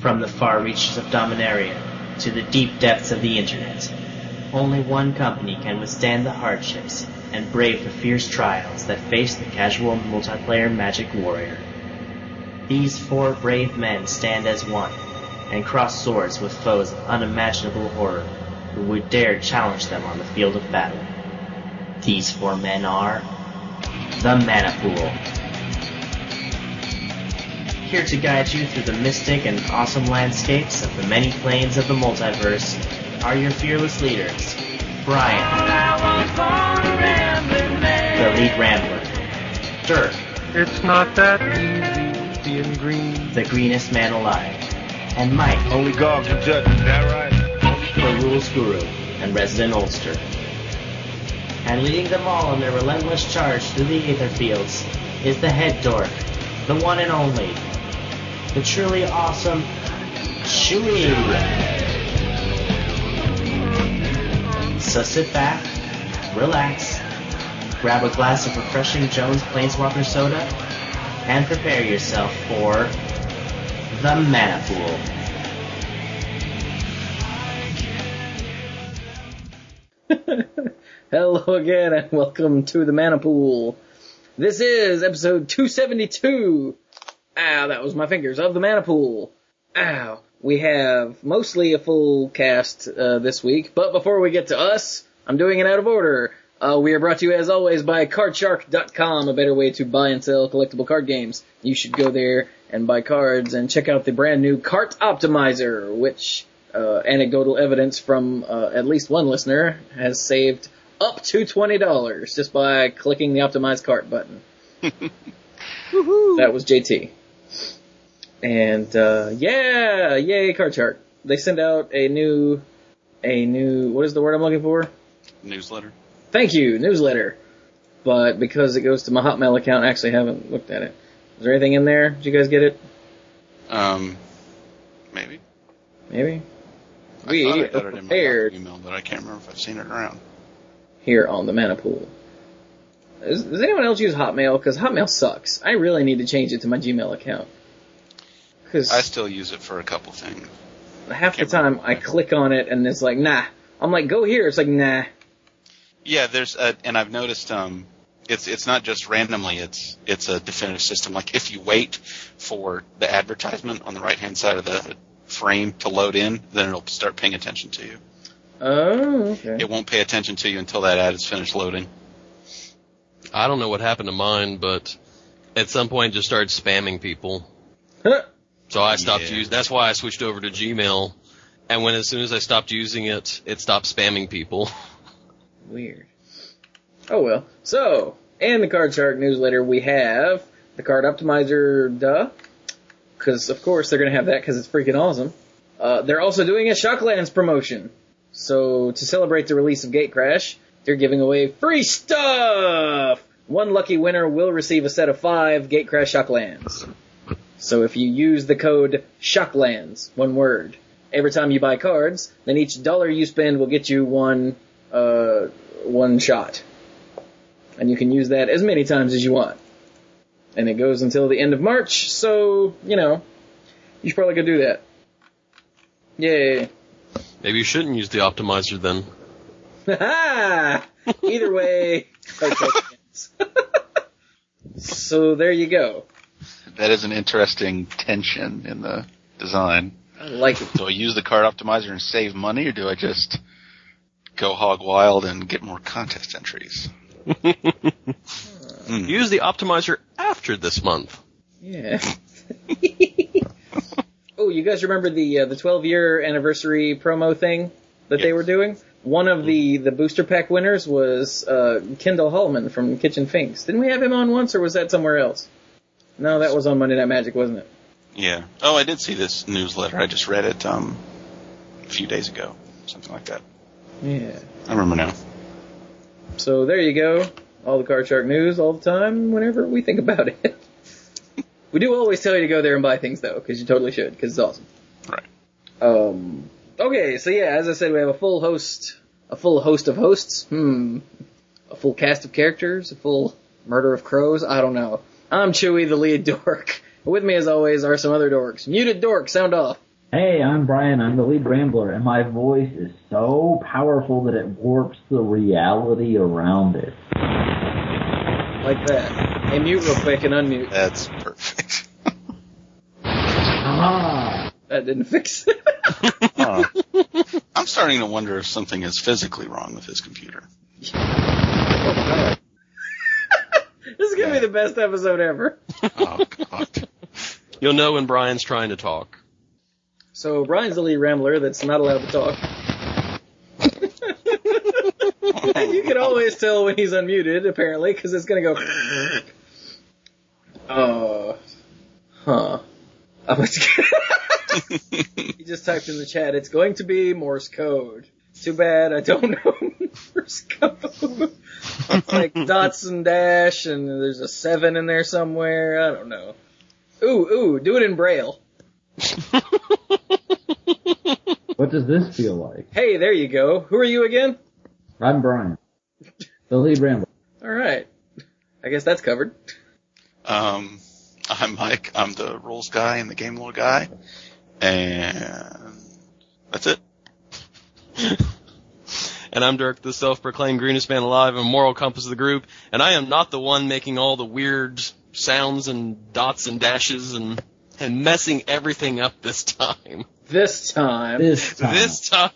From the far reaches of Dominaria to the deep depths of the internet, only one company can withstand the hardships and brave the fierce trials that face the casual multiplayer Magic Warrior. These four brave men stand as one and cross swords with foes of unimaginable horror who would dare challenge them on the field of battle. These four men are the Mana Pool. Here to guide you through the mystic and awesome landscapes of the many planes of the multiverse are your fearless leaders, Brian, the lead rambler, Dirk, It's not that easy being green. the greenest man alive, and Mike, Only God can judge, is that right? the rules guru and resident oldster. And leading them all in their relentless charge through the aether fields is the head dork, the one and only, the truly awesome Chewie. So sit back, relax, grab a glass of refreshing Jones Planeswalker soda, and prepare yourself for the Mana Pool. Hello again and welcome to the Mana Pool. This is episode 272. Ow, that was my fingers of the Mana Pool. Ow. We have mostly a full cast uh, this week, but before we get to us, I'm doing it out of order. Uh, we are brought to you as always by CardShark.com, a better way to buy and sell collectible card games. You should go there and buy cards and check out the brand new Cart Optimizer, which uh, anecdotal evidence from uh, at least one listener has saved up to twenty dollars just by clicking the optimize cart button. that was JT. And uh, yeah, yay Card Shark. They send out a new, a new. What is the word I'm looking for? newsletter. Thank you, newsletter. But because it goes to my Hotmail account, I actually haven't looked at it. Is there anything in there? Did you guys get it? Um, maybe. Maybe. I We thought I got it in my email, but I can't remember if I've seen it around. here on the Mana Pool. Does anyone else use Hotmail? Because Hotmail sucks. I really need to change it to my Gmail account. Because I still use it for a couple things. half the time I click on it and it's like, nah. I'm like, go here. It's like, nah. Yeah, there's a, and I've noticed um, it's it's not just randomly. It's it's a definitive system. Like if you wait for the advertisement on the right hand side of the frame to load in, then it'll start paying attention to you. Oh, okay. It won't pay attention to you until that ad is finished loading. I don't know what happened to mine, but at some point it just started spamming people. So I stopped Yeah. using. That's why I switched over to Gmail. And when as soon as I stopped using it, it stopped spamming people. Weird. Oh well. So, in the Card Shark newsletter, we have the Card Optimizer, duh. Because, of course, they're going to have that because it's freaking awesome. Uh, they're also doing a Shocklands promotion. So, to celebrate the release of Gatecrash, they're giving away free stuff! One lucky winner will receive a set of five Gatecrash Shocklands. So if you use the code SHOCKLANDS, one word, every time you buy cards, then each dollar you spend will get you one uh, one shot. And you can use that as many times as you want. And it goes until the end of March, so, you know, you should probably go do that. Yay. Maybe you shouldn't use the optimizer then. Ha Either way, so there you go. That is an interesting tension in the design. I like it. Do I use the card optimizer and save money, or do I just go hog wild and get more contest entries? Hmm. Use the optimizer after this month. Yeah. oh, you guys remember the uh, the 12 year anniversary promo thing that they were doing? One of the the booster pack winners was uh, Kendall Hallman from Kitchen Finks. Didn't we have him on once, or was that somewhere else? No, that was on Monday Night Magic, wasn't it? Yeah. Oh, I did see this newsletter. I just read it um, a few days ago, something like that. Yeah. I remember now. So there you go. All the Card Shark news all the time, whenever we think about it. we do always tell you to go there and buy things though, because you totally should, because it's awesome. Right. Um. Okay, so yeah, as I said, we have a full host, a full host of hosts. Hmm. A full cast of characters, a full murder of crows. I don't know. I'm Chewy, the lead dork. With me, as always, are some other dorks. Muted dork, sound off. Hey, I'm Brian. I'm the lead rambler, and my voice is so powerful that it warps the reality around it. Like that. Hey, mute real quick and unmute. That's perfect. Ah! That didn't fix it. Huh. I'm starting to wonder if something is physically wrong with his computer. This is gonna be the best episode ever. Oh God. You'll know when Brian's trying to talk. So Brian's the lead rambler that's not allowed to talk. you can always tell when he's unmuted, apparently, because it's gonna go. Oh, huh. I'm gonna- he just typed in the chat. It's going to be Morse code. Too bad I don't know Morse code. it's like dots and dash, and there's a seven in there somewhere. I don't know. Ooh, ooh, do it in Braille. What does this feel like? Hey, there you go. Who are you again? I'm Brian, the lead rambler. All right. I guess that's covered. Um, I'm Mike. I'm the rules guy and the game lore guy, and that's it. And I'm Dirk, the self-proclaimed greenest man alive and moral compass of the group, and I am not the one making all the weird sounds and dots and dashes and and messing everything up this time. This time. This time. This time.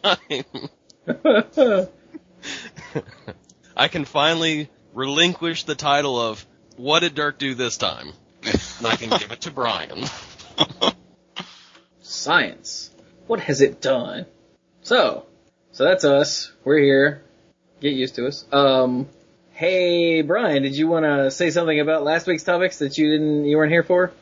I can finally relinquish the title of What did Dirk do this time? And I can give it to Brian. Science. What has it done? So, so that's us. We're here. Get used to us. Um, hey Brian, did you want to say something about last week's topics that you didn't, you weren't here for?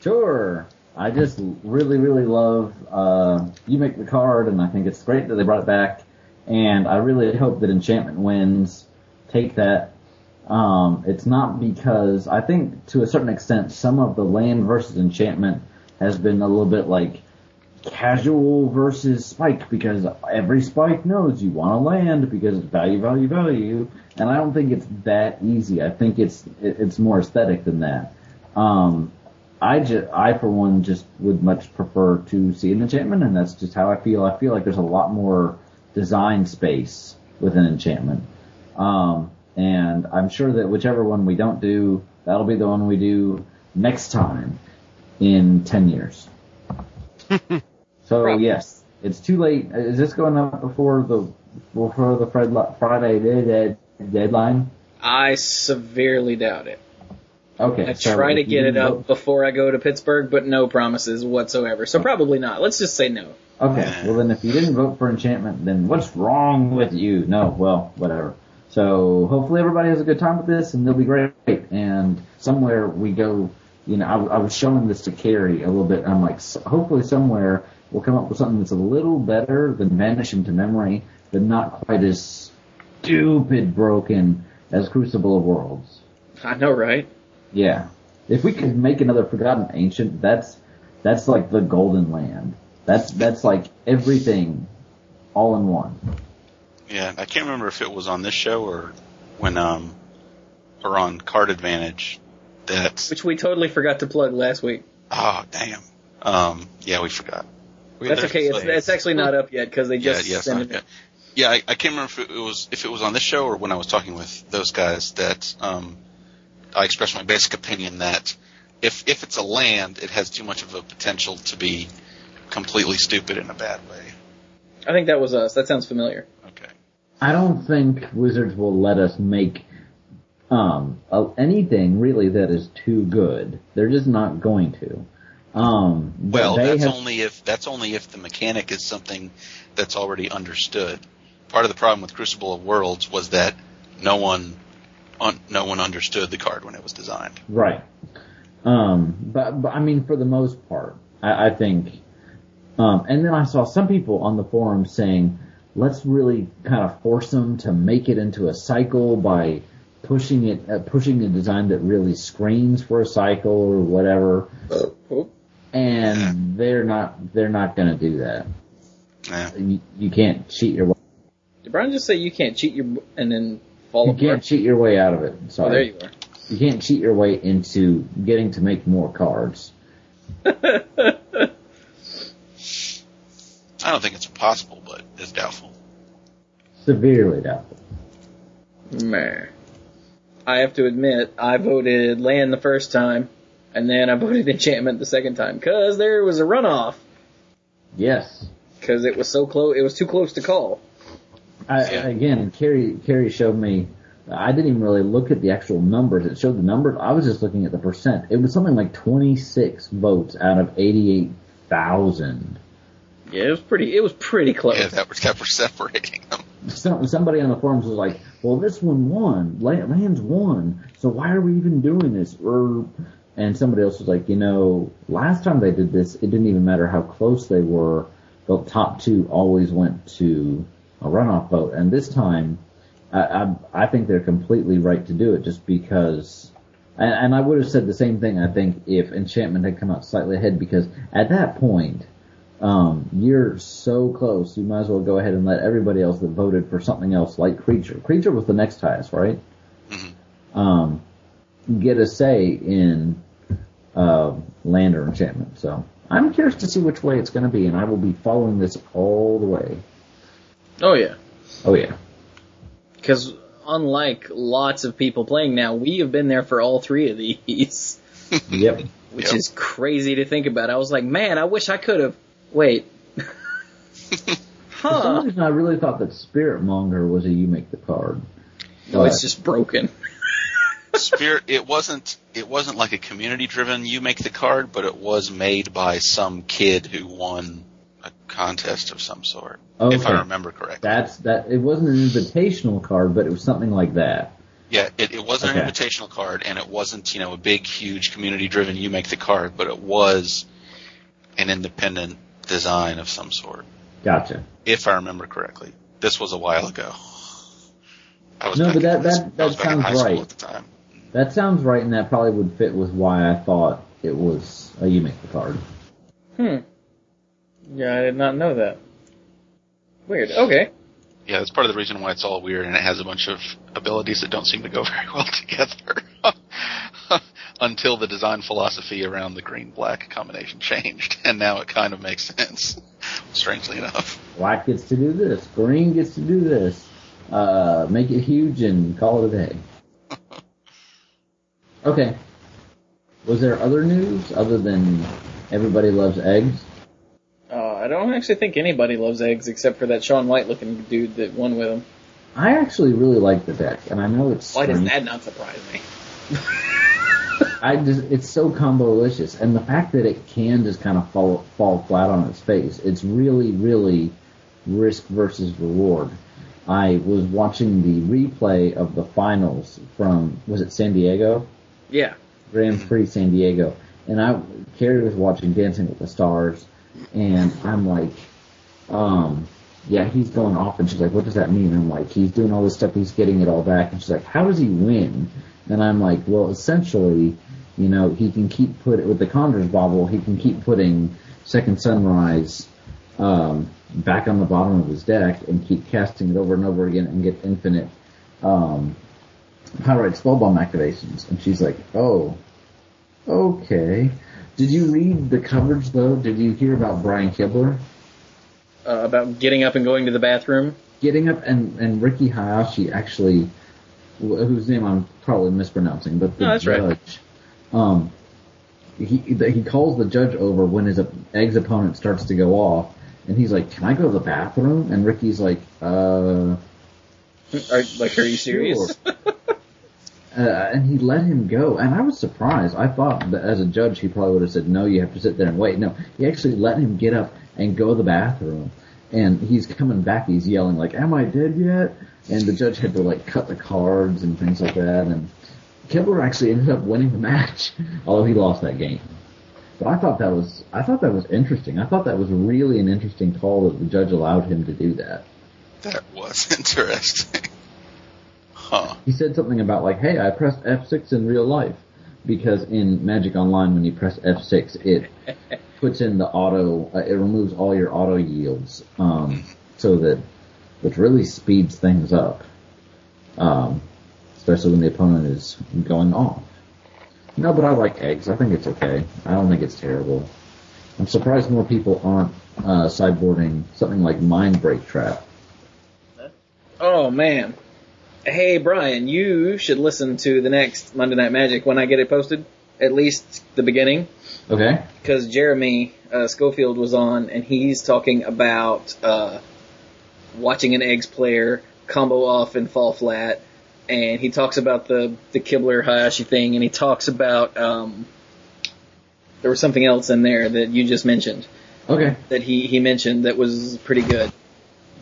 Sure. I just really, really love uh, you make the card, and I think it's great that they brought it back. And I really hope that Enchantment wins. Take that. Um, it's not because I think to a certain extent some of the land versus enchantment has been a little bit like casual versus spike because every spike knows you want to land because it's value, value, value. And I don't think it's that easy. I think it's it's more aesthetic than that. Um, I just, I for one just would much prefer to see an enchantment, and that's just how I feel. I feel like there's a lot more design space with an enchantment. Um, and I'm sure that whichever one we don't do, that'll be the one we do next time in 10 years. So yes, it's too late. Is this going up before the, before the Fred- Friday dead- deadline? I severely doubt it. Okay. I so try to get it up vote- before I go to Pittsburgh, but no promises whatsoever. So probably not. Let's just say no. Okay, well then if you didn't vote for enchantment, then what's wrong with you? No, well, whatever. So hopefully everybody has a good time with this and they'll be great. And somewhere we go, you know, I, I was showing this to Carrie a little bit. And I'm like, s hopefully somewhere we'll come up with something that's a little better than Vanish into Memory, but not quite as stupid broken as Crucible of Worlds. I know, right? Yeah. If we could make another Forgotten Ancient, that's that's like the golden land. That's that's like everything all in one. Yeah, I can't remember if it was on this show or when um or on Card Advantage that Which we totally forgot to plug last week. oh damn. Um yeah, we forgot. We- That's okay. It's, it's actually not up yet because they just yeah, it's sent it. yet. Yeah, I, I can't remember if it was if it was on this show or when I was talking with those guys that um I expressed my basic opinion that if if it's a land, it has too much of a potential to be completely stupid in a bad way. I think that was us. That sounds familiar. Okay. I don't think Wizards will let us make um anything really that is too good. They're just not going to. Um, Well, that's have, only if that's only if the mechanic is something that's already understood. Part of the problem with Crucible of Worlds was that no one un, no one understood the card when it was designed. right. Um, but, but I mean, for the most part, I, I think. Um, and then I saw some people on the forum saying, let's really kind of force them to make it into a cycle by pushing it, uh, pushing a design that really screams for a cycle or whatever. Oh, And they're not, they're not going to do that. Yeah. You, you can't cheat your way. did Brian just say you can't cheat your and then fall You apart? can't cheat your way out of it. Oh, Sorry. there you are. You can't cheat your way into getting to make more cards. I don't think it's impossible, but it's doubtful. Severely doubtful. Meh. I have to admit, I voted land the first time, and then I voted enchantment the second time, cause there was a runoff, Yes. cause it was so close, it was too close to call. I, Yeah. Again, Carrie, Carrie showed me. I didn't even really look at the actual numbers. It showed the numbers. I was just looking at the percent. It was something like 26 votes out of 88,000. Yeah, it was pretty, it was pretty close. Yeah, that were that were separating them. Some, somebody on the forums was like, "Well, this one won. Land's won. So why are we even doing this?" And somebody else was like, "You know, last time they did this, it didn't even matter how close they were. The top two always went to a runoff vote, and this time, I, I, I think they're completely right to do it, just because." And, and I would have said the same thing. I think if Enchantment had come out slightly ahead, because at that point, um, you're so close, you might as well go ahead and let everybody else that voted for something else like Creature. Creature was the next highest, right? Um, get a say in uh, land or enchantment. So I'm curious to see which way it's going to be, and I will be following this all the way. Oh yeah. Oh yeah, Because unlike lots of people playing now, we have been there for all three of these, yep. which Yep. is crazy to think about. I was like, man, I wish I could have. Wait. For some huh? reason, I really thought that Spiritmonger was a you make the card. No, it's just broken. Spirit, it wasn't it wasn't like a community driven. You make the card, but it was made by some kid who won a contest of some sort, if I remember correctly. That's that. It wasn't an invitational card, but it was something like that. Yeah, it, it wasn't Okay. an invitational card, and it wasn't you know a big, huge community driven. You make the card, but it was an independent design of some sort, Gotcha. if I remember correctly. This was a while ago. I was No, but that that, that sounds right. at the time. That sounds right, and that probably would fit with why I thought it was a you make the card. Hmm. Yeah, I did not know that. Weird. Okay. Yeah, that's part of the reason why it's all weird, and it has a bunch of abilities that don't seem to go very well together. Until the design philosophy around the green-black combination changed, and now it kind of makes sense. Strangely enough. Black gets to do this, green gets to do this. Uh, make it huge and call it a day. Okay. Was there other news other than everybody loves eggs? Uh, I don't actually think anybody loves eggs except for that Shaun White looking dude that won with him. I actually really like the deck, and I know it's Why does that not surprise me? I just it's so combo-licious, and the fact that it can just kind of fall fall flat on its face, it's really really risk versus reward. I was watching the replay of the finals from was it San Diego Yeah. Grand Prix San Diego, and I Carrie was watching Dancing with the Stars, and I'm like, um, yeah, he's going off, and she's like, what does that mean? I'm like, he's doing all this stuff, he's getting it all back, and she's like, how does he win? And I'm like, well, essentially, you know, he can keep put with the Conjurer's Bauble, he can keep putting Second Sunrise um, back on the bottom of his deck and keep casting it over and over again and get infinite um, Pyrite Spellbomb activations. And she's like, oh, okay. Did you read the coverage though? Did you hear about Brian Kibler? Uh, about getting up and going to the bathroom. Getting up and, and Ricky Hayashi actually, whose name I'm probably mispronouncing, but the No, that's right. Um, he, he calls the judge over when his egg's opponent starts to go off, and he's like, can I go to the bathroom? And Ricky's like, uh, Are, like, are you serious? Sure. uh, and he let him go, and I was surprised. I thought that as a judge, he probably would have said, "No, you have to sit there and wait." No, he actually let him get up and go to the bathroom, and he's coming back. He's yelling like, "Am I dead yet?" And the judge had to like cut the cards and things like that. And Kibler actually ended up winning the match, although he lost that game. But I thought that was I thought that was interesting. I thought that was really an interesting call that the judge allowed him to do that. That was interesting. Huh. He said something about like, "Hey, I pressed F6 in real life because in Magic Online, when you press F6, it puts in the auto. Uh, it removes all your auto yields, um, so that which really speeds things up, um, especially when the opponent is going off. No, but I like eggs. I think it's okay. I don't think it's terrible. I'm surprised more people aren't uh, sideboarding something like Mindbreak Trap. Oh man. Hey Brian, you should listen to the next Monday Night Magic when I get it posted. At least the beginning. Okay. because Jeremy uh, Schofield was on, and he's talking about uh, watching an eggs player combo off and fall flat, and he talks about the the Kibler Hayashi thing, and he talks about um, there was something else in there that you just mentioned Okay. that he he mentioned that was pretty good.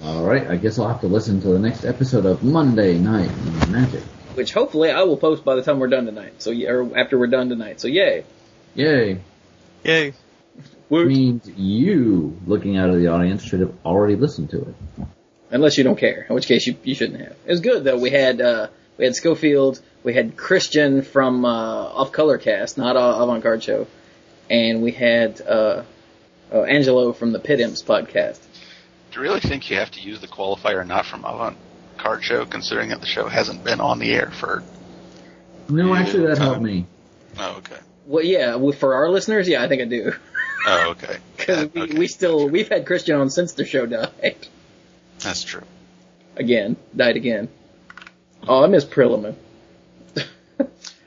All right. I guess I'll have to listen to the next episode of Monday Night Magic. Which hopefully I will post by the time we're done tonight. So yeah, or after we're done tonight. So yay. Yay. Yay. Woot. Means you, looking out of the audience, should have already listened to it. Unless you don't care, in which case you, you shouldn't have. It was good though. We had uh, we had Schofield, we had Christian from uh, Off Color Cast, not uh, Avant Card Show, and we had uh, uh, Angelo from the Pit Imps podcast. Do you really think you have to use the qualifier not from Avant Card Show, considering that the show hasn't been on the air for? No, actually, that time. helped me. Oh, okay. Well, yeah, well, for our listeners, yeah, I think I do, Oh, okay. because Uh, we, okay. we still we've had Christian on since the show died That's true. again, died again. Oh, I miss Prilliman.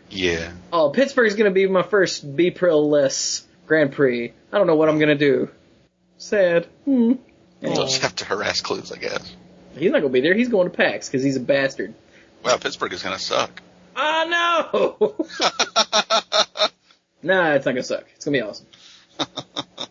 Yeah. Oh, Pittsburgh's gonna be my first B Prill less Grand Prix. I don't know what I'm gonna do. Sad. Hmm. You'll just have to harass clues, I guess. He's not gonna be there. He's going to PAX because he's a bastard. Wow, Pittsburgh is gonna suck. Oh no! nah, it's not gonna suck. It's gonna be awesome.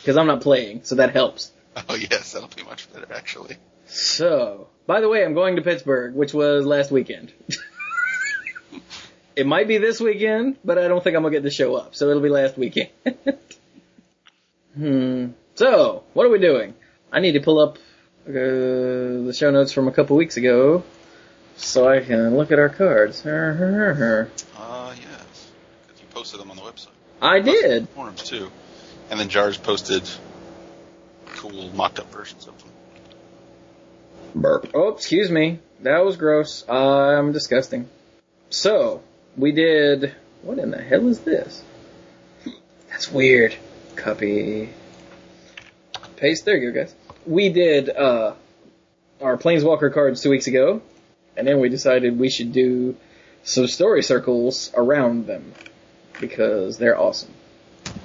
Because I'm not playing, so that helps. oh yes, that'll be much better actually. So, by the way, I'm going to Pittsburgh, which was last weekend. it might be this weekend, but I don't think I'm gonna get to show up, so it'll be last weekend. hmm. So, what are we doing? I need to pull up uh, the show notes from a couple weeks ago, so I can look at our cards. Uh, yes. 'Cause you posted them on the website. I did. Forums too. And then Jars posted cool mocked up versions of them. Burp. Oh, excuse me. That was gross. I'm disgusting. So, we did. What in the hell is this? That's weird. Copy. Paste. There you go, guys. We did uh, our Planeswalker cards two weeks ago, and then we decided we should do some story circles around them because they're awesome.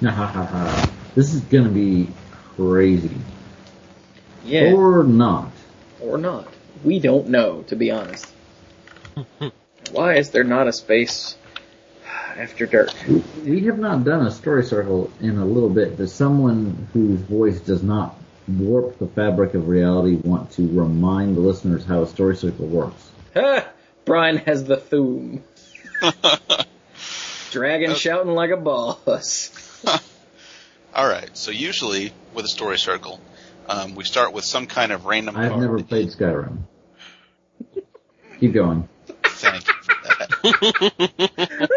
this is gonna be crazy. Yeah. Or not. or not. We don't know, to be honest. Why is there not a space after dark? We- We have not done a story circle in a little bit. Does someone whose voice does not warp the fabric of reality want to remind the listeners how a story circle works? Brian has the thum. Dragon Okay. shouting like a boss. All right. So usually with a story circle, um, we start with some kind of random I've card. never played Skyrim. Keep going. Thank you for that.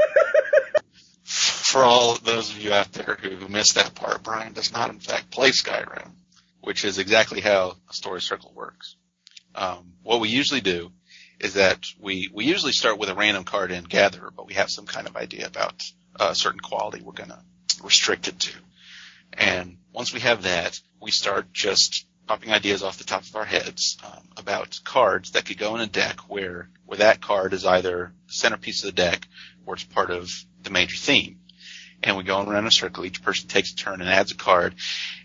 for all those of you out there who missed that part, Brian does not in fact play Skyrim, which is exactly how a story circle works. Um, what we usually do is that we, we usually start with a random card and Gatherer, but we have some kind of idea about a certain quality we're going to restrict it to. And once we have that, we start just popping ideas off the top of our heads um, about cards that could go in a deck where where that card is either the centerpiece of the deck or it's part of the major theme. And we go around in a circle. Each person takes a turn and adds a card.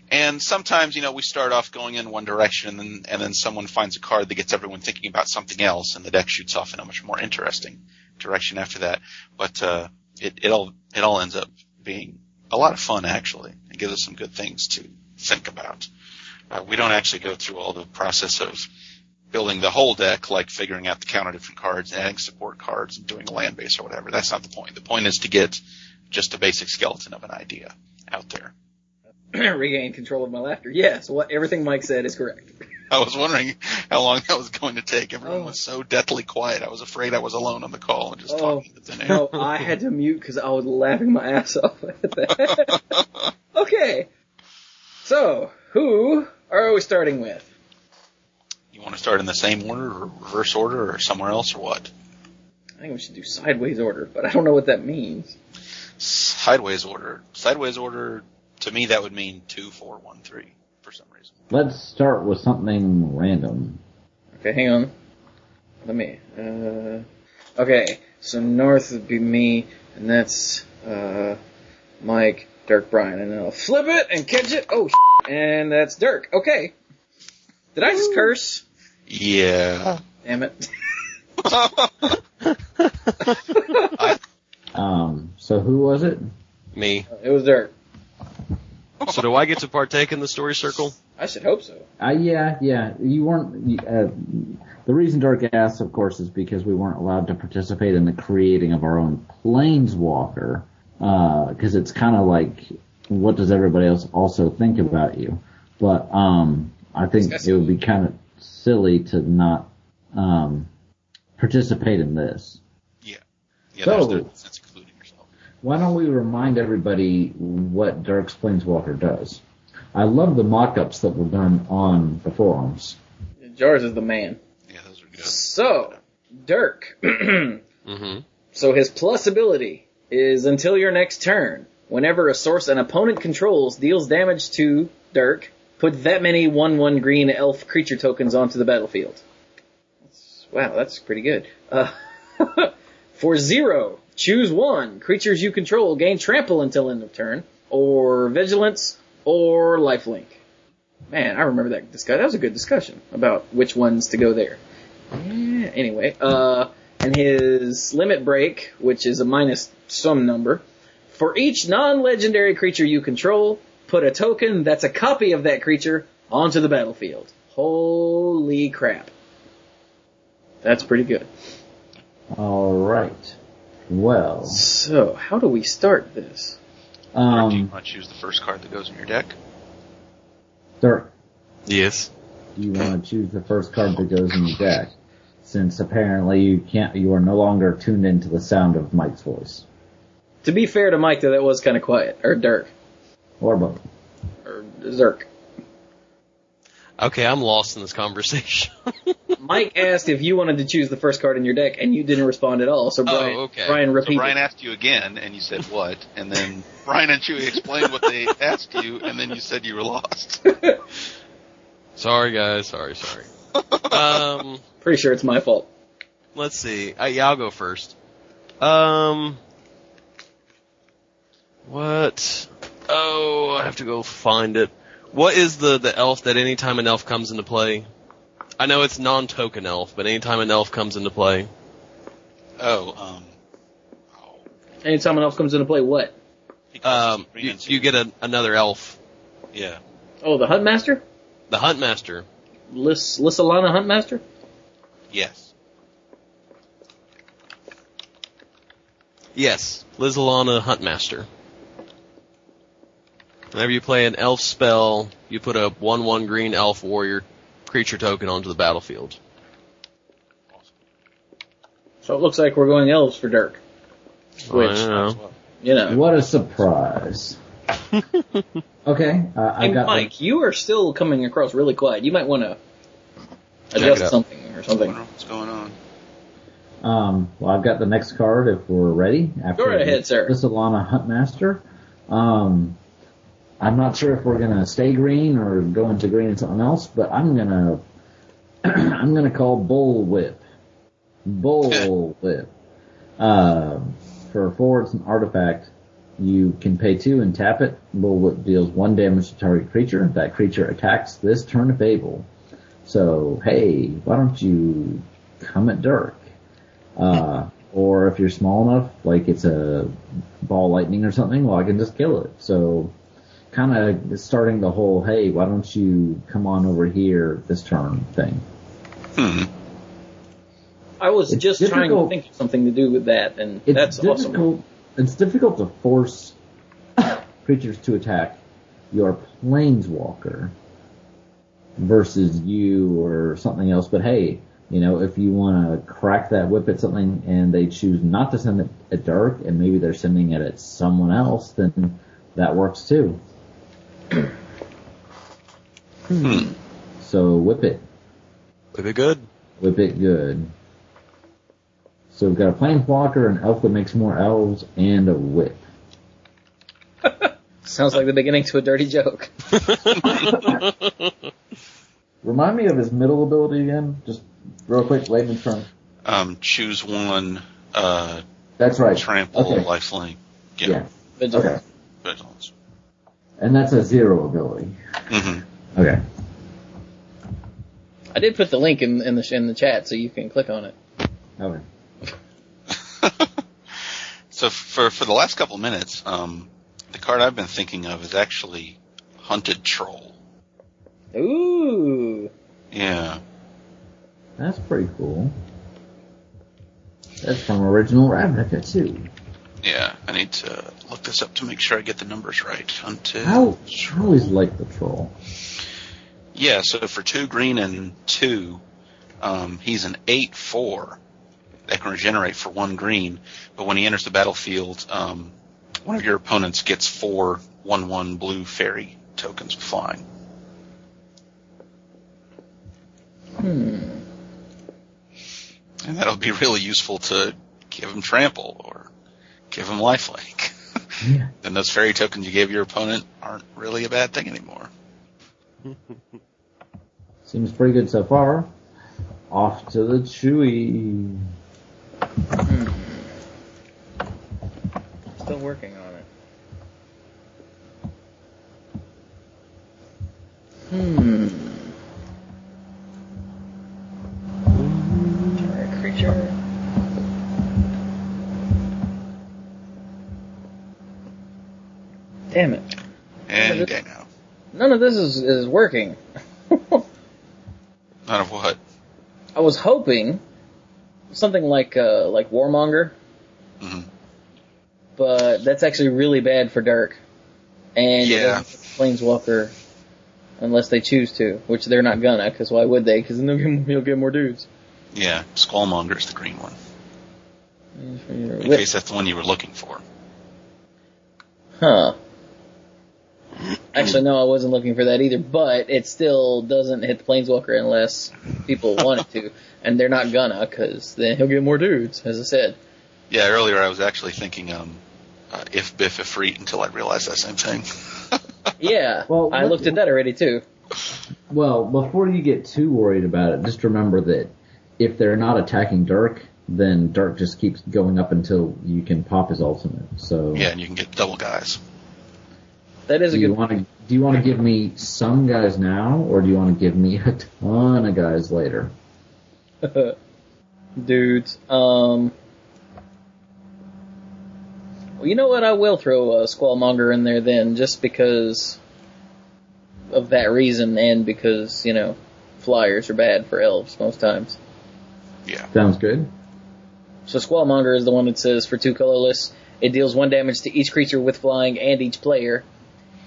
And sometimes, you know, we start off going in one direction and then, and then someone finds a card that gets everyone thinking about something else and the deck shoots off in a much more interesting direction after that. But, uh, it, it all, it all ends up being a lot of fun actually. It gives us some good things to think about. Uh, we don't actually go through all the process of building the whole deck, like figuring out the count of different cards, adding support cards, and doing a land base or whatever. That's not the point. The point is to get just a basic skeleton of an idea out there. Regain control of my laughter. Yes, what everything Mike said is correct. I was wondering how long that was going to take. Everyone Oh. was so deathly quiet. I was afraid I was alone on the call and just Oh, talking to thin air. No, I had to mute because I was laughing my ass off at that. okay. So, who are we starting with? You want to start in the same order or reverse order or somewhere else or what? I think we should do sideways order, but I don't know what that means. Sideways order. Sideways order To me, that would mean two, four, one, three for some reason. Let's start with something random. Okay, hang on. Let me. Uh, okay, so north would be me, and that's uh, Mike, Dirk, Brian, and then I'll flip it and catch it. Oh, and that's Dirk. Okay. Did I just curse? Yeah. Damn it. Um, so who was it? Me. It was Dirk. So do I get to partake in the story circle? I should hope so. Uh, yeah, yeah. You weren't. Uh, the reason Dirk asked, of course, is because we weren't allowed to participate in the creating of our own planeswalker. Because it's kind of like, what does everybody else also think about you? But um, I think it would be kind of silly to not um, participate in this. Yeah. Yeah, So- there's no sense including yourself. Why don't we remind everybody what Dirk's Planeswalker does? I love the mock-ups that were done on the forums. Jars is the man. Yeah, those are good. So, Dirk. Mm-hmm. So his plus ability is until your next turn. Whenever a source an opponent controls deals damage to Dirk, put that many 1-1 green elf creature tokens onto the battlefield. That's, wow, that's pretty good. Uh, for zero, choose one. Creatures you control gain trample until end of turn, or vigilance, or lifelink. Man, I remember that discussion. That was a good discussion about which ones to go there. Yeah, anyway, uh, and his limit break, which is a minus some number. For each non-legendary creature you control, put a token that's a copy of that creature onto the battlefield. Holy crap. That's pretty good. All right. Well, So, how do we start this? or do you um, want to choose the first card that goes in your deck? Dirk, Yes. Do you want to choose the first card that goes in your deck, since apparently you can't, you are no longer tuned into the sound of Mike's voice, To be fair to Mike, though, that was kind of quiet. Or Dirk. or both. Or Zerk. Okay, I'm lost in this conversation. Mike asked if you wanted to choose the first card in your deck, and you didn't respond at all. So oh, Brian, okay. Brian So. Brian asked you again, and you said what? And then Brian and Chewy explained what they asked you, and then you said you were lost. sorry, guys. Sorry, sorry. Um, Pretty sure it's my fault. let's see. Uh, yeah, I'll go first. Um, what? Oh, I have to go find it. What is the the elf that anytime an elf comes into play? I know it's non-token elf, but anytime an elf comes into play, Oh, um, oh, Anytime an elf comes into play, what? um, you, you get a, another elf, yeah. Oh, the Huntmaster? the Huntmaster. Lys, Lysolana Huntmaster? Yes. Yes, Lys Alana Huntmaster. Whenever you play an elf spell, you put a 1-1 green elf warrior creature token onto the battlefield. So it looks like we're going elves for Dirk. Which, I know. you know. What a surprise. okay, uh, I got Mike, you are still coming across really quiet. You might want to adjust something or something. What's going on? Um, well, I've got the next card if we're ready. After Go right ahead, sir. This is Alana Huntmaster. Um, I'm not sure if we're gonna stay green or go into green and something else, but I'm gonna I'm gonna call Bullwhip. Bull Whip. Uh, for four, it's an artifact. You can pay two and tap it. Bullwhip deals one damage to target creature. That creature attacks this turn if able. So, hey, why don't you come at Dirk? Uh, or if you're small enough, like it's a ball lightning or something, well, I can just kill it. So, kind of starting the whole, hey, why don't you come on over here this turn thing. Hmm. I was It's just trying to think of something to do with that, and It's that's awesome. It's difficult to force creatures to attack your planeswalker versus you or something else. But hey, you know, if you want to crack that whip at something and they choose not to send it at Dirk and maybe they're sending it at someone else, then that works too. Hmm. So whip it. Whip it good. Whip it good. So we've got a planeswalker, an elf that makes more elves, and a whip. Sounds like the beginning to a dirty joke. Remind me of his middle ability again, just real quick. Layman's terms. Um, choose one. Uh, That's right. trample, Okay. lifelink. Yeah. Yeah. Vigilance. Okay. Vigilance. And that's a zero ability. hmm Okay. I did put the link in, in the in the chat so you can click on it. Okay. so for for the last couple minutes, um, the card I've been thinking of is actually Hunted Troll. Ooh. Yeah. That's pretty cool. That's from original Ravnica too. Yeah. I need to look this up to make sure I get the numbers right. Hunted. How I always like the troll. Yeah, so for two green and two, um, he's an eight four that can regenerate for one green. But when he enters the battlefield, um, one of your opponents gets four one one blue fairy tokens flying. Hmm. And that'll be really useful to give him trample or give him lifelink. Yeah. then those fairy tokens you gave your opponent aren't really a bad thing anymore. Seems pretty good so far. Off to the Chewy. Hmm. Still working on it. Hmm. Target creature. Damn it. Yeah, day. None of this is, is working. None of what? I was hoping something like uh, like Warmonger, hmm but that's actually really bad for Dirk. And Yeah. Planeswalker unless they choose to, which they're not gonna, because why would they? Because then they'll get, he'll get more dudes. Yeah, Squallmonger is the green one. In case that's the one you were looking for. Huh. Actually, no, I wasn't looking for that either, but it still doesn't hit the Planeswalker unless people want it to, and they're not gonna, because then he'll get more dudes, as I said. Yeah, earlier I was actually thinking um, uh, if Biff if Reet until I realized that same thing. Yeah, Well, I looked at that already too. Well, before you get too worried about it, just remember that if they're not attacking Dirk, then Dirk just keeps going up until you can pop his ultimate. So yeah, and you can get double guys. That is do a you want to do you want to give me some guys now, or do you want to give me a ton of guys later? dudes. Um, well, you know what? I will throw a Squallmonger in there then, just because of that reason, and because you know, flyers are bad for elves most times. Yeah. Sounds good. So Squallmonger is the one that says for two colorless, it deals one damage to each creature with flying and each player.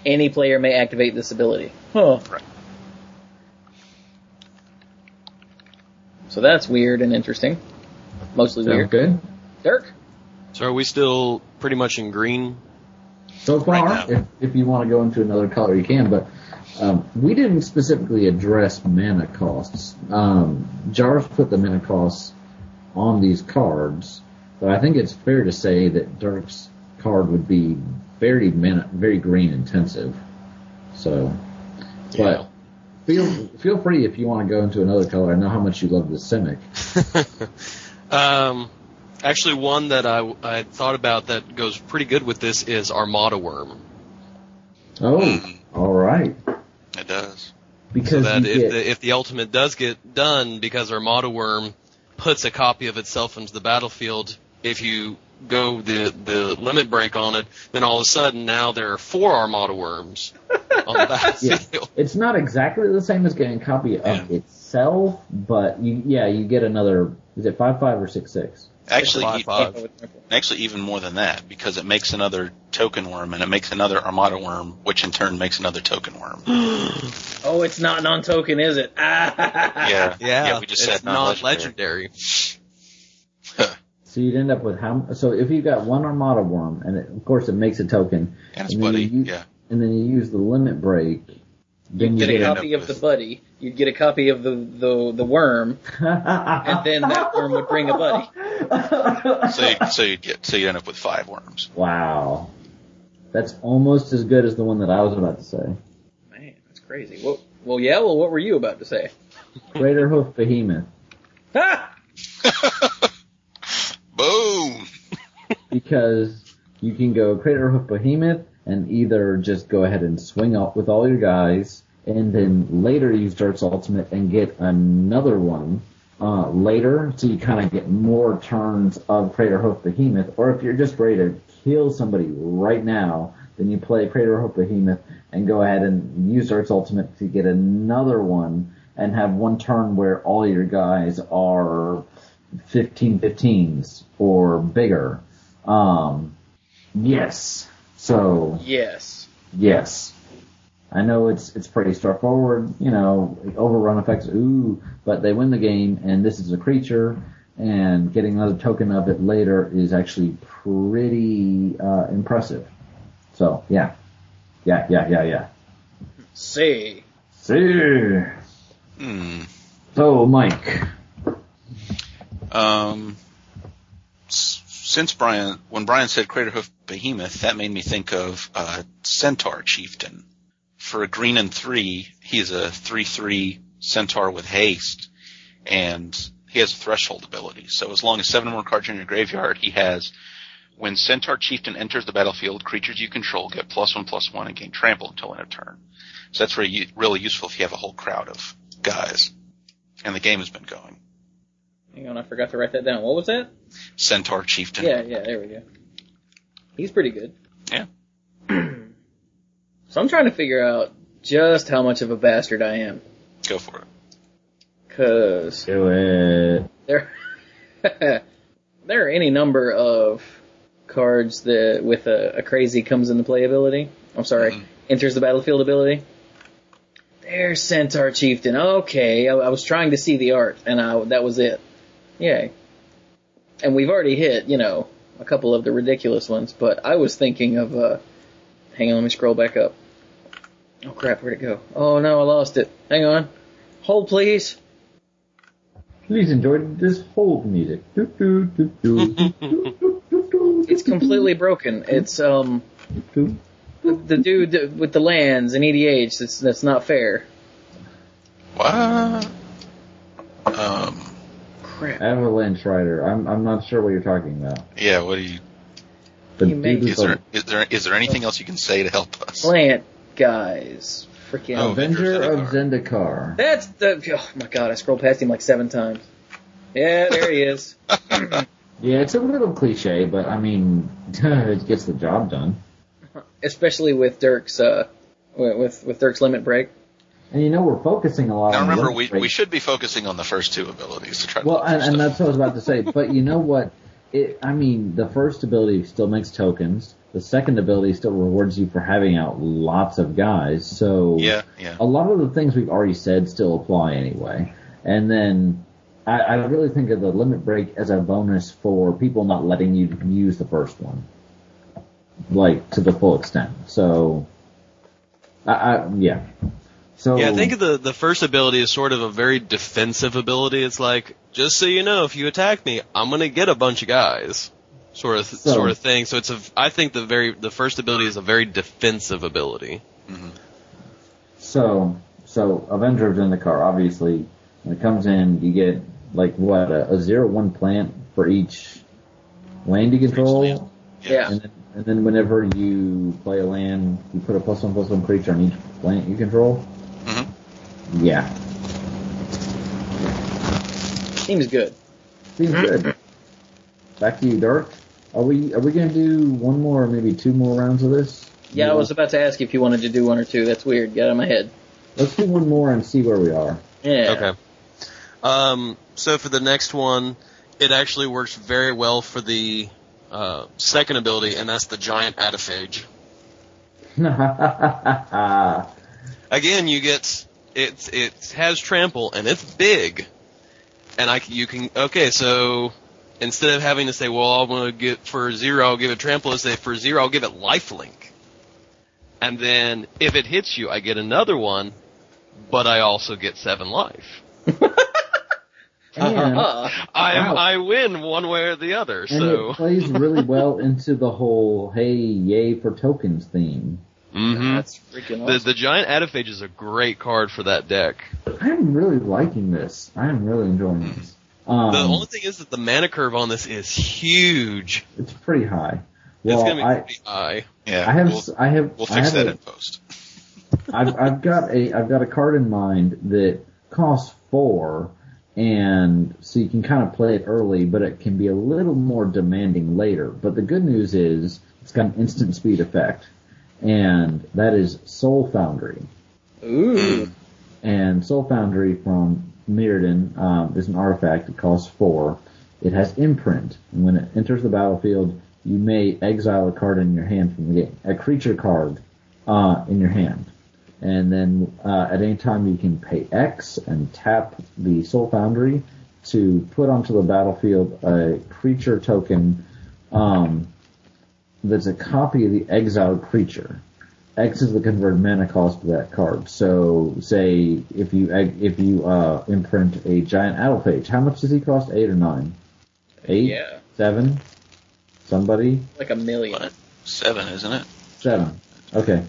Any player may activate this ability. Huh. Right. So that's weird and interesting. Mostly Sounds weird. good. Dirk? So are we still pretty much in green? So far, Right if, if you want to go into another color, you can. But um, we didn't specifically address mana costs. Um, Jars put the mana costs on these cards, but I think it's fair to say that Dirk's card would be very very green intensive. So, but feel feel free if you want to go into another color. I know how much you love the Simic. Um, actually, one that I, I thought about that goes pretty good with this is Armada Wurm. Oh, Mhm. all right. It does. So Because that if get, the, if the ultimate does get done, because Armada Wurm puts a copy of itself into the battlefield, if you go the the limit break on it, then all of a sudden now there are four Armada Wurms on the battlefield. Yeah. It's not exactly the same as getting a copy of itself, but you, yeah, you get another. Is it five five or six six? Actually, Five, five. actually even more than that because it makes another token worm and it makes another Armada Wurm, which in turn makes another token worm. Oh, it's not non-token, is it? Ah. Yeah, Yeah, we just it's said not non-legendary. So you'd end up with how? So if you've got one Armada Wurm, and it, of course it makes a token, And it's and then buddy, you, yeah. and then you use the limit break, then You'd get a copy of the buddy. You'd get a copy of the, the, the worm, and then that worm would bring a buddy. So you, so you get so you end up with five worms. wow, That's almost as good as the one that I was about to say. Man, that's crazy. Well, well, yeah. Well, what were you about to say? Craterhoof Behemoth. Because you can go Craterhoof Behemoth and either just go ahead and swing up with all your guys, and then later use Dirk's Ultimate and get another one uh, later, so you kind of get more turns of Craterhoof Behemoth. Or if you're just ready to kill somebody right now, then you play Craterhoof Behemoth and go ahead and use Dirk's Ultimate to get another one and have one turn where all your guys are 15 15s or bigger. Um, yes. So, Yes. yes. I know it's, it's pretty straightforward, you know, overrun effects, ooh, but they win the game and this is a creature and getting another token of it later is actually pretty, uh, impressive. So, yeah. Yeah, yeah, yeah, yeah. See. See. Hmm. So, Mike. Um, s- since Brian, when Brian said Craterhoof Behemoth, that made me think of uh, Centaur Chieftain. For a green and three, he's a three-three Centaur with haste, and he has a threshold ability. So as long as seven or more cards in your graveyard, he has. When Centaur Chieftain enters the battlefield, creatures you control get plus one plus one and gain trample until end of turn. So that's really, really useful if you have a whole crowd of guys. And the game has been going. Hang on, I forgot to write that down. What was that? Centaur Chieftain. Yeah, yeah, there we go. He's pretty good. Yeah. So I'm trying to figure out just how much of a bastard I am. Go for it. Cause Do it. there, there are any number of cards that with a, a crazy comes into play ability. I'm sorry, Mhm. enters the battlefield ability. There's Centaur Chieftain. Okay, I, I was trying to see the art, and I, that was it. Yay. And we've already hit, you know, a couple of the ridiculous ones, but I was thinking of, uh, hang on, let me scroll back up. Oh crap, where'd it go? Oh no, I lost it. Hang on. Hold please. Please enjoy this hold music. Do, do, do, do, do, do, do, do, It's completely broken. It's, um, the, the dude with the lands and EDH, that's, that's not fair. What? Um, Crap. Avalanche Rider. I'm I'm not sure what you're talking about. yeah, what do you, The You make- dude is there, the is there, is there anything else you can say to help us? Plant guys. Freaking. Oh, Avenger Avenger of Zendikar. That's the, oh my god, I scrolled past him like seven times. Yeah, there he is. Yeah, it's a little cliche, but I mean, it gets the job done. Especially with Dirk's, uh, with, with Dirk's limit break. And you know, we're focusing a lot Now on remember, we, we should be focusing on the first two abilities to try Well, and, and that's what I was about to say. But you know what? It, I mean, the first ability still makes tokens. The second ability still rewards you for having out lots of guys. So Yeah, yeah. a lot of the things we've already said still apply anyway. And then I, I really think of the limit break as a bonus for people not letting you use the first one, like to the full extent. So, I, I yeah. So Yeah, I think the the first ability is sort of a very defensive ability. It's like, just so you know, if you attack me, I'm gonna get a bunch of guys, sort of So- sort of thing. So it's a, I think the very the first ability is a very defensive ability. Mm-hmm. So, so Avenger of Zendikar, obviously, when it comes in, you get like what a, a zero one plant for each land you control, land. Yeah. and then, and then whenever you play a land, you put a plus one plus one creature on each plant you control. Yeah, Seems good. seems good. Back to you, Dirk. Are we are we gonna do one more or maybe two more rounds of this? Yeah, I was about to ask if you wanted to do one or two. That's weird. Get out of my head. Let's do one more and see where we are. Yeah. Okay. Um, so for the next one, it actually works very well for the uh, second ability, and that's the giant Adephage. Again, you get it. It has trample, and it's big. And I you can okay. So instead of having to say, well, I'm gonna get for zero, I'll give it trample. I say for zero, I'll give it lifelink. And then if it hits you, I get another one, but I also get seven life. I Wow. I win one way or the other. and So it plays really well into the whole "Hey, yay for tokens" theme. Hmm That's freaking the awesome. the giant Adephage is a great card for that deck. I'm really liking this. I'm really enjoying this. Um, The only thing is that the mana curve on this is huge. it's pretty high. it's gonna be I, pretty high. Yeah, I have, we'll, s- I have, we'll I fix have that a- in post. I've I've got a I've got a card in mind that costs four, and so you can kind of play it early, but it can be a little more demanding later. But the good news is it's got an instant speed effect, and that is Soul Foundry. Ooh. And Soul Foundry from Mirrodin um, is an artifact. It costs four. It has imprint, and when it enters the battlefield, you may exile a card in your hand from the game, a creature card uh, in your hand, and then uh, at any time you can pay X and tap the Soul Foundry to put onto the battlefield a creature token um, that's a copy of the exiled creature. X is the converted mana cost of that card. So, say if you if you uh, imprint a giant Adephage, how much does he cost? Eight or nine? Eight? Yeah. Seven? Somebody? Like a million. What? Seven, isn't it? Seven. Okay.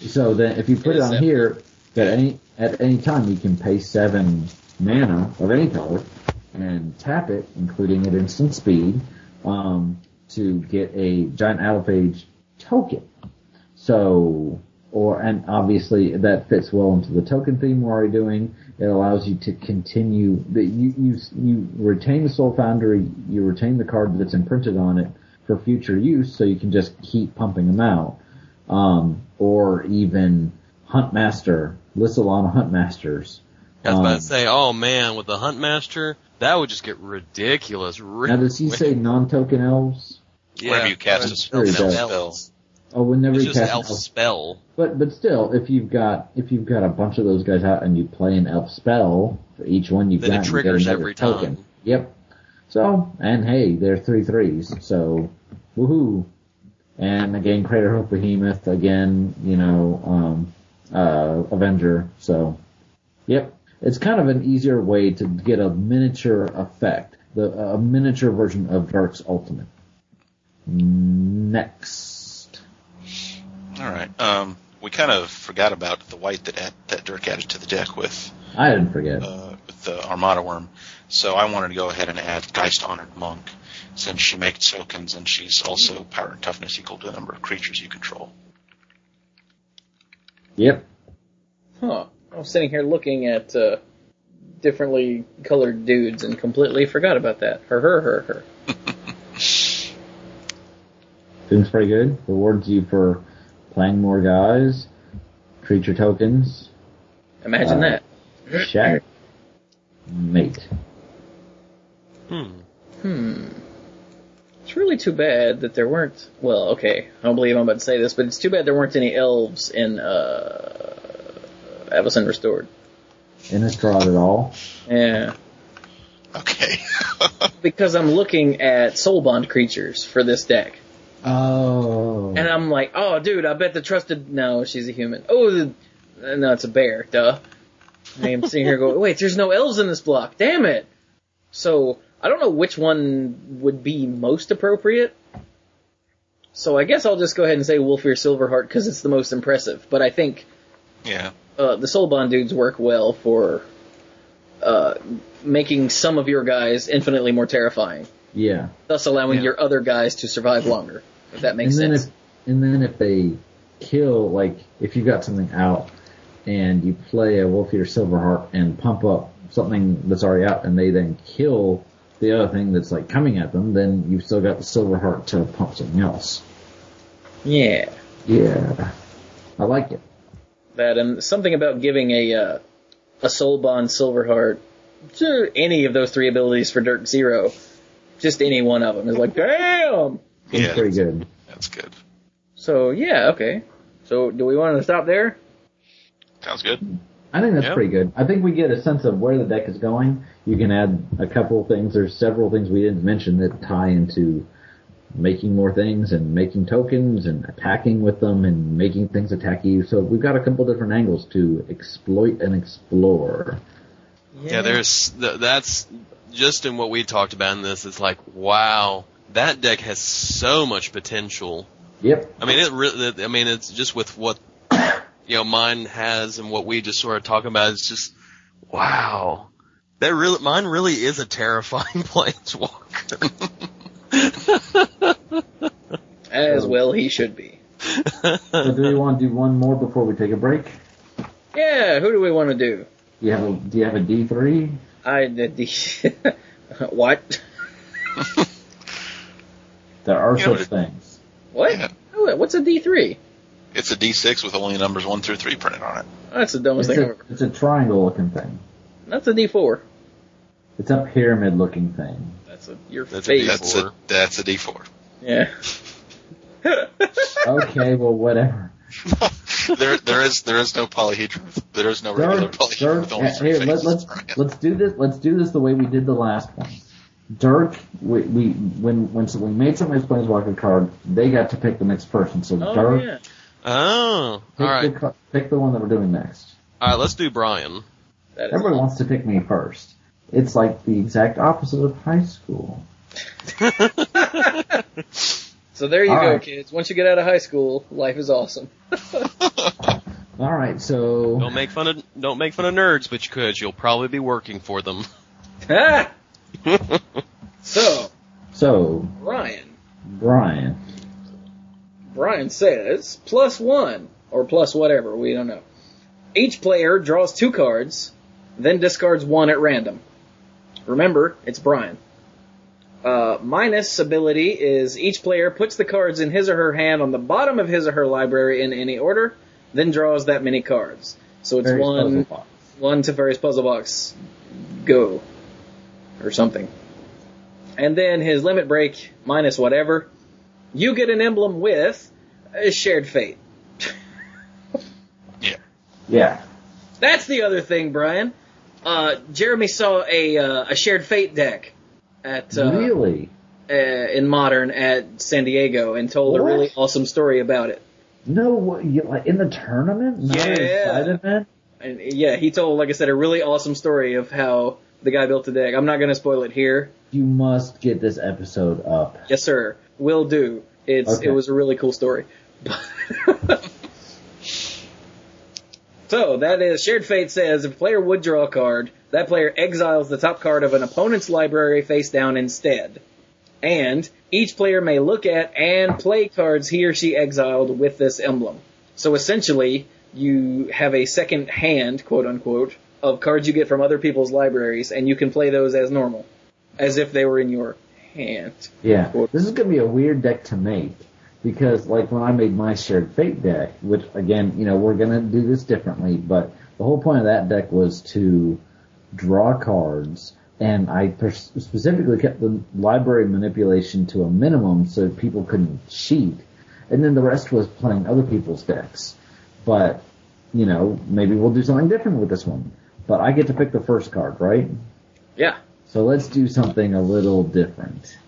So then, if you put It it is on seven. here, at any at any time you can pay seven mana of any color and tap it, including at instant speed, um, to get a giant Adephage token. So, or and obviously that fits well into the token theme we're already doing. It allows you to continue that you you you retain the Soul Foundry, you retain the card that's imprinted on it for future use, so you can just keep pumping them out. Um, or even Huntmaster, Lys Alana Huntmasters. I was about Um, to say, oh man, with the Huntmaster, that would just get ridiculous. Now, does he say non-token elves? Yeah, Whenever you cast a spell, elf spell. spells. Oh, whenever It's you just cast an elf elf spell. But but still, if you've got if you've got a bunch of those guys out and you play an elf spell for each one you've Then it got, you get triggers another every token. time. Yep. So and hey, they're three threes, so woohoo! And again, Craterhoof Behemoth again, you know, um, uh, Avenger. So, yep, it's kind of an easier way to get a miniature effect, the a miniature version of Dirk's Ultimate. Next. All right. Um, we kind of forgot about the white that add, that Dirk added to the deck with I didn't forget. uh, with the Armada Wurm. So I wanted to go ahead and add Geist Honored Monk, since she makes tokens and she's also power and toughness equal to the number of creatures you control. Yep. Huh. I was sitting here looking at uh, differently colored dudes and completely forgot about that. Her, her, her, her. Seems pretty good. Rewards you for playing more guys, creature tokens, Imagine Uh, that. check, mate. Hmm. Hmm. It's really too bad that there weren't. Well, okay, I don't believe I'm about to say this, but it's too bad there weren't any elves in uh, Avacyn Restored. In Innistrad at all. Yeah, Okay. because I'm looking at Soulbond creatures for this deck, Oh. and I'm like, oh, dude, I bet the trusted. No, she's a human. Oh, the, no, it's a bear. Duh. I'm sitting here going, wait, there's no elves in this block. Damn it. So I don't know which one would be most appropriate. So I guess I'll just go ahead and say Wolfir Silverheart because it's the most impressive. But I think yeah. uh, the Soulbond dudes work well for uh, making some of your guys infinitely more terrifying, yeah. thus allowing Yeah. your other guys to survive longer. If that makes and then sense. if and then if they kill, like if you got something out and you play a Wolfir Silverheart and pump up something that's already out, and they then kill the other thing that's like coming at them, then you've still got the Silverheart to pump something else. yeah. Yeah. I like it. that and something about giving a uh, a soul bond silverheart to any of those three abilities for Dirt Zero, just any one of them is like damn. It's Yeah. pretty good. That's good. So yeah, okay. So do we want to stop there? Sounds good. I think that's Yeah. pretty good. I think we get a sense of where the deck is going. You can add a couple of things. There's several things we didn't mention that tie into making more things and making tokens and attacking with them and making things attack you. So we've got a couple different angles to exploit and explore. Yeah, there's th- that's just in what we talked about in this. It's like, wow, that deck has so much potential. Yep. I mean, it really. I mean, it's just with what you know mine has and what we just sort of talking about. It's just wow. That really, mine really is a terrifying planeswalker. As well he should be. So do we want to do one more before we take a break? Yeah, who do we want to do? Do you have a Do you have a D three? I did the what? There are Yeah, such but- things. What? Yeah. Oh, What's a D three? It's a D6 with only numbers one through three printed on it. That's the dumbest It's thing a, ever. it's a triangle looking thing. That's a D four. It's a pyramid looking thing. That's a your That's a. That's a that's a D4. Yeah. Okay, well whatever. there there is there is no polyhedron. There is no regular Dirk, polyhedron Dirk, with only three here, let, faces. let's let's do this. Let's do this the way we did the last one. Dirk, we, we when when we made somebody's planeswalker card, they got to pick the next person. So Oh Dirk, yeah. oh, pick, all right, the, pick the one that we're doing next. all right. Let's do Brian. That is Everybody wants to pick me first. It's like the exact opposite of high school. So there you All go, right. kids. Once you get out of high school, life is awesome. All right, so Don't make fun of don't make fun of nerds, but you could. You'll probably be working for them. Ah! so, so Ryan. Brian, Brian says plus one or plus whatever, we don't know. Each player draws two cards, then discards one at random. Remember, it's Brian. Uh, minus ability is each player puts the cards in his or her hand on the bottom of his or her library in any order, then draws that many cards. So it's Various one, one to Teferi's puzzle box, go, or something. And then his limit break minus whatever. You get an emblem with a shared fate. Yeah, That's the other thing, Brian. Uh, Jeremy saw a uh, a shared fate deck at uh, really? uh, in modern at San Diego and told a really awesome story about it. No, what, you, like in the tournament, not Yeah. And yeah, he told, like I said, a really awesome story of how the guy built the deck. I'm not going to spoil it here. You must get this episode up. Yes, sir. Will do. It's Okay. it was a really cool story. so that is shared fate says if a player would draw a card, that player exiles the top card of an opponent's library face down instead. And each player may look at and play cards he or she exiled with this emblem. So essentially, you have a second hand, quote unquote, of cards you get from other people's libraries, and you can play those as normal, as if they were in your hand. Yeah, this is gonna be a weird deck to make because, like, when I made my shared fate deck, which again, you know, we're gonna do this differently, but the whole point of that deck was to draw cards, and I pers- specifically kept the library manipulation to a minimum so people couldn't cheat, and then the rest was playing other people's decks. But you know, maybe we'll do something different with this one. But I get to pick the first card, right? Yeah. So let's do something a little different.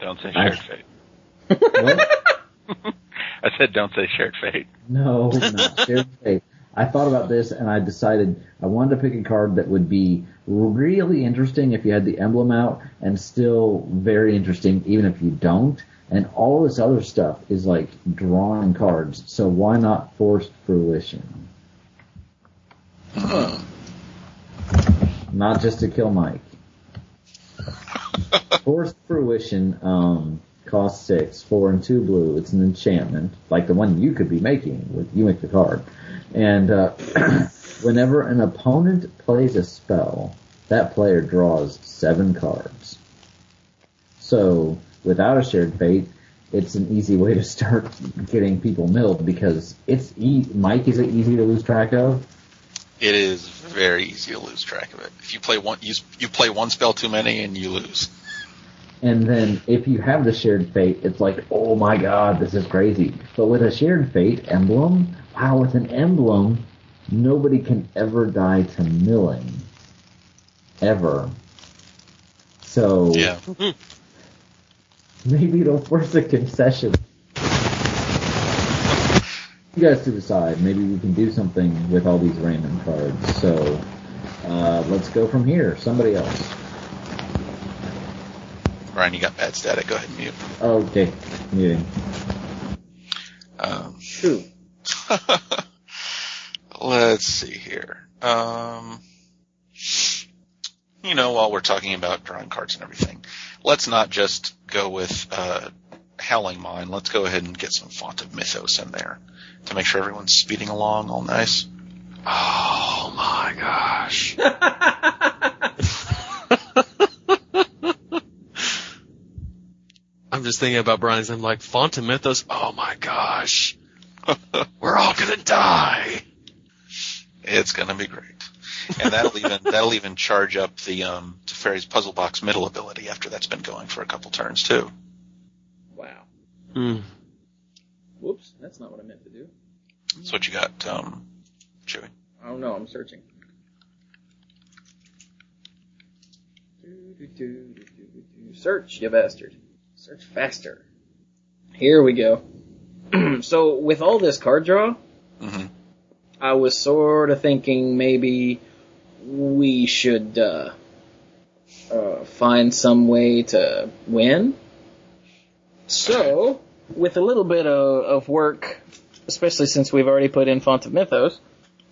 Don't say I- shared fate. What? I said don't say shared fate. No, not shared fate. I thought about this and I decided I wanted to pick a card that would be really interesting if you had the emblem out and still very interesting even if you don't. And all this other stuff is like drawing cards. So why not forced fruition? Not just to kill Mike. Forced fruition um, costs six, four and two blue. It's an enchantment, like the one you could be making with you make the card. And uh, whenever an opponent plays a spell, that player draws seven cards. So without a shared fate, it's an easy way to start getting people milled because it's e- Mike. Is it easy to lose track of? It is very easy to lose track of it. If you play one, you you play one spell too many and you lose. And then if you have the shared fate, it's like, oh my god, this is crazy. But with a shared fate emblem, wow, with an emblem, nobody can ever die to milling. Ever. So Yeah. maybe it'll force a concession. You guys to decide. Maybe we can do something with all these random cards. So Uh, let's go from here. Somebody else. Ryan, you got bad static. Go ahead and mute. Okay, muting. Um, Shoot. let's see here. Um, you know, while we're talking about drawing cards and everything, let's not just go with uh, Howling Mine. Let's go ahead and get some Font of Mythos in there to make sure everyone's speeding along all nice. Oh my gosh. I'm just thinking about Brian's. I'm like, Font of Mythos. Oh my gosh. We're all gonna die. It's gonna be great. And that'll even that'll even charge up the um Teferi's puzzle box middle ability after that's been going for a couple turns too. Wow. Hmm. Whoops, that's not what I meant to do. That's what you got, um Chewy. Oh no, I'm searching. Do, do, do. Search, you bastard. Search faster. Here we go. so, with all this card draw, hmm I was sort of thinking maybe we should uh, uh, find some way to win. So, with a little bit of, of work, especially since we've already put in Font of Mythos,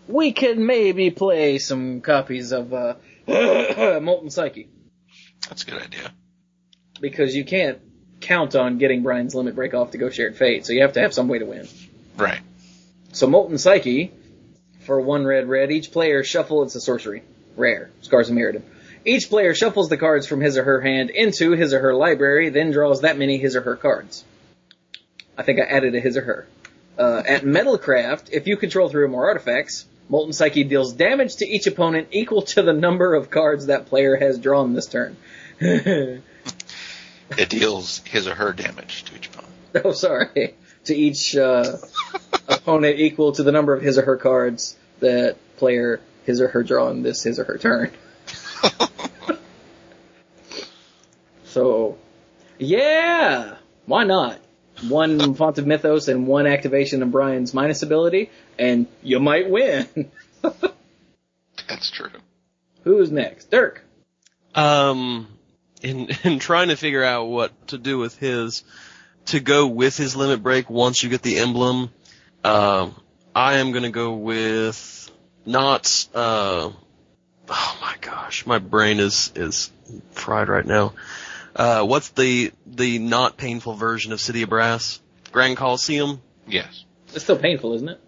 we could maybe play some copies of uh, Molten Psyche That's a good idea. because you can't count on getting Brian's Limit Break off to go Shared Fate, so you have to have some way to win. Right. So Molten Psyche, for one red red, each player shuffle, it's a sorcery. Rare. Scars of Mirrodin. Each player shuffles the cards from his or her hand into his or her library, then draws that many his or her cards. I think I added a his or her. Uh, at Metalcraft, if you control three or more artifacts, Molten Psyche deals damage to each opponent equal to the number of cards that player has drawn this turn. It deals his or her damage to each opponent. oh, sorry. To each uh, opponent equal to the number of his or her cards that player his or her draw in this his or her turn. So, yeah, why not? One font of mythos and one activation of Brian's minus ability, and you might win. That's true. Who's next? Dirk. Um, in in trying to figure out what to do with his, to go with his limit break once you get the emblem, um, I am gonna go with not. Uh, oh my gosh, my brain is is fried right now. Uh, what's the the not painful version of City of Brass? Grand Coliseum. Yes. It's still painful, isn't it?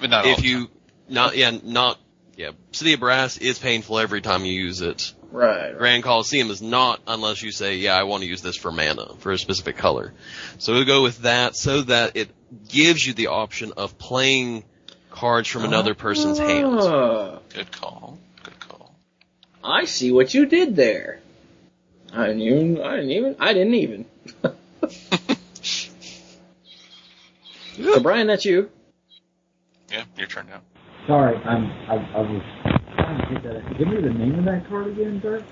But not if the you not yeah not yeah City of Brass is painful every time you use it. Right. Grand Coliseum is not unless you say, yeah, I want to use this for mana, for a specific color. So we'll go with that so that it gives you the option of playing cards from another person's hand. Ah, Good call. Good call. I see what you did there. I didn't even. I didn't even. I didn't even. so Brian, that's you. Yeah, your turn now. Sorry, I'm, I, I was trying to get that. Give me the name of that card again, Dirk.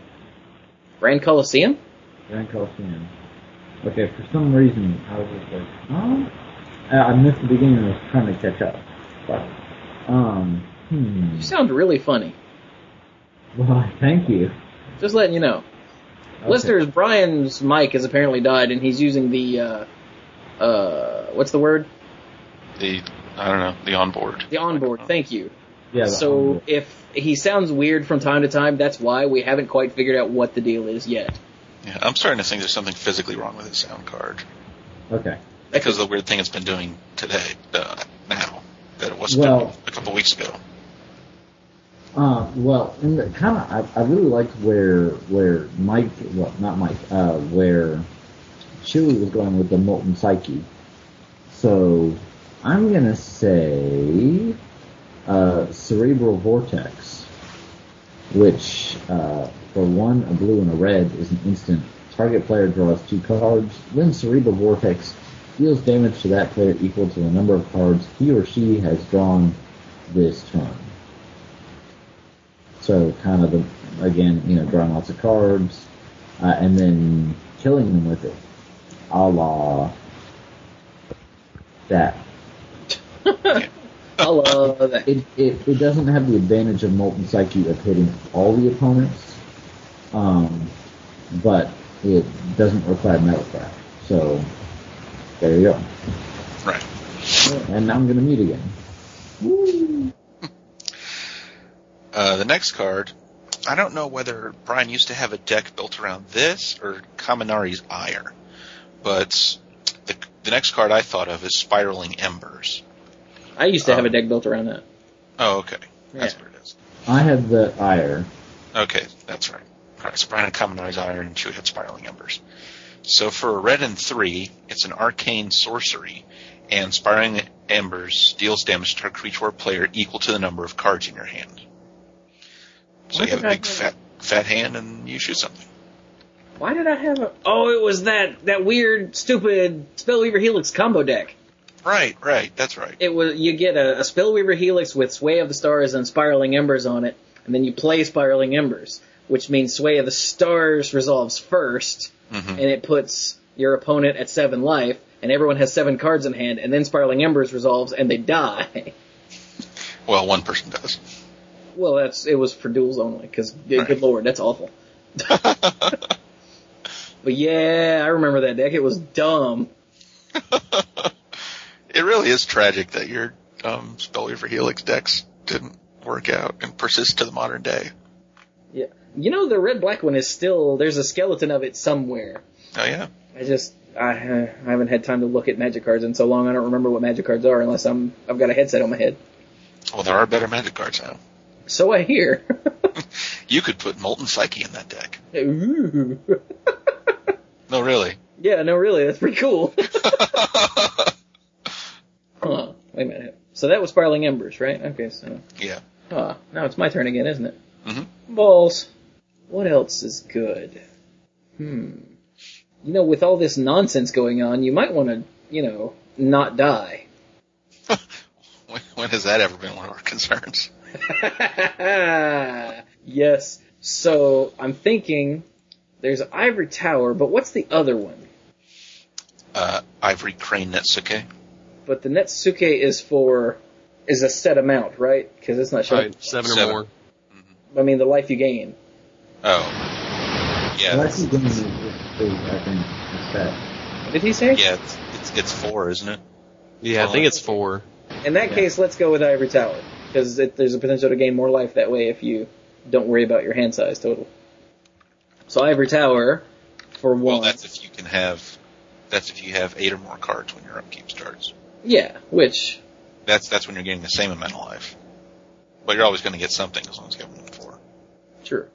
Grand Coliseum. Grand Coliseum. Okay, for some reason I was just like, huh? I I missed the beginning and I was trying to catch up. But, um, hmm. You sound really funny. Well, thank you. Just letting you know. Okay. Listeners, Brian's mic has apparently died, and he's using the uh, uh, what's the word? The I don't know the onboard. The onboard. Thank you. Yeah. so onboard. if he sounds weird from time to time, that's why we haven't quite figured out what the deal is yet. Yeah, I'm starting to think there's something physically wrong with his sound card Okay. because of the weird thing it's been doing today. Uh, now that it wasn't Well- a couple weeks ago. Uh, well, in the kind of, I, I really liked where where Mike, well, not Mike, uh, where Chewie was going with the molten psyche. So I'm gonna say uh, cerebral vortex, which uh, for one, a blue and a red is an instant. Target player draws two cards. Then cerebral vortex deals damage to that player equal to the number of cards he or she has drawn this turn. So kind of the, again, you know, drawing lots of cards, uh, and then killing them with it, a la that. It, it, it doesn't have the advantage of Molten Psyche of hitting all the opponents, um, but it doesn't require Metalcraft. So, there you go. Right. And now I'm going to mute again. Uh, the next card, I don't know whether Brian used to have a deck built around this or Kaminari's Ire, but the, the next card I thought of is Spiraling Embers. I used to have a Um, deck built around that. Oh, okay. That's Yeah. what it is. I have the ire. Okay, that's right. Alright, so Brian had Kaminari's Ire and Chewie had Spiraling Embers. So for a red and three, it's an arcane sorcery, and Spiraling Embers deals damage to a creature or player equal to the number of cards in your hand. So Why you have a big have- fat fat hand and you shoot something. Why did I have a? Oh, it was that that weird, stupid Spellweaver Helix combo deck. Right, right, that's right. It was you get a, a Spellweaver Helix with Sway of the Stars and Spiraling Embers on it, and then you play Spiraling Embers, which means Sway of the Stars resolves first, hmm and it puts your opponent at seven life, and everyone has seven cards in hand, and then Spiraling Embers resolves and they die. Well, one person does. well, that's it was for duels only, because good lord, that's awful. But yeah, I remember that deck. It was dumb. it really is tragic that your um, Spellweaver Helix decks didn't work out and persist to the modern day. Yeah. You know, the red black one is still, there's a skeleton of it somewhere. Oh yeah, I just, I, uh, I haven't had time to look at magic cards in so long, I don't remember what magic cards are unless I'm, I've got a headset on my head. well there are better Magic cards now. So I hear. You could put Molten Psyche in that deck. Ooh. No, really. yeah, no, really, that's pretty cool. Wait a minute. So that was Spiraling Embers, right? Okay, so. yeah. Huh. Now it's my turn again, isn't it? Mhm. Balls. What else is good? Hmm. You know, with all this nonsense going on, you might want to, you know, not die. When, when has that ever been one of our concerns? yes. So I'm thinking there's Ivory Tower, but what's the other one? Uh, Ivory Crane Netsuke. But the Netsuke is for is a set amount, right? Because it's not showing. Right, seven, Seven. or more. Mm-hmm. I mean, the life you gain. Oh. Yeah. Well, that's the game is, is, I think, is that. What did he say? Yeah, it's, it's, it's four, isn't it? Yeah, I think it's four. In that Yeah. case, let's go with Ivory Tower because there's a potential to gain more life that way if you don't worry about your hand size total. So Ivory Tower for one. Well, that's if you can have, that's if you have eight or more cards when your upkeep starts. Yeah, which That's, that's when you're getting the same amount of life. But you're always going to get something as long as you have than four. Sure.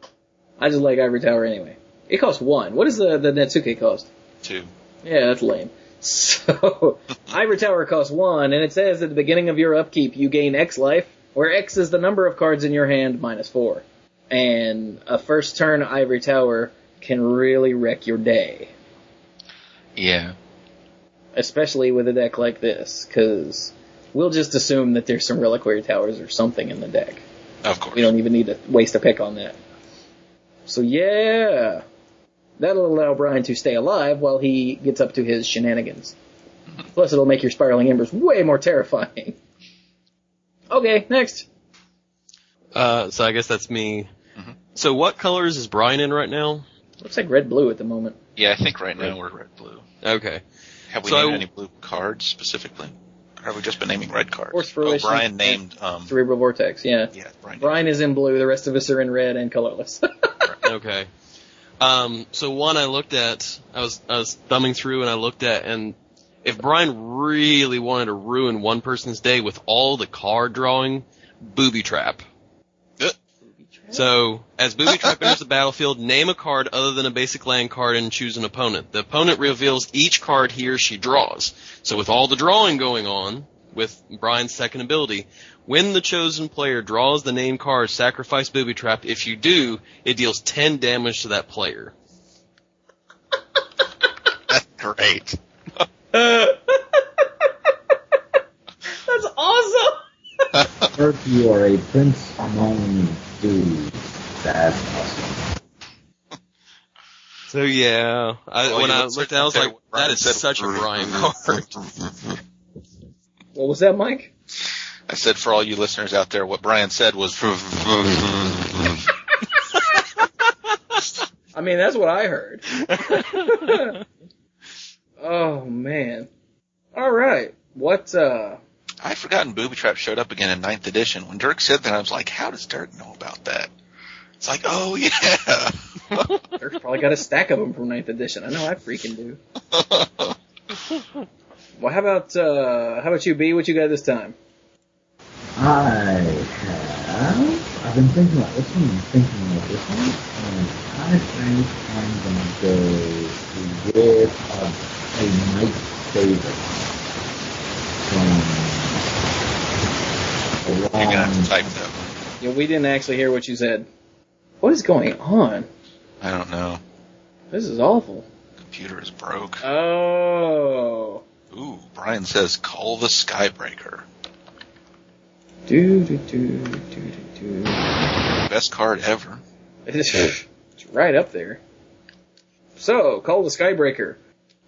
I just like Ivory Tower anyway. It costs one. What does the, the Netsuke cost? Two. Yeah, that's lame. So, Ivory Tower costs one, and it says at the beginning of your upkeep you gain X life, where X is the number of cards in your hand minus four. And a first turn Ivory Tower can really wreck your day. Yeah. Especially with a deck like this, because we'll just assume that there's some Reliquary Towers or something in the deck. Of course. We don't even need to waste a pick on that. So yeah, that'll allow Brian to stay alive while he gets up to his shenanigans. Plus, it'll make your spiraling embers way more terrifying. Okay, next. Uh, so I guess that's me. Mhm. So what colors is Brian in right now? Looks like red blue at the moment. Yeah, I think right now we're red blue. Okay. Have we So named I- any blue cards specifically? Or have we just been naming red cards? Force oh, Fruition. Brian named, um, Cerebral Vortex, yeah. yeah, Brian. Brian is in blue, the rest of us are in red and colorless. Okay. Um, so one I looked at, I was, I was thumbing through and I looked at, and if Brian really wanted to ruin one person's day with all the card drawing, booby trap. So, as booby trap enters the battlefield, name a card other than a basic land card and choose an opponent. The opponent reveals each card he or she draws. So with all the drawing going on, with Brian's second ability, when the chosen player draws the named card, sacrifice booby trap. If you do, it deals 10 damage to that player. That's great. That's awesome! If you are a Prince known dude, that's awesome. So yeah, I, Well, when you I looked at I was like, Brian that is such a Brian card. What was that, Mike? I said for all you listeners out there, what Brian said was. I mean, that's what I heard. oh man. All right. What? uh I had forgotten Booby Trap showed up again in ninth edition. When Dirk said that, I was like, how does Dirk know about that? It's like, oh yeah. Dirk's probably got a stack of them from ninth edition. I know I freaking do. Well, how about uh how about you, B? What you got this time? I have. I've been thinking about this one and thinking about this one, and I think I'm gonna go with a, a night favorite from a You're gonna have to type that. Yeah, we didn't actually hear what you said. What is going on? I don't know. This is awful. Computer is broke. Oh. Ooh, Brian says call the Skybreaker. Do do do do do do. Best card ever. It's, it's right up there. So, Call the Skybreaker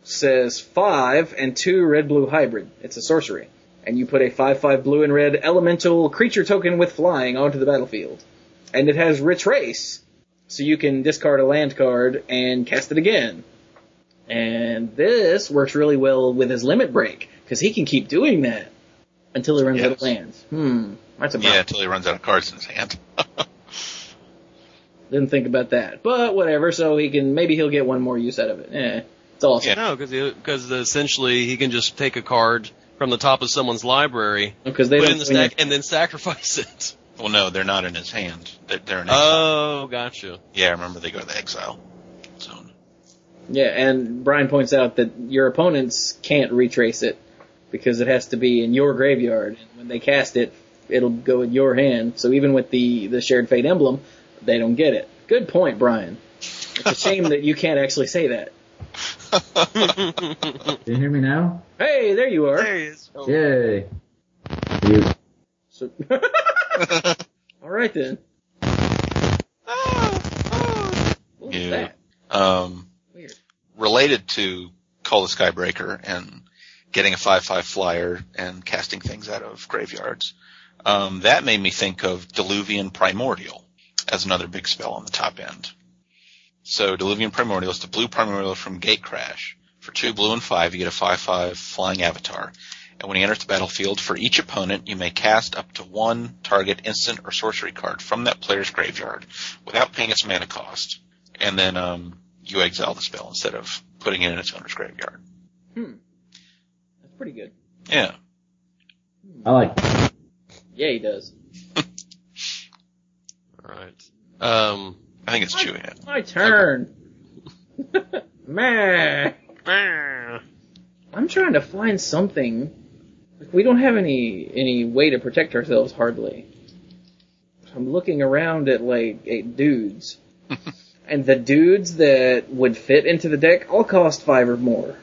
says five and two red blue hybrid. It's a sorcery. And you put a 5-5 blue and red elemental creature token with flying onto the battlefield. And it has retrace. So you can discard a land card and cast it again. And this works really well with his limit break, because he can keep doing that until he runs out of Yes. lands. Hmm. That's a Yeah, until he runs out of cards in his hand. Didn't think about that. But whatever, so he can, maybe he'll get one more use out of it. Eh. It's awesome. Yeah. No, because because essentially he can just take a card from the top of someone's library, Because they put it in the when you- stack, and then sacrifice it. well, no, they're not in his hand. They're, they're in exile. Oh, gotcha. yeah, I remember they go to the exile zone. Yeah, and Brian points out that your opponents can't retrace it because it has to be in your graveyard. And when they cast it, it'll go in your hand. So even with the the shared fate emblem, they don't get it. Good point, Brian. It's a shame that you can't actually say that. Can you hear me now? Hey, there you are. There he is. Oh. Yay. You. So, all right then. What was Yeah. that? Um, Weird. related to Call the Skybreaker and getting a 5-5 flyer and casting things out of graveyards, um, that made me think of Diluvian Primordial as another big spell on the top end. So Diluvian Primordial is the blue Primordial from Gatecrash. For two blue and five, you get a 5-5 flying avatar. And when he enters the battlefield, for each opponent, you may cast up to one target instant or sorcery card from that player's graveyard without paying its mana cost. And then, um, you exile the spell instead of putting it in its owner's graveyard. Hmm. That's pretty good. Yeah. I like it. Yeah, he does. All right. Um. I think it's chewing it. My turn. Man. I'm trying to find something. Like, we don't have any any way to protect ourselves hardly. I'm looking around at like at dudes, and the dudes that would fit into the deck all cost five or more.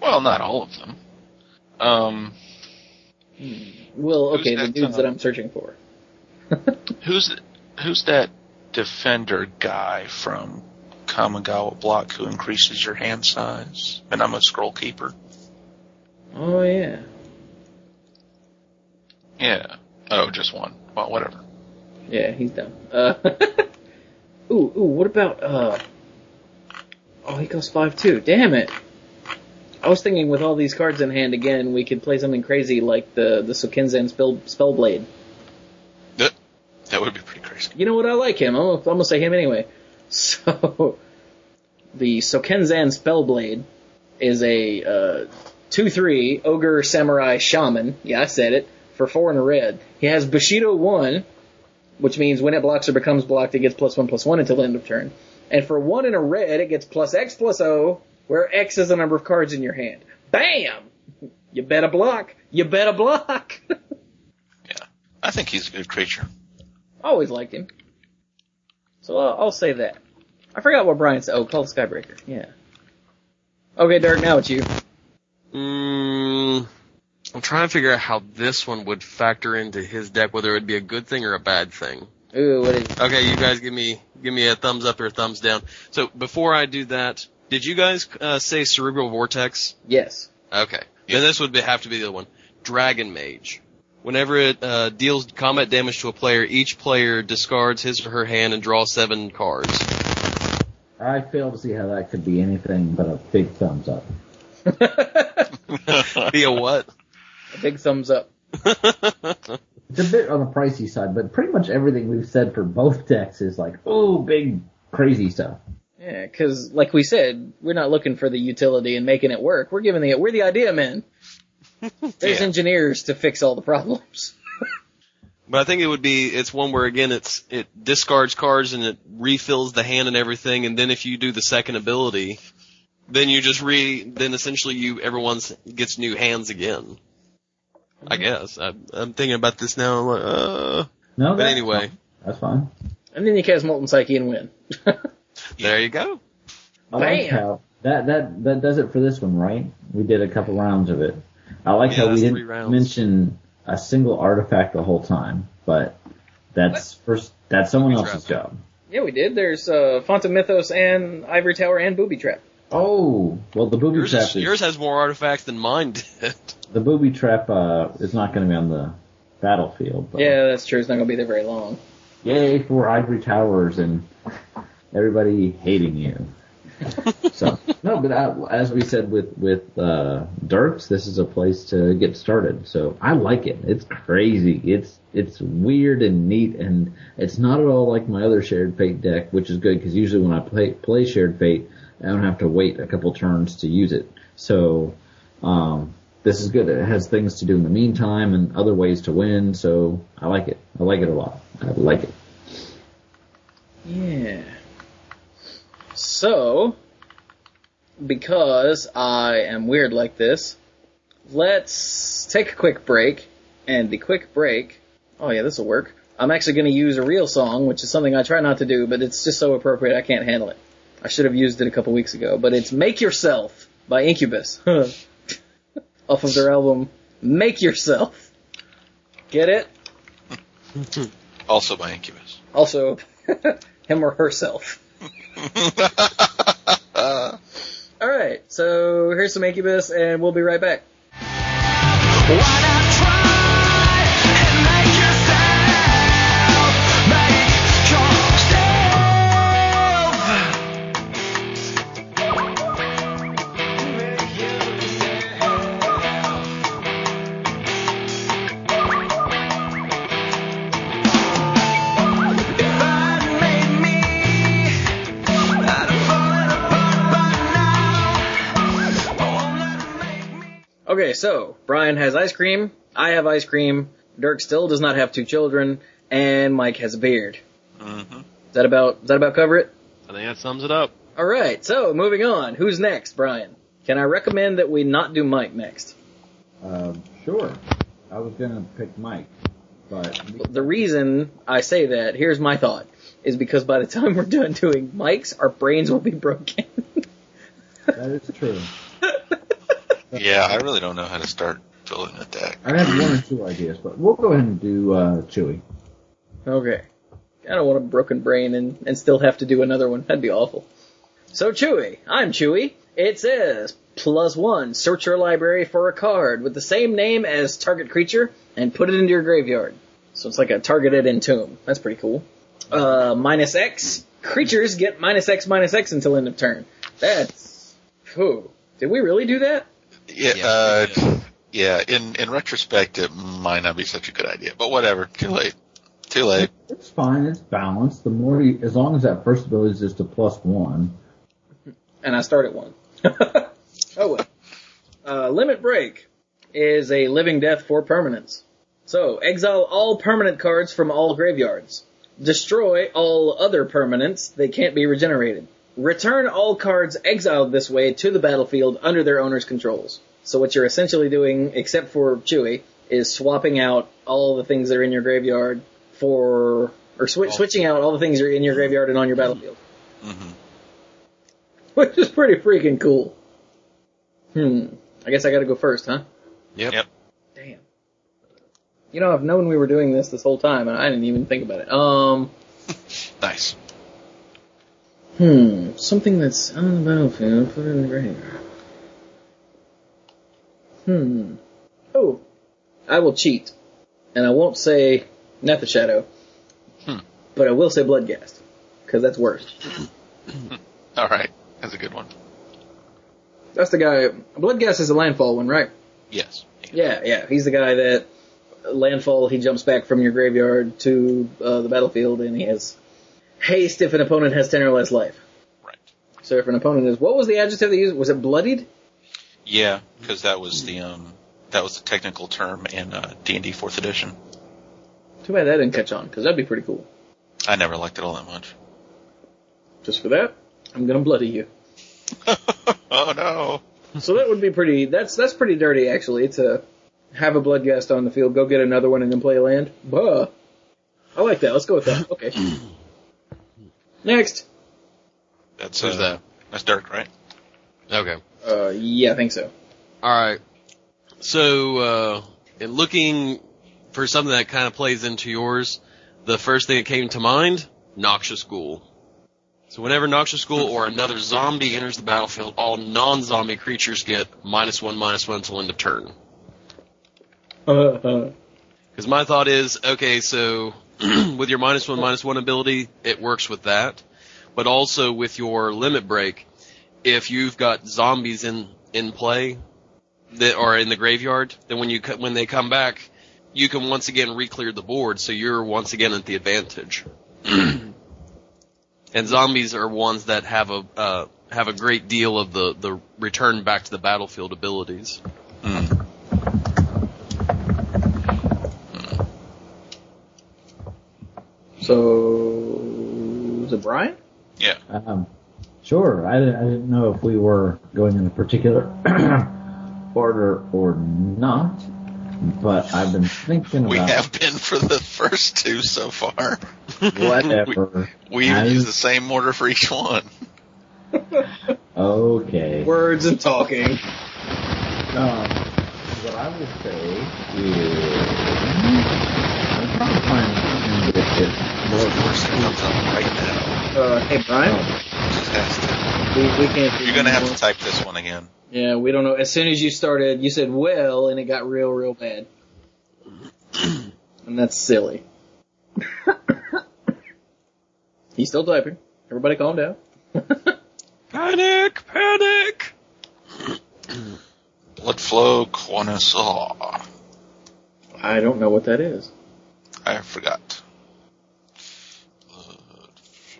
Well, not all of them. Um, Well, okay, the dudes uh, that I'm searching for. who's who's that defender guy from Kamigawa Block who increases your hand size? Minamo Scrollkeeper. Oh yeah. Yeah. Oh, just one. Well, whatever. Yeah, he's done. Uh, ooh, ooh, what about, uh, oh, he costs five too. Damn it. I was thinking with all these cards in hand again, we could play something crazy like the, the Sokenzan spell, Spellblade. You know what? I like him. I'm I'm gonna say him anyway. So, the Sokenzan Spellblade is a, uh, 2-3 Ogre Samurai Shaman. Yeah, I said it. For four and a red. He has Bushido 1, which means when it blocks or becomes blocked, it gets plus 1 plus 1 until end of turn. And for one and a red, it gets plus X plus O, where X is the number of cards in your hand. Bam! You better block. You better block. Yeah, I think he's a good creature. Always liked him. So I'll, I'll say that. I forgot what Brian said. Oh, call the Skybreaker. Yeah. Okay, Dirk, now it's you. Mm, I'm trying to figure out how this one would factor into his deck, whether it would be a good thing or a bad thing. Ooh, what is Okay, you guys give me give me a thumbs up or a thumbs down. So before I do that, did you guys uh, say Cerebral Vortex? Yes. Okay, then this would be, have to be the one. Dragon Mage. Whenever it uh, deals combat damage to a player, each player discards his or her hand and draws seven cards. I fail to see how that could be anything but a big thumbs up. Be a what? A big thumbs up. It's a bit on the pricey side, but pretty much everything we've said for both decks is like, oh, big crazy stuff. Yeah, because like we said, we're not looking for the utility and making it work. We're giving the we're the idea men. There's Yeah. engineers to fix all the problems. But I think it would be it's one where again it's it discards cards and it refills the hand and everything, and then if you do the second ability, then you just re then essentially you everyone's gets new hands again. I guess I, I'm thinking about this now. I'm like, uh, No, but that's anyway, fine. that's fine. And then you cast Molten Psyche and win. there you go. I like how that that that does it for this one, right? We did a couple rounds of it. I like Yeah, how we didn't mention a single artifact the whole time, but that's first that's someone Booby else's trap. job. yeah, we did. There's uh, Font of Mythos and Ivory Tower and Booby Trap. Oh, well, the booby Yours, trap is, is yours has more artifacts than mine did. the booby trap uh, is not going to be on the battlefield. But Yeah, that's true. It's not gonna be there very long. Yay for ivory towers and everybody hating you. so no, but I, as we said with with uh, Dirks, this is a place to get started. So I like it. It's crazy. It's it's weird and neat, and it's not at all like my other shared fate deck, which is good because usually when I play play shared fate, I don't have to wait a couple turns to use it. So um, this is good. It has things to do in the meantime and other ways to win. So I like it. I like it a lot. I like it. Yeah. So, because I am weird like this, let's take a quick break. And the quick break, oh yeah, this will work. I'm actually going to use a real song, which is something I try not to do, but it's just so appropriate I can't handle it. I should have used it a couple weeks ago, but it's Make Yourself by Incubus. Off of their album Make Yourself. Get it? Also by Incubus. Also, him or herself. Alright, so here's some Incubus, and we'll be right back. Okay, so Brian has ice cream, I have ice cream, Dirk still does not have two children, and Mike has a beard. hmm Is that about does that about cover it? I think that sums it up. Alright, so moving on. Who's next, Brian? Can I recommend that we not do Mike next? Uh, sure. I was gonna pick Mike, but The reason I say that, here's my thought, is because by the time we're done doing Mike's, our brains will be broken. that is true. Yeah, I really don't know how to start building a deck. I have one or two ideas, but we'll go ahead and do uh, Chewy. Okay. I don't want a broken brain and, and still have to do another one. That'd be awful. So Chewy, I'm Chewy. It says plus one, search your library for a card with the same name as target creature and put it into your graveyard. So it's like a targeted entomb. That's pretty cool. Uh, minus X, creatures get minus X minus X until end of turn. That's, whew. Did we really do that? Yeah, Yeah. uh, yeah. In in retrospect, it might not be such a good idea, but whatever. Too late. Too late. It's fine. It's balanced. The more, you, as long as that first ability is just a plus one. and I start at one. oh well. Uh, limit break is a living death for permanents. So exile all permanent cards from all graveyards. Destroy all other permanents They can't be regenerated. Return all cards exiled this way to the battlefield under their owner's controls. So what you're essentially doing, except for Chewy, is swapping out all the things that are in your graveyard for, or swi- switching out all the things that are in your graveyard and on your battlefield hmm which is pretty freaking cool. Hmm. I guess I gotta go first, huh? Yep. Yep. Damn. You know, I've known we were doing this this whole time, and I didn't even think about it. Um. Nice. Hmm. Something that's on the battlefield, put it in the graveyard. Hmm. Oh. I will cheat. and I won't say Nether Shadow, Hmm. but I will say Bloodghast because that's worse. All right, that's a good one. That's the guy. Bloodghast is a landfall one, right? Yes. Yeah, yeah. He's the guy that landfall. He jumps back from your graveyard to uh, the battlefield, and he has haste if an opponent has ten or less life. Right. So if an opponent is, what was the adjective they used? Was it bloodied? Yeah, because that was the um that was the technical term in uh, D&D Fourth Edition. Too bad that didn't catch on, because that'd be pretty cool. I never liked it all that much. Just for that, I'm gonna bloody you. oh no. So that would be pretty. That's that's pretty dirty, actually, to have a bloodghast on the field, go get another one, and then play a land. Buh. I like that. Let's go with that. Okay. Next. That's Who's uh, that? That's Dirk, right? Okay. Uh, yeah, I think so. All right. So, uh, in looking for something that kind of plays into yours, the first thing that came to mind, Noxious Ghoul. So whenever Noxious Ghoul or another zombie enters the battlefield, all non-zombie creatures get minus one, minus one until end of turn. Uh, Because my thought is, okay, so with your minus one, minus one ability, it works with that. But also with your limit break, if you've got zombies in, in play, that are in the graveyard, then when you, when they come back, you can once again re-clear the board, so you're once again at the advantage. and zombies are ones that have a, uh, have a great deal of the, the return back to the battlefield abilities. Mm. So is it Brian? Yeah. Um, sure. I didn't, I didn't know if we were going in a particular order or not, but I've been thinking We about We have been for the first two so far. whatever. We I- use the same order for each one. Okay. Words and talking. Um, what I will say is, I'm trying to find something that is Well, of comes up right now. Uh, hey Brian, Just we, we can't. You're gonna have to type this one again. Yeah, we don't know. As soon as you started, you said well, and it got real, real bad. and that's silly. He's still typing. Everybody calm down. Panic! Panic! Bloodflow Connoisseur. I don't know what that is. I forgot.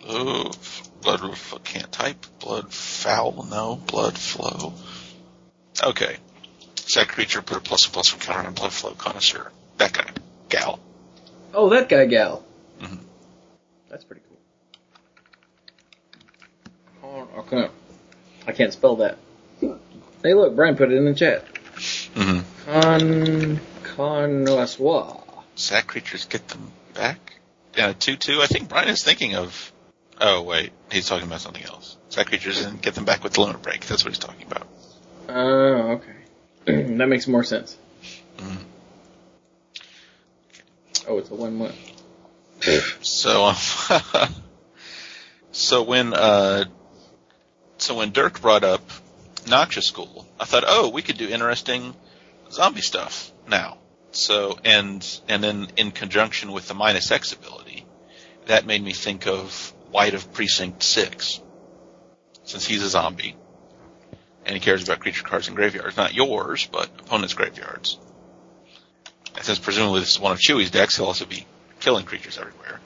Blood. Blood can't type. Blood foul. No. Blood flow. Okay. Sack creature put a plus and plus counter on Bloodflow Connoisseur. That guy. Gal. Oh, that guy, gal. Mhm. That's pretty cool. Oh, okay. I can't spell that. Hey, look, Brian put it in the chat. Mm-hmm. Con connoisseur. Sack creatures get them back. Yeah, two two. I think Brian is thinking of. Oh wait, he's talking about something else. Sack creatures and get them back with the limit break. That's what he's talking about. Oh, okay. that makes more sense. Mhm. Oh, it's a one one. So, um, so when uh, so when Dirk brought up Noxious Ghoul, I thought, oh, we could do interesting zombie stuff now. So and and then in conjunction with the minus X ability, that made me think of Wight of Precinct Six, since he's a zombie and he cares about creature cards in graveyards, not yours, but opponents' graveyards. And since presumably this is one of Chewie's decks, he'll also be killing creatures everywhere.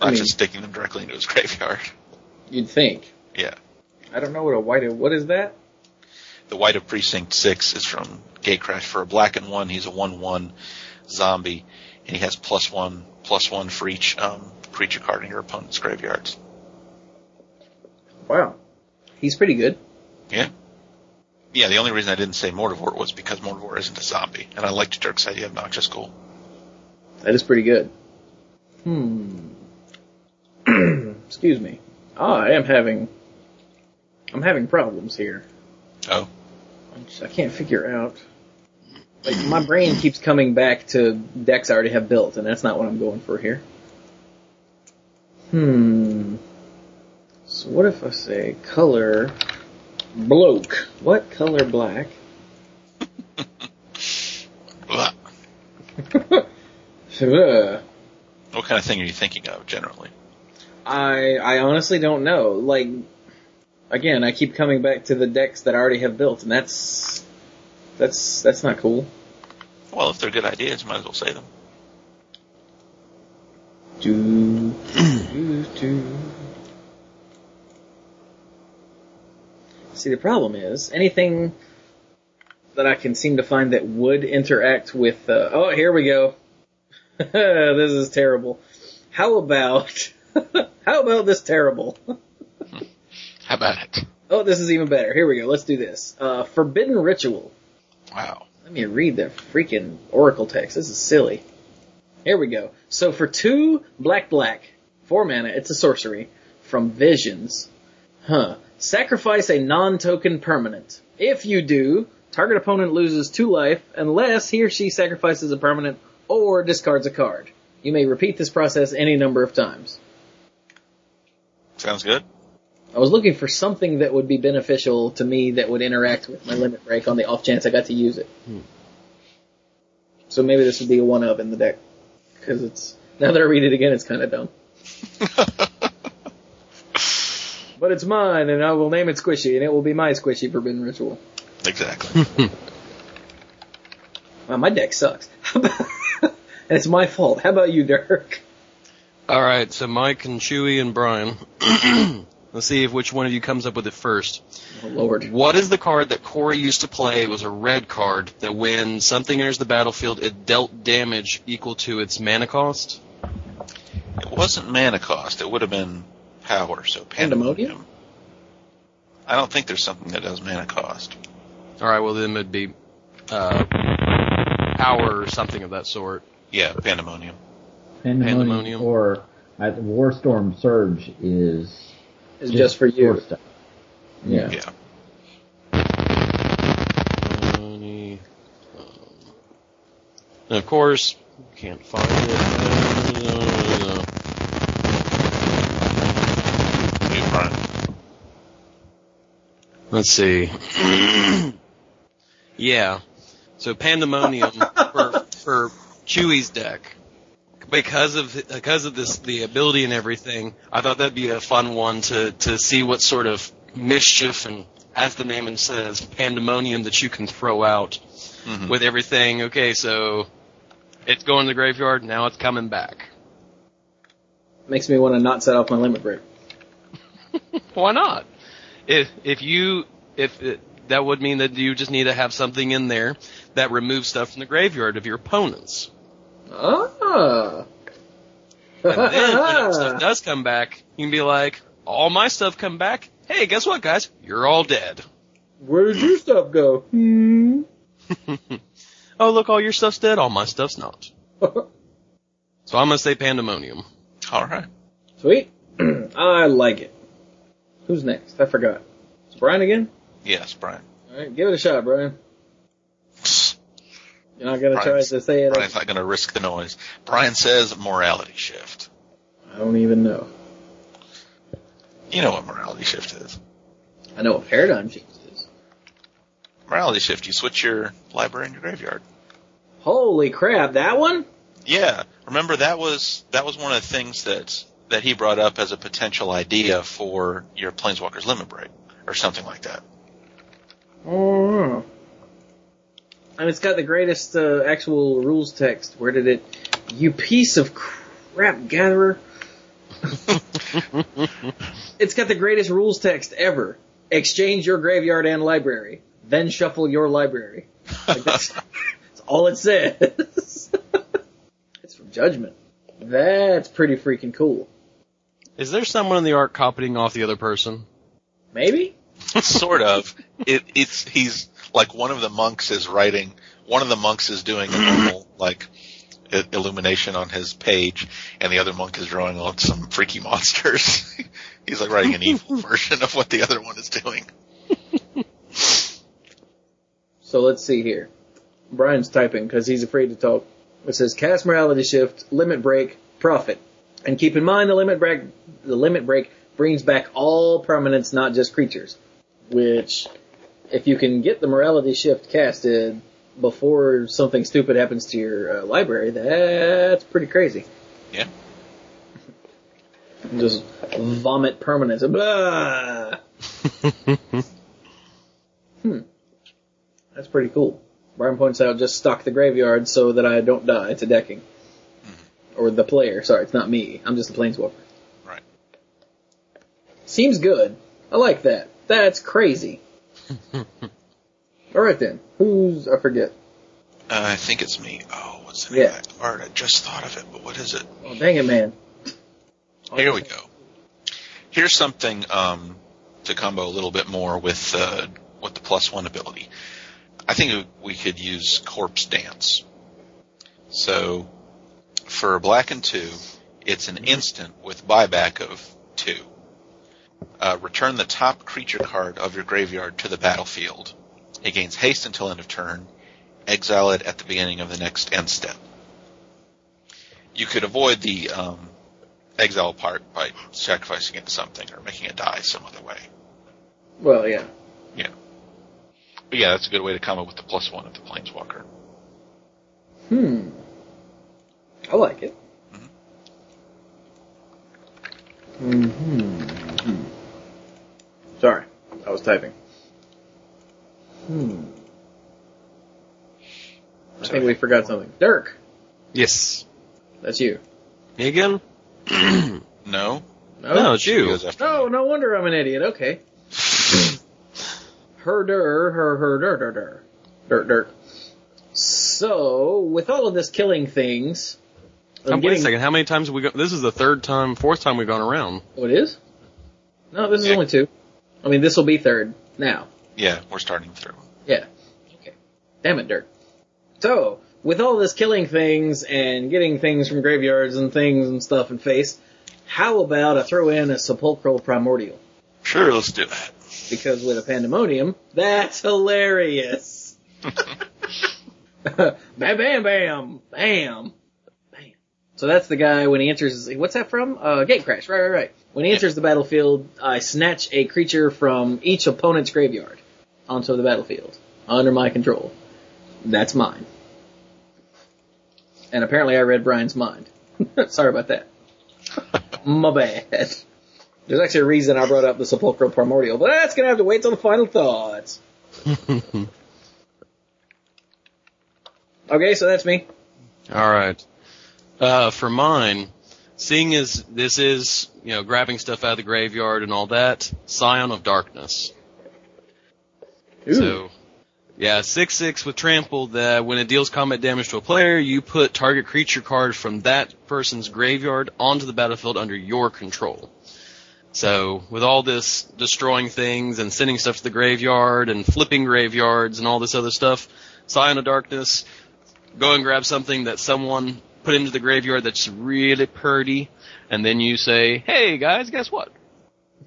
I Not mean- just sticking them directly into his graveyard. You'd think. Yeah. I don't know what a white. of, What is that? The Wight of Precinct 6 is from Gatecrash. For a black and one, he's a 1-1 zombie, and he has plus one, plus one for each um, creature card in your opponent's graveyards. Wow. He's pretty good. Yeah. Yeah, the only reason I didn't say Mortivore was because Mortivore isn't a zombie, and I liked Dirk's idea of Noxious Ghoul. That is pretty good. Hmm. Excuse me. Ah, I am having. I'm having problems here. Oh. I'm just- I can't figure out. Like my brain keeps coming back to decks I already have built, and that's not what I'm going for here. Hmm. So what if I say color bloke? What color black? What kind of thing are you thinking of generally? I I honestly don't know. Like again, I keep coming back to the decks that I already have built, and that's that's that's not cool. Well, if they're good ideas, you might as well say them. Do, do, do. See, the problem is anything that I can seem to find that would interact with. Uh, oh, here we go. this is terrible. How about how about this terrible? How about it? Oh, this is even better. Here we go. Let's do this. Uh, Forbidden Ritual. Wow. Let me read the freaking Oracle text. This is silly. Here we go. So for two black black, four mana, it's a sorcery from Visions. Huh. Sacrifice a non-token permanent. If you do, target opponent loses two life unless he or she sacrifices a permanent or discards a card. You may repeat this process any number of times. Sounds good. I was looking for something that would be beneficial to me that would interact with my limit break on the off chance I got to use it. Hmm. So maybe this would be a one of in the deck. Cause it's, now that I read it again, it's kinda dumb. But it's mine and I will name it Squishy and it will be my Squishy Forbidden Ritual. Exactly. Wow, my deck sucks. And it's my fault. How about you, Dirk? All right, so Mike and Chewy and Brian. Let's see if which one of you comes up with it first. Oh lord. What is the card that Corey used to play? It was a red card that when something enters the battlefield, it dealt damage equal to its mana cost. it wasn't mana cost. It would have been power. So Pandemonium? pandemonium. I don't think there's something that does mana cost. All right, well then it'd be uh, power or something of that sort. Yeah, pandemonium. Pandemonium, Pandemonium. or at Warstorm Surge is It's just for you. Yeah. Yeah. Um, and of course, can't find it. Hey, Brian. Let's see. yeah. So Pandemonium for for Chewy's deck. Because of because of this the ability and everything, I thought that'd be a fun one to to see what sort of mischief and as the name says, pandemonium that you can throw out Mhm. with everything. Okay, so it's going to the graveyard, now it's coming back. Makes me want to not set off my limit break. Why not? If if you if it, that would mean that you just need to have something in there that removes stuff from the graveyard of your opponents. Ah. And then when stuff does come back, you can be like, all my stuff come back. Hey, guess what, guys? You're all dead. Where did your stuff go? Hmm. oh, look, all your stuff's dead. All my stuff's not. So I'm gonna say pandemonium. All right. Sweet. I like it. Who's next? I forgot. It's Brian again? Yes, Brian. Alright, give it a shot, Brian. You're not gonna try to say it. Brian's not going to risk the noise. Brian says morality shift. I don't even know. You know what morality shift is. I know what paradigm shift is. Morality shift, you switch your library and your graveyard. Holy crap, that one? Yeah, remember that was that was one of the things that that he brought up as a potential idea for your Planeswalker's Limit Break or something like that. Oh. And it's got the greatest uh, actual rules text. Where did it? You piece of crap, gatherer. it's got the greatest rules text ever. Exchange your graveyard and library, then shuffle your library. Like that's, that's all it says. it's from Judgment. That's pretty freaking cool. Is there someone in the art copying off the other person? Maybe? sort of. It it's he's like one of the monks is writing. One of the monks is doing a normal like illumination on his page, and the other monk is drawing on some freaky monsters. he's like writing an evil version of what the other one is doing. So let's see here. Brian's typing because he's afraid to talk. It says cast morality shift, limit break, profit. And keep in mind the limit break, the limit break brings back all permanents, not just creatures. Which, if you can get the morality shift casted, before something stupid happens to your uh, library, that's pretty crazy. Yeah. Just vomit permanents. Blah. hmm. That's pretty cool. Brian points out just stock the graveyard so that I don't die to decking. Or the player, sorry, it's not me. I'm just a planeswalker. Right. Seems good. I like that. That's crazy. Alright then. Who's, I forget. Uh, I think it's me. Oh, what's the name Yeah. of that card? I just thought of it, but what is it? Oh, dang it, man. Here we go. Here's something um, to combo a little bit more with uh, with the plus one ability. I think we could use Corpse Dance. So for black and two, it's an instant with buyback of. Uh, return the top creature card of your graveyard to the battlefield. It gains haste until end of turn. Exile it at the beginning of the next end step. You could avoid the um, exile part by sacrificing it to something or making it die some other way. Well, yeah. Yeah. But yeah, that's a good way to come up with the plus one of the planeswalker. Hmm. I like it. Mm-hmm. Sorry, I was typing. Hmm. I think we forgot something. Dirk, Yes. that's you. Me again? No, No, it's She you. goes after No, me. no wonder I'm an idiot. Okay. Herder, her, her, der, der, der. Dirt, dirt. So, with all of this killing things, I'm Um, wait a getting- second. How many times have we go? This is the third time, fourth time we've gone around. Oh, it is? No, this is Yeah. only two. I mean, this will be third now. Yeah, we're starting through. Yeah. Okay. Damn it, Dirk. So, with all this killing things and getting things from graveyards and things and stuff and face, how about I throw in a sepulchral primordial? Sure, let's do that. Because with a pandemonium, that's hilarious. bam, bam, bam, bam, bam. So that's the guy when he enters. What's that from? Uh, Gate Crash. Right, right, right. When he enters the battlefield, I snatch a creature from each opponent's graveyard onto the battlefield under my control. That's mine. And apparently, I read Brian's mind. Sorry about that. My bad. There's actually a reason I brought up the sepulchral primordial, but that's gonna have to wait till the final thoughts. Okay, so that's me. All right. Uh, for mine, seeing as this is, you know, grabbing stuff out of the graveyard and all that, Scion of Darkness. Ooh. So, yeah, 6-6 with trample that when it deals combat damage to a player, you put target creature card from that person's graveyard onto the battlefield under your control. So, with all this destroying things and sending stuff to the graveyard and flipping graveyards and all this other stuff, Scion of Darkness, go and grab something that someone put into the graveyard that's really pretty, and then you say, hey guys, guess what?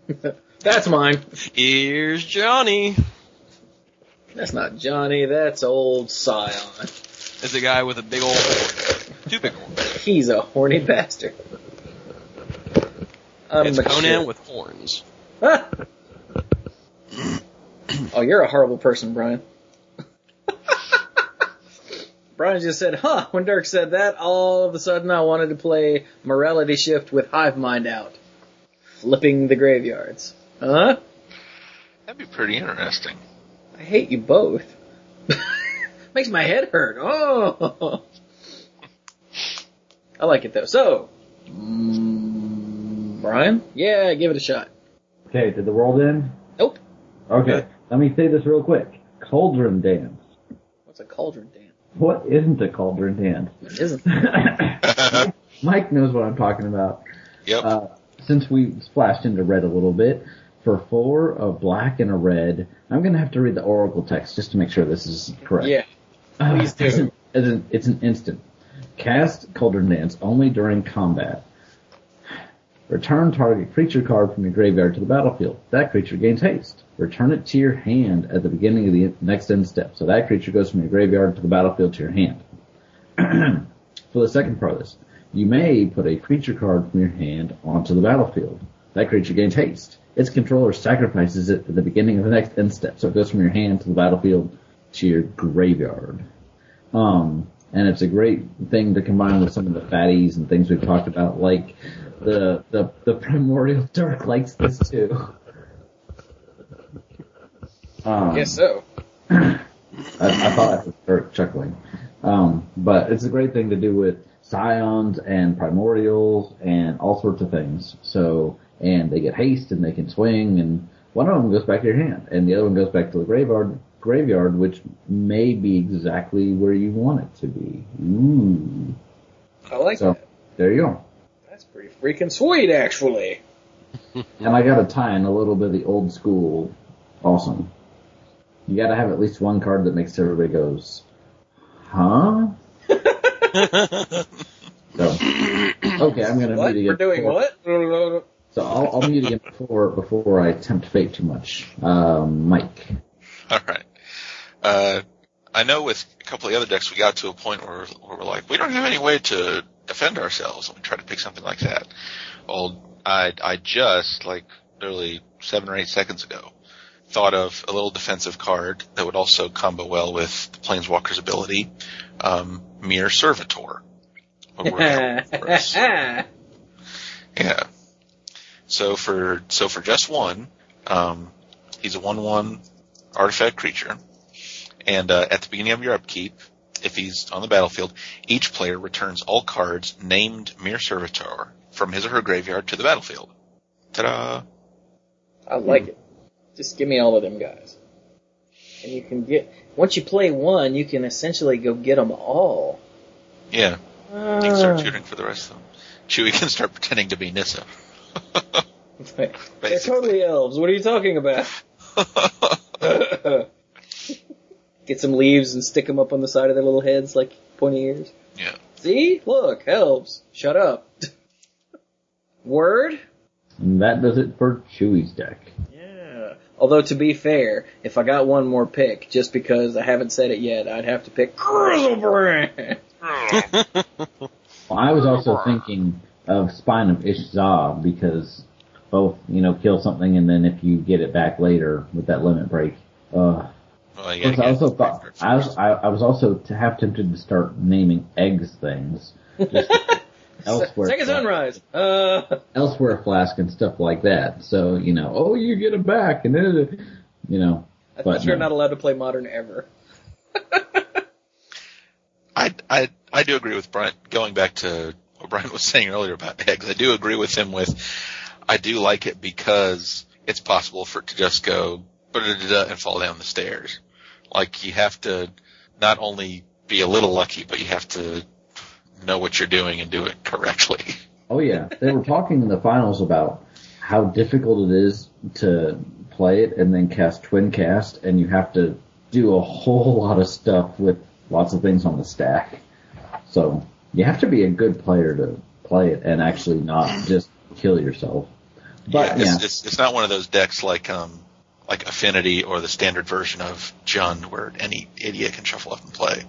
That's mine. Here's Johnny. That's not Johnny, that's old Scion. It's a guy with a big old horn. Two big horns. He's a horny bastard. I'm It's mature. Conan with horns. oh, you're a horrible person, Brian. Brian just said, huh, when Dirk said that, all of a sudden I wanted to play Morality Shift with Hive Mind out. Flipping the graveyards. Huh? That'd be pretty interesting. I hate you both. Makes my head hurt. Oh. I like it though. So, mm, Brian? Yeah, give it a shot. Okay, did the world end? Nope. Okay, let me say this real quick. Cauldron dance. What's a cauldron dance? What isn't a cauldron dance? It isn't. Mike knows what I'm talking about. Yep. Uh, since we splashed into red a little bit, for four, of black and a red, I'm gonna have to read the oracle text just to make sure this is correct. Yeah. Uh, please do. It's an, it's an, it's an instant. Cast Cauldron Dance only during combat. Return target creature card from your graveyard to the battlefield. That creature gains haste. Return it to your hand at the beginning of the next end step. So that creature goes from your graveyard to the battlefield to your hand. For the second part of this, you may put a creature card from your hand onto the battlefield. That creature gains haste. Its controller sacrifices it at the beginning of the next end step, so it goes from your hand to the battlefield to your graveyard. Um, and it's a great thing to combine with some of the fatties and things we've talked about, like the the the primordial dark likes this too. Um, Guess so. I, I thought I was Dirk chuckling. Um, but it's a great thing to do with scions and primordials and all sorts of things. So, and they get haste and they can swing and one of them goes back to your hand and the other one goes back to the graveyard, graveyard, which may be exactly where you want it to be. Ooh. I like So, that. there you go. That's pretty freaking sweet, actually. And I gotta tie in a little bit of the old school awesome. You gotta have at least one card that makes everybody goes, huh? So, okay, I'm gonna What? mute again. We're doing before- what? So I'll, I'll mute again before before I tempt fate too much. Um, Mike. All right. Uh, I know with a couple of the other decks, we got to a point where, where we're like, we don't have any way to defend ourselves, and we try to pick something like that. Well, I I just like literally seven or eight seconds ago thought of a little defensive card that would also combo well with the Planeswalker's ability, um, Myr Servitor. What were they for us? Yeah. So for so for just one, um, he's a one-one artifact creature, and uh, at the beginning of your upkeep, if he's on the battlefield, each player returns all cards named Myr Servitor from his or her graveyard to the battlefield. Ta-da! I like it. Just give me all of them guys. And you can get, once you play one, you can essentially go get them all. Yeah, you can start shooting for the rest of them. Chewie can start pretending to be Nissa. They're totally elves. What are you talking about? Get some leaves and stick them up on the side of their little heads like pointy ears. yeah. See? Look, helps. Shut up. Word? And that does it for Chewie's deck. Yeah. Although to be fair, if I got one more pick, just because I haven't said it yet, I'd have to pick Griselbrand. Well, I was also thinking of Spine of Ish Sah because both, you know, kill something and then if you get it back later with that limit break. Uh, Well, you I also thought I was I, I was also to have tempted to start naming eggs things just elsewhere. Second sunrise. Uh, elsewhere flask and stuff like that. So you know, oh, you get it back, and then you know. I But thought you're no. not allowed to play modern ever. I, I, I do agree with Brian, going back to what Brian was saying earlier about eggs. I do agree with him with, I do like it because it's possible for it to just go, and fall down the stairs. Like you have to not only be a little lucky, but you have to know what you're doing and do it correctly. Oh yeah, they were talking in the finals about how difficult it is to play it and then cast twin cast, and you have to do a whole lot of stuff with lots of things on the stack. So you have to be a good player to play it and actually not just kill yourself. But yeah, yeah, it's, it's, it's not one of those decks like, um, like Affinity or the standard version of Jund where any idiot can shuffle up and play.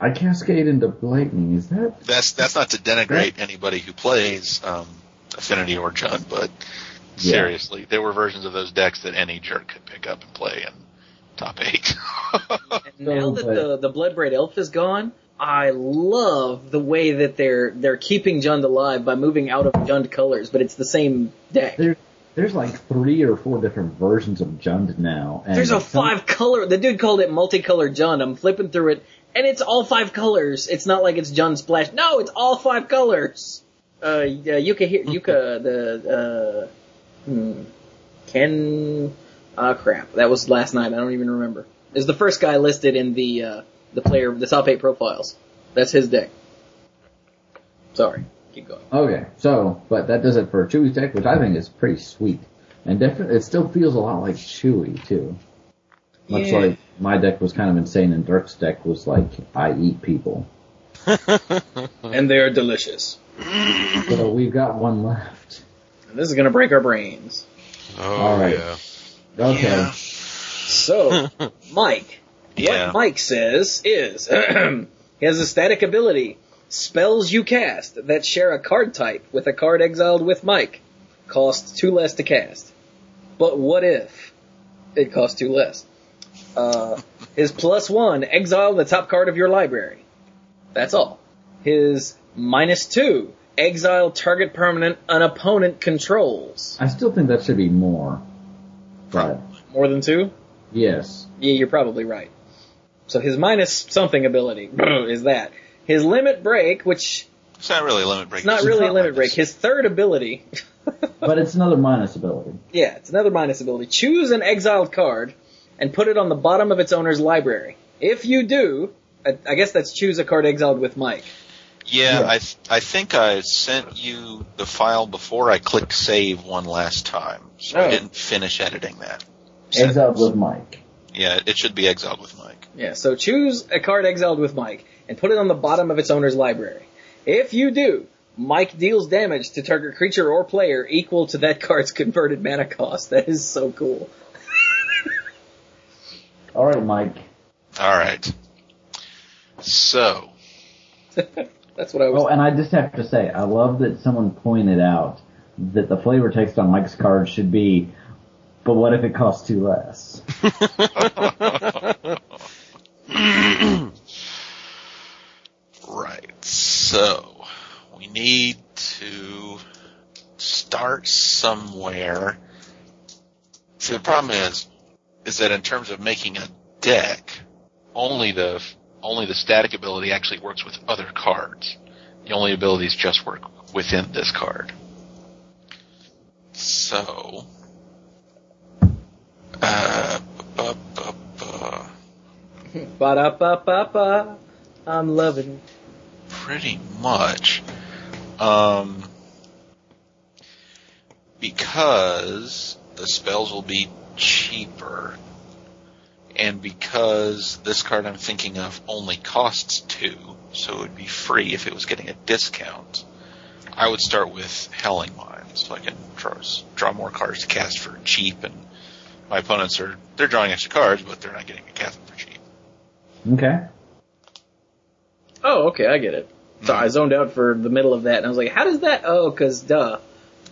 I cascade into lightning. Is that that's that's not to denigrate anybody who plays um, Affinity or Jund, but Yeah. seriously, there were versions of those decks that any jerk could pick up and play in top eight. And now that the the Bloodbraid Elf is gone, I love the way that they're they're keeping Jund alive by moving out of Jund colors, but it's the same deck. there? There's like three or four different versions of Jund now. And There's a some- five color. The dude called it multicolored Jund. I'm flipping through it, and it's all five colors. It's not like it's Jund Splash. No, it's all five colors. Uh, yeah, Yuka here, Yuka the uh, hmm, Ken. Ah, crap. That was last night. I don't even remember. Is the first guy listed in the uh, the player the top eight profiles. That's his deck. Sorry. Keep going. Okay, so but that does it for Chewie's deck, which I think is pretty sweet, and definitely it still feels a lot like Chewy too. Much Yeah. like my deck was kind of insane, and Dirk's deck was like I eat people. And they're delicious. So we've got one left. And this is gonna break our brains. Oh, All right. yeah. Okay, Yeah. So, Mike, Yeah. what Mike says is, he has a static ability. Spells you cast that share a card type with a card exiled with Mike cost two less to cast. But what if it costs two less? Uh, his plus one, exile the top card of your library. That's all. His minus two, exile target permanent an opponent controls. I still think that should be more. But More than two? yes, Yeah, you're probably right. So his minus something ability is that. His limit break, which It's not really a limit break. it's not It's really a limit like break. this. His third ability, but it's another minus ability. yeah, it's another minus ability. Choose an exiled card and put it on the bottom of its owner's library. If you do, I, I guess that's choose a card exiled with Mike. Yeah, Yeah. I th- I think I sent you the file before I clicked save one last time, so Oh. I didn't finish editing that. So- Exiled with Mike. Yeah, it should be exiled with Mike. Yeah, so choose a card exiled with Mike and put it on the bottom of its owner's library. If you do, Mike deals damage to target creature or player equal to that card's converted mana cost. That is so cool. All right, Mike. All right. So That's what I was. Oh, and I just have to say, I love that someone pointed out that the flavor text on Mike's card should be, but what if it costs two less? right. So we need to start somewhere. See, the problem is, is that in terms of making a deck, only the only the static ability actually works with other cards. The only abilities just work within this card. So, uh, Ba da ba ba ba. I'm loving it. pretty much. Um, because the spells will be cheaper, and because this card I'm thinking of only costs two, so it would be free if it was getting a discount, I would start with Howling Mine, so I can draw, draw more cards to cast for cheap, and my opponents are, they're drawing extra cards, but they're not getting to cast for. Okay. Oh, okay, I get it. So I zoned out for the middle of that, and I was like, "How does that?" Oh, cause duh.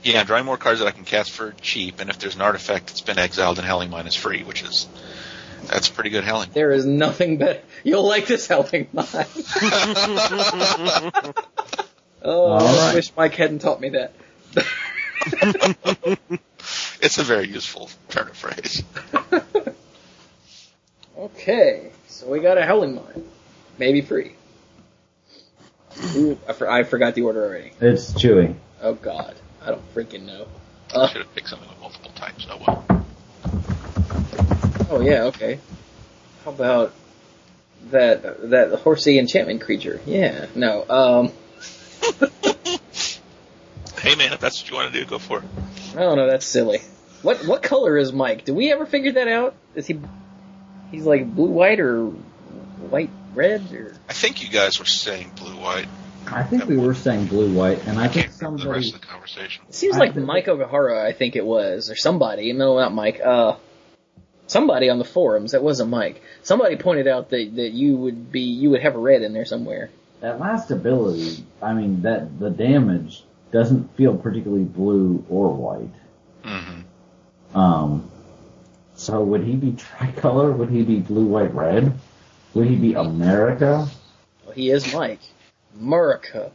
Yeah, I'm drawing more cards that I can cast for cheap, and if there's an artifact that's been exiled, then Howling Mine is free, which is that's pretty good Helling. There is nothing better. You'll like this helping mine. oh, All I right. wish Mike hadn't taught me that. It's a very useful turn of phrase. Okay, so we got a Howling Mine. Maybe free. Ooh, I, for, I forgot the order already. It's Chewy. Oh god, I don't freaking know. I Uh, should have picked something with multiple types. Oh well. oh yeah, okay. How about that that horsey enchantment creature? Yeah, no. Um, Hey man, if that's what you want to do, go for it. I don't know. That's silly. What what color is Mike? Do we ever figure that out? Is he he's like blue white or white red or? I think you guys were saying blue white. I think we were saying blue white, and I I think can't the rest somebody. of the conversation. It seems I like think- Mike Okahara, I think it was, or somebody. No, not Mike. Uh, somebody on the forums. That wasn't Mike. Somebody pointed out that that you would be you would have a red in there somewhere. That last ability, I mean, that the damage doesn't feel particularly blue or white. Mm-hmm. Um, so would he be tricolor? Would he be blue, white, red? Would he be America? Well, he is Mike. America.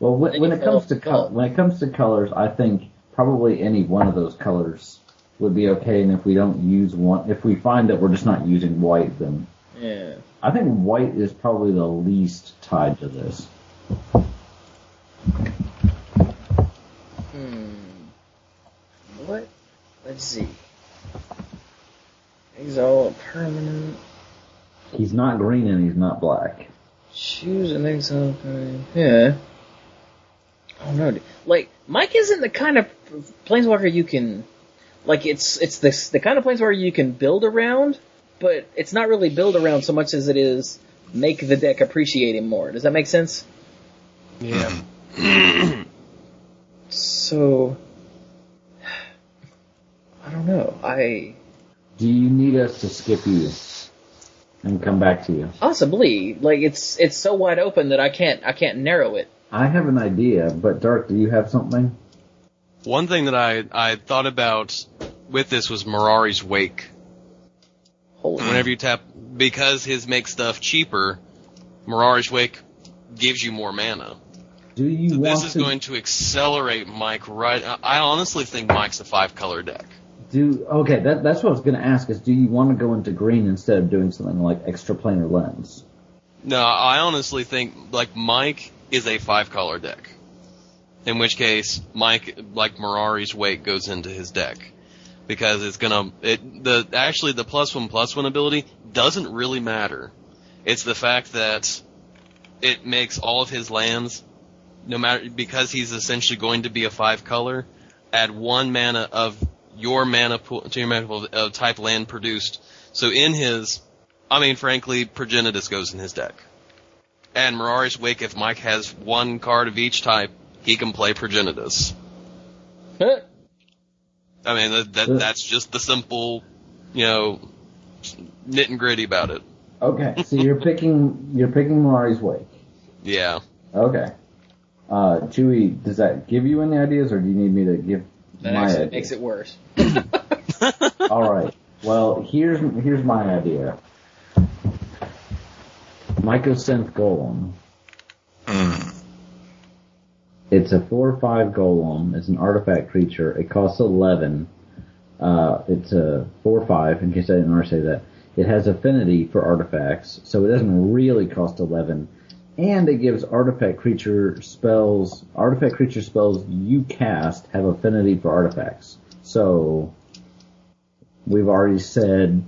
Well, when, when it comes to when it comes to colors, I think probably any one of those colors would be okay. And if we don't use one, if we find that we're just not using white, then Yeah. I think white is probably the least tied to this. Hmm. What? Let's see. Exile all permanent. He's not green and he's not black. Choose an exile card. Yeah. Oh no, dude. like Mike isn't the kind of planeswalker you can, like it's it's the the kind of planeswalker you can build around, but it's not really build around so much as it is make the deck appreciate him more. Does that make sense? Yeah. So, I don't know. I Do you need us to skip you and come back to you? possibly like it's it's so wide open that I can't I can't narrow it. I have an idea, but Dark, do you have something? One thing that I I thought about with this was Mirari's Wake. Holy Whenever you tap, because his makes stuff cheaper, Mirari's Wake gives you more mana. Do you So want this is to going to accelerate Mike right. I- I honestly think Mike's a five color deck. Do? Okay, that, that's what I was going to ask. Is do you want to go into green instead of doing something like extra planar lens? No, I honestly think like Mike is a five color deck. In which case, Mike like Mirari's Wake goes into his deck because it's gonna it the actually the plus one plus one ability doesn't really matter. It's the fact that it makes all of his lands no matter because he's essentially going to be a five color add one mana of your mana pool to your mana pool of, type land produced. So in his I mean, frankly, Progenitus goes in his deck. And Mirari's Wake, if Mike has one card of each type, he can play Progenitus. I mean, that, that that's just the simple, you know, nit and gritty about it. Okay, so you're picking you're picking Mirari's Wake. Yeah. Okay. Uh, Chewy, does that give you any ideas, or do you need me to give That my actually idea? makes it worse. All right. Well, here's here's my idea. Mycosynth Golem. Hmm. It's a four or five golem. It's an artifact creature. It costs eleven. Uh, it's a four or five. In case I didn't already say that, it has affinity for artifacts, so it doesn't really cost eleven. And it gives artifact creature spells. Artifact creature spells you cast have affinity for artifacts. So we've already said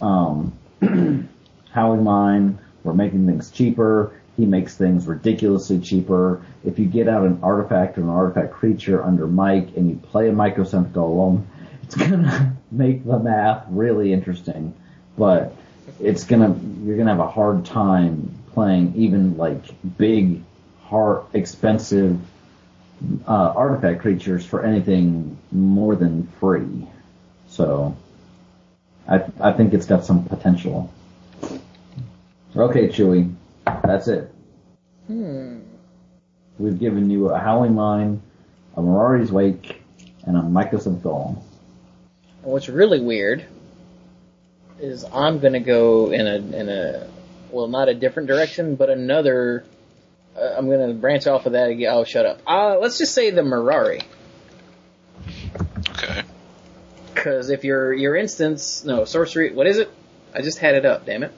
um, Howling Mine. We're making things cheaper. He makes things ridiculously cheaper. If you get out an artifact or an artifact creature under Mike and you play a Mycosynth Golem, it's gonna make the math really interesting. But it's gonna you're gonna have a hard time playing even like big, hard, expensive uh, artifact creatures for anything more than free. So I I think it's got some potential. Okay, Chewy, that's it. Hmm. We've given you a Howling Mine, a Mirari's Wake, and a Golem. And what's really weird is I'm gonna go in a in a well, not a different direction, but another. Uh, I'm gonna branch off of that again. Oh, shut up. Uh, let's just say the Mirari, Okay. because if your your instance, no sorcery, what is it? I just had it up. Damn it.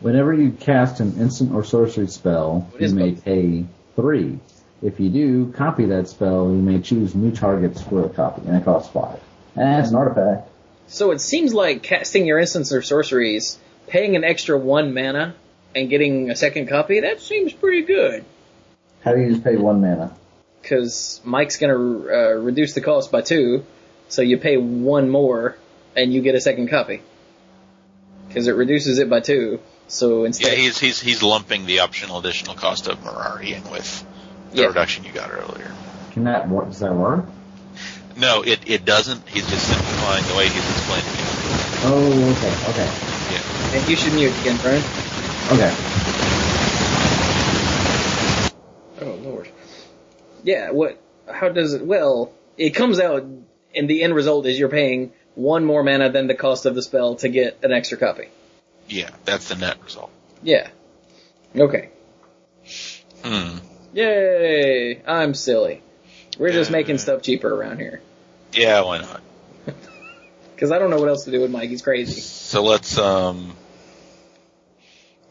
Whenever you cast an instant or sorcery spell, What you may both? pay three. If you do, copy that spell, you may choose new targets for the copy, and it costs five. And it's an artifact. So it seems like casting your instance or sorceries, paying an extra one mana, and getting a second copy. That seems pretty good. How do you just pay one mana? because Mike's going to uh, reduce the cost by two, so you pay one more and you get a second copy. Because it reduces it by two, so instead. Yeah, he's he's he's lumping the optional additional cost of Mirari in with the Yeah. reduction you got earlier. Can that work? Does that work? No, it it doesn't. He's just simplifying the way he's explaining it. Oh, okay, okay, Yeah. and you should mute again, Brian. Okay. Oh lord. Yeah, what? How does it? Well, it comes out, and the end result is you're paying one more mana than the cost of the spell to get an extra copy. Yeah, that's the net result. Yeah. Okay. Hmm. Yay! I'm silly. We're just making stuff cheaper around here. Yeah, why not? Because I don't know what else to do with Mike. He's crazy. So let's um.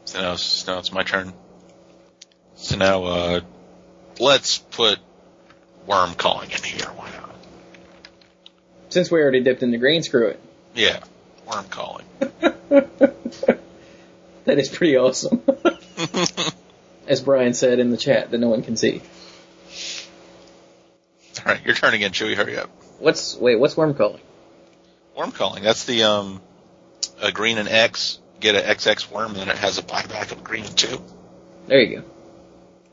So now, so now it's my turn. So now, uh, let's put Wurmcalling in here. Why not? Since we already dipped in the green, screw it. Yeah, Wurmcalling. That is pretty awesome. As Brian said in the chat that no one can see. All right, your turn again, Chewy. Hurry up. What's wait? What's Wurmcalling? Worm calling. That's the um, a green and X. Get an XX Wurm, and then it has a buyback of green too. There you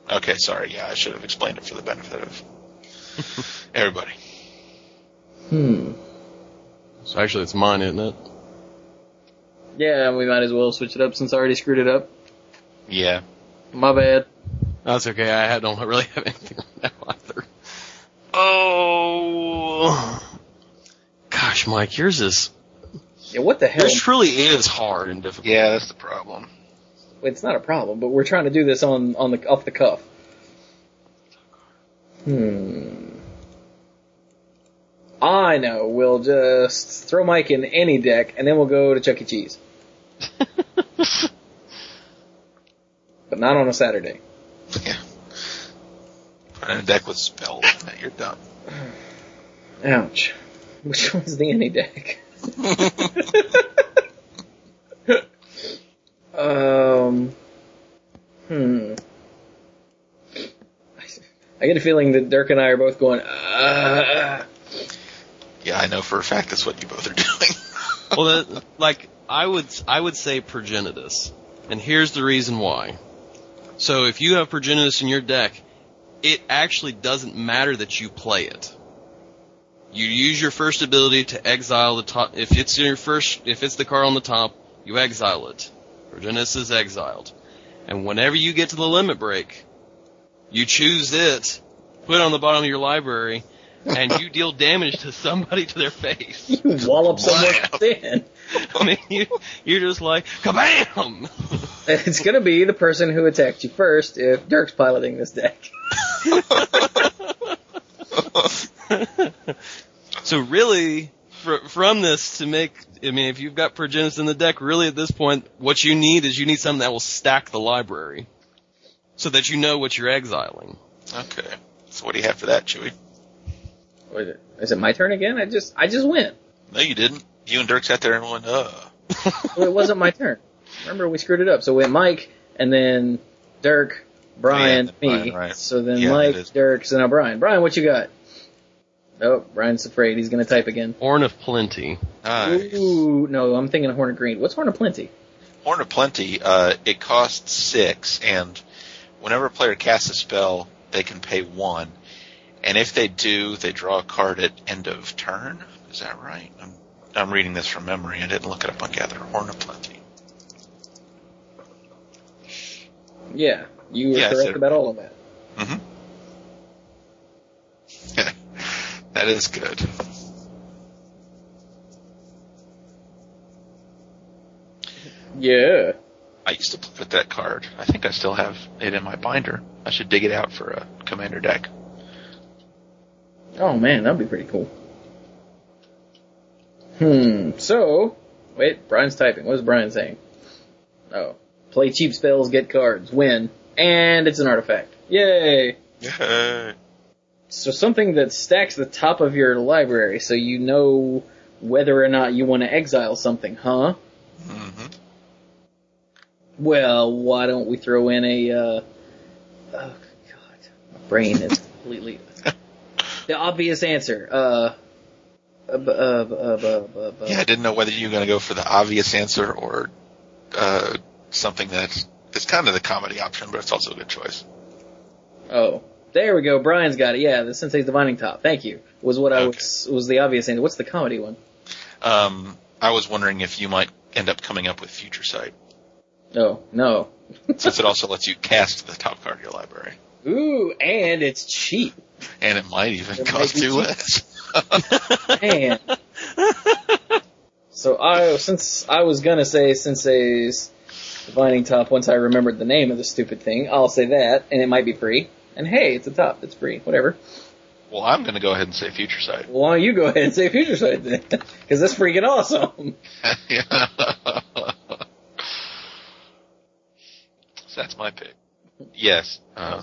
go. Okay, sorry. Yeah, I should have explained it for the benefit of everybody. Hmm. So actually, it's mine, isn't it? Yeah, we might as well switch it up since I already screwed it up. Yeah. My bad. That's okay. I don't really have anything right now either. Oh, gosh, Mike, yours is Yeah, what the hell? This truly is hard and difficult. Yeah, that's the problem. It's not a problem, but we're trying to do this on on the off the cuff. Hmm. I know. We'll just throw Mike in any deck, and then we'll go to Chuck E. Cheese. but not on a Saturday. Yeah. Put in a deck with spells in you're done. Ouch. Which one's the any deck? Um. Hmm. I get a feeling that Dirk and I are both going. Uh, Yeah, I know for a fact that's what you both are doing. well, that, like I would, I would say Progenitus, and here's the reason why. So if you have Progenitus in your deck, it actually doesn't matter that you play it. You use your first ability to exile the top. If it's your first, if it's the card on the top, you exile it. Progenitus is exiled, and whenever you get to the limit break, you choose it, put it on the bottom of your library, and you deal damage to somebody to their face. you wallop someone in. I mean, you, you're just like, kabam! It's gonna be the person who attacked you first if Dirk's piloting this deck. So really, fr- from this to make, I mean, if you've got Progenitus in the deck, really at this point, what you need is you need something that will stack the library. So that you know what you're exiling. okay. So what do you have for that, Chewy? Wait, Is it my turn again? I just I just went. No, you didn't. You and Dirk sat there and went, uh. Well, it wasn't my turn. Remember, we screwed it up. So we went Mike, and then Dirk, Brian, Yeah, me. Brian, right. So then Yeah, Mike. Dirk, so now Brian. Brian, what you got? Oh, Brian's afraid. He's gonna type again. Horn of Plenty. Nice. Ooh, no, I'm thinking of Horn of Greed. What's Horn of Plenty? Horn of Plenty, uh, it costs six, and whenever a player casts a spell, they can pay one. And if they do, they draw a card at end of turn. Is that right? I'm, I'm reading this from memory. I didn't look it up on Gather. Horn of Plenty. Yeah, you were Yeah, correct said- about all of that. Mm-hmm. that is good. Yeah. I used to put that card. I think I still have it in my binder. I should dig it out for a commander deck. Oh man, that'd be pretty cool. Hmm. So, wait, Brian's typing. What is Brian saying? Oh, play cheap spells, get cards, win, and it's an artifact. Yay! Yeah. So something that stacks the top of your library, so you know whether or not you want to exile something, huh? hmm Well, why don't we throw in a? Uh, oh God, my brain is completely. the obvious answer. Uh. Uh, uh, uh, uh, Yeah, I didn't know whether you were going to go for the obvious answer or uh, something that's kind of the comedy option, but it's also a good choice. Oh, there we go. Brian's got it. Yeah, the Sensei's Divining Top. Thank you. Was what I was was the obvious answer. What's the comedy one? Um, I was wondering if you might end up coming up with Future Sight, Oh no. since it also lets you cast the top card of your library, Ooh, and it's cheap. and it might even It cost might two cheap. less. Man. so I since I was gonna say Sensei's Divining Top once I remembered the name of the stupid thing, I'll say that, and it might be free. And hey, it's a top. It's free. Whatever. well, I'm going to go ahead and say Future Sight. Well, why don't you go ahead and say Future Sight then? Because that's freaking awesome. Yeah. so that's my pick. Yes, um,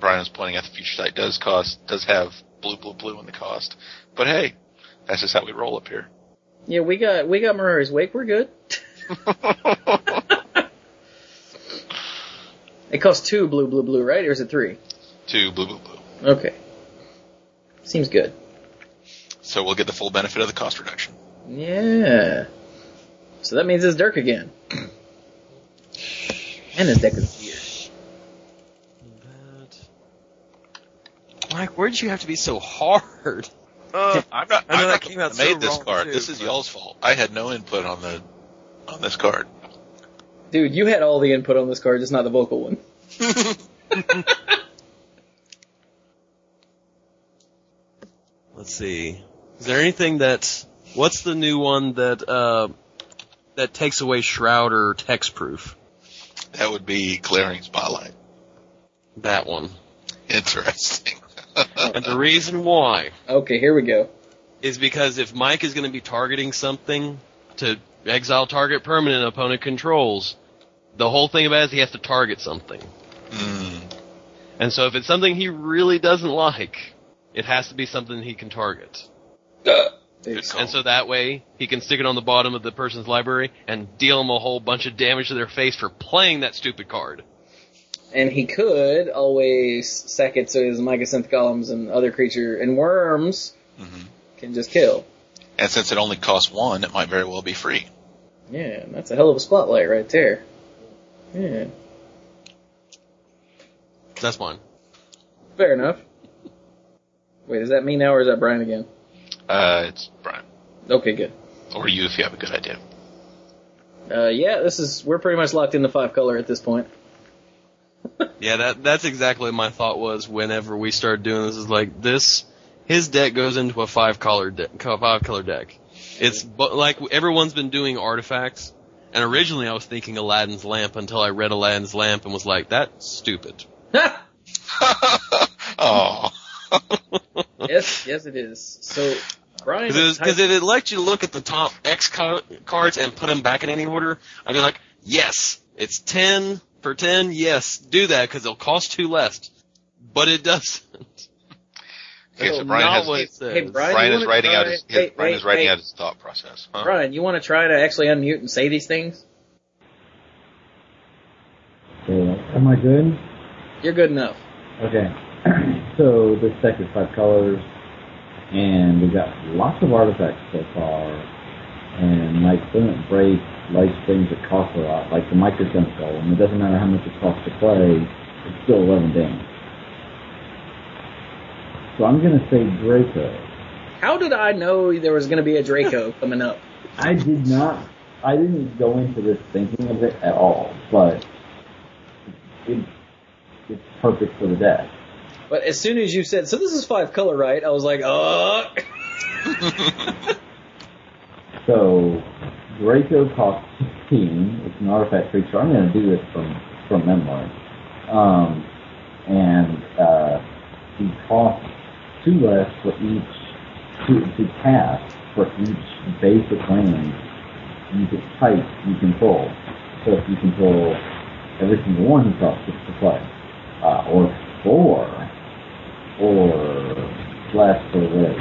Brian was pointing out the Future Sight does cost does have blue, blue, blue in the cost, but hey, that's just how we roll up here. Yeah, we got we got Mirari's Wake. We're good. It costs two blue, blue, blue, right? Or is it three? Two blue, blue, blue. Okay. Seems good. So we'll get the full benefit of the cost reduction. Yeah. So that means it's Dirk again. And his deck is weird. Mike, where'd you have to be so hard? Uh, I'm not. I know I'm that not came the out that made so this wrong, card. too, this is but- y'all's fault. I had no input on the on this card. Dude, you had all the input on this card, just not the vocal one. Let's see. Is there anything that? What's the new one that uh, that takes away shroud or hexproof. That would be Glaring Spotlight. That one. Interesting. And the reason why Okay, here we go. is because if Mike is going to be targeting something to exile target permanent opponent controls, the whole thing about it is he has to target something. Mm. And so if it's something he really doesn't like, it has to be something he can target. And so that way, he can stick it on the bottom of the person's library and deal them a whole bunch of damage to their face for playing that stupid card. And he could always sack it so his mycosynth golems and other creature and Wurms Mhm. can just kill. And since it only costs one, it might very well be free. Yeah, that's a hell of a spotlight right there. Yeah, That's mine. fair enough. Wait, is that me now or is that Brian again? Uh, it's Brian. Okay, good. Or you if you have a good idea. Uh, yeah, this is we're pretty much locked into five color at this point. Yeah, that that's exactly what my thought was whenever we started doing this. Is like this, his deck goes into a five color de- five color deck. It's but like everyone's been doing artifacts, and originally I was thinking Aladdin's lamp until I read Aladdin's lamp and was like, that's stupid. oh. Yes, yes, it is. So, Brian, Because if it lets you look at the top X cards and put them back in any order, I'd be like, yes, it's 10 for 10, yes, do that because it'll cost two less. But it doesn't. Okay, so Brian has what it says. Hey, Brian, Brian is wanna writing out his, his hey, Brian hey, is writing hey. out his thought process. Huh? Brian, you want to try to actually unmute and say these things? So, am I good? You're good enough. Okay. so this deck is five colors, and we've got lots of artifacts so far. And like Fluent Break likes things that cost a lot, like the Mycosynth Golem. It doesn't matter how much it costs to play, it's still 11 damage. So I'm gonna say Draco. How did I know there was going to be a Draco coming up? I did not, I didn't go into this thinking of it at all, but it, it's perfect for the deck. But as soon as you said, so this is five color, right? I was like, uh. So, Draco costs 16. It's an artifact creature. I'm going to do this from, from memory. Um, and uh, he costs two less for each, to, to cast for each basic land you can type you can control. So if you control every single one, he costs six to play. Uh, or four, or less for this.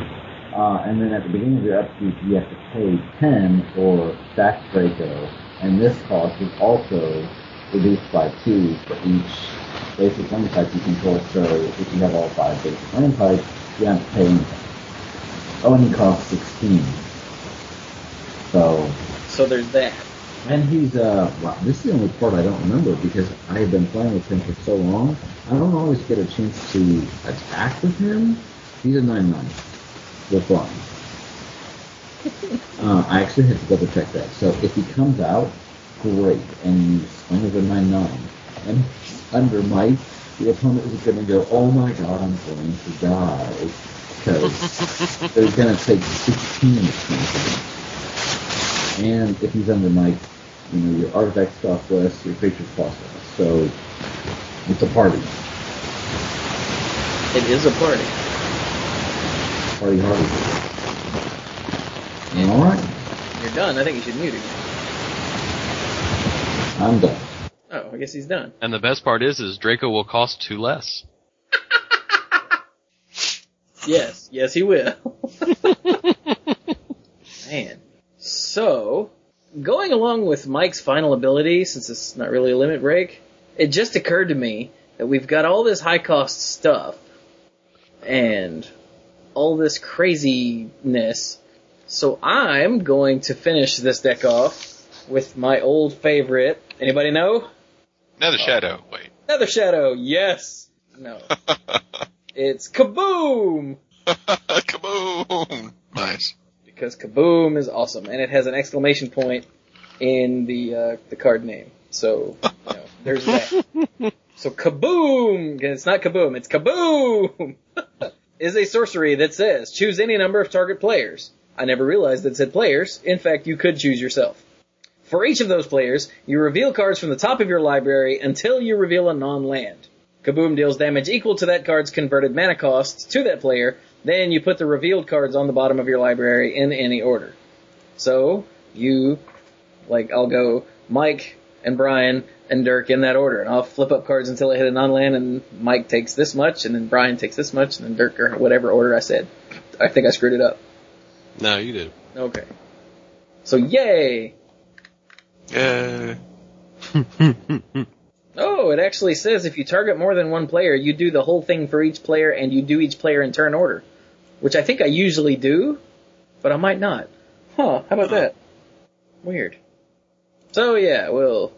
Uh, and then at the beginning of your upkeep, you have to pay 10 for Stack Draco, and this cost is also reduced by 2 for each basic land type you control. So if you have all five basic land types, you have to pay anything. Oh, and he costs 16. So, So there's that. And he's, uh, wow, this is the only part I don't remember because I have been playing with him for so long. I don't always get a chance to attack with him. He's a 9-9 with flying. uh, I actually had to double check that. So if he comes out, great, and you swing with a 9-9, and he's under Mike, the opponent is going to go, oh my god, I'm going to die. Because they're going to take 16 expenses. And if he's under Mike, you know, your artifacts cost less, your creatures cost less. So it's a party. It is a party. Party hardy. Alright, You're done. I think you should mute again. I'm done. Oh, I guess he's done. And the best part is, is Draco will cost two less. Yes, yes, he will. Man. So, going along with Mike's final ability, since it's not really a limit break, it just occurred to me that we've got all this high cost stuff and all this craziness. So I'm going to finish this deck off with my old favorite. Anybody know? Another uh, shadow. Wait. Another Shadow. Yes. No. It's Kaboom! Kaboom! Nice. Because Kaboom is awesome, and it has an exclamation point in the uh, the card name. So you know, there's that. So Kaboom, it's not Kaboom, it's Kaboom, is a sorcery that says choose any number of target players. I never realized that it said players. In fact, you could choose yourself. For each of those players, you reveal cards from the top of your library until you reveal a non-land. Kaboom deals damage equal to that card's converted mana cost to that player, then you put the revealed cards on the bottom of your library in any order. So, you, like, I'll go Mike and Brian and Dirk in that order, and I'll flip up cards until I hit a non-land, and Mike takes this much, and then Brian takes this much, and then Dirk, or whatever order I said. I think I screwed it up. No, you did. Okay. So, yay! Yeah. Oh, it actually says if you target more than one player, you do the whole thing for each player and you do each player in turn order. Which I think I usually do, but I might not. Huh, how about that? Weird. So yeah, we'll,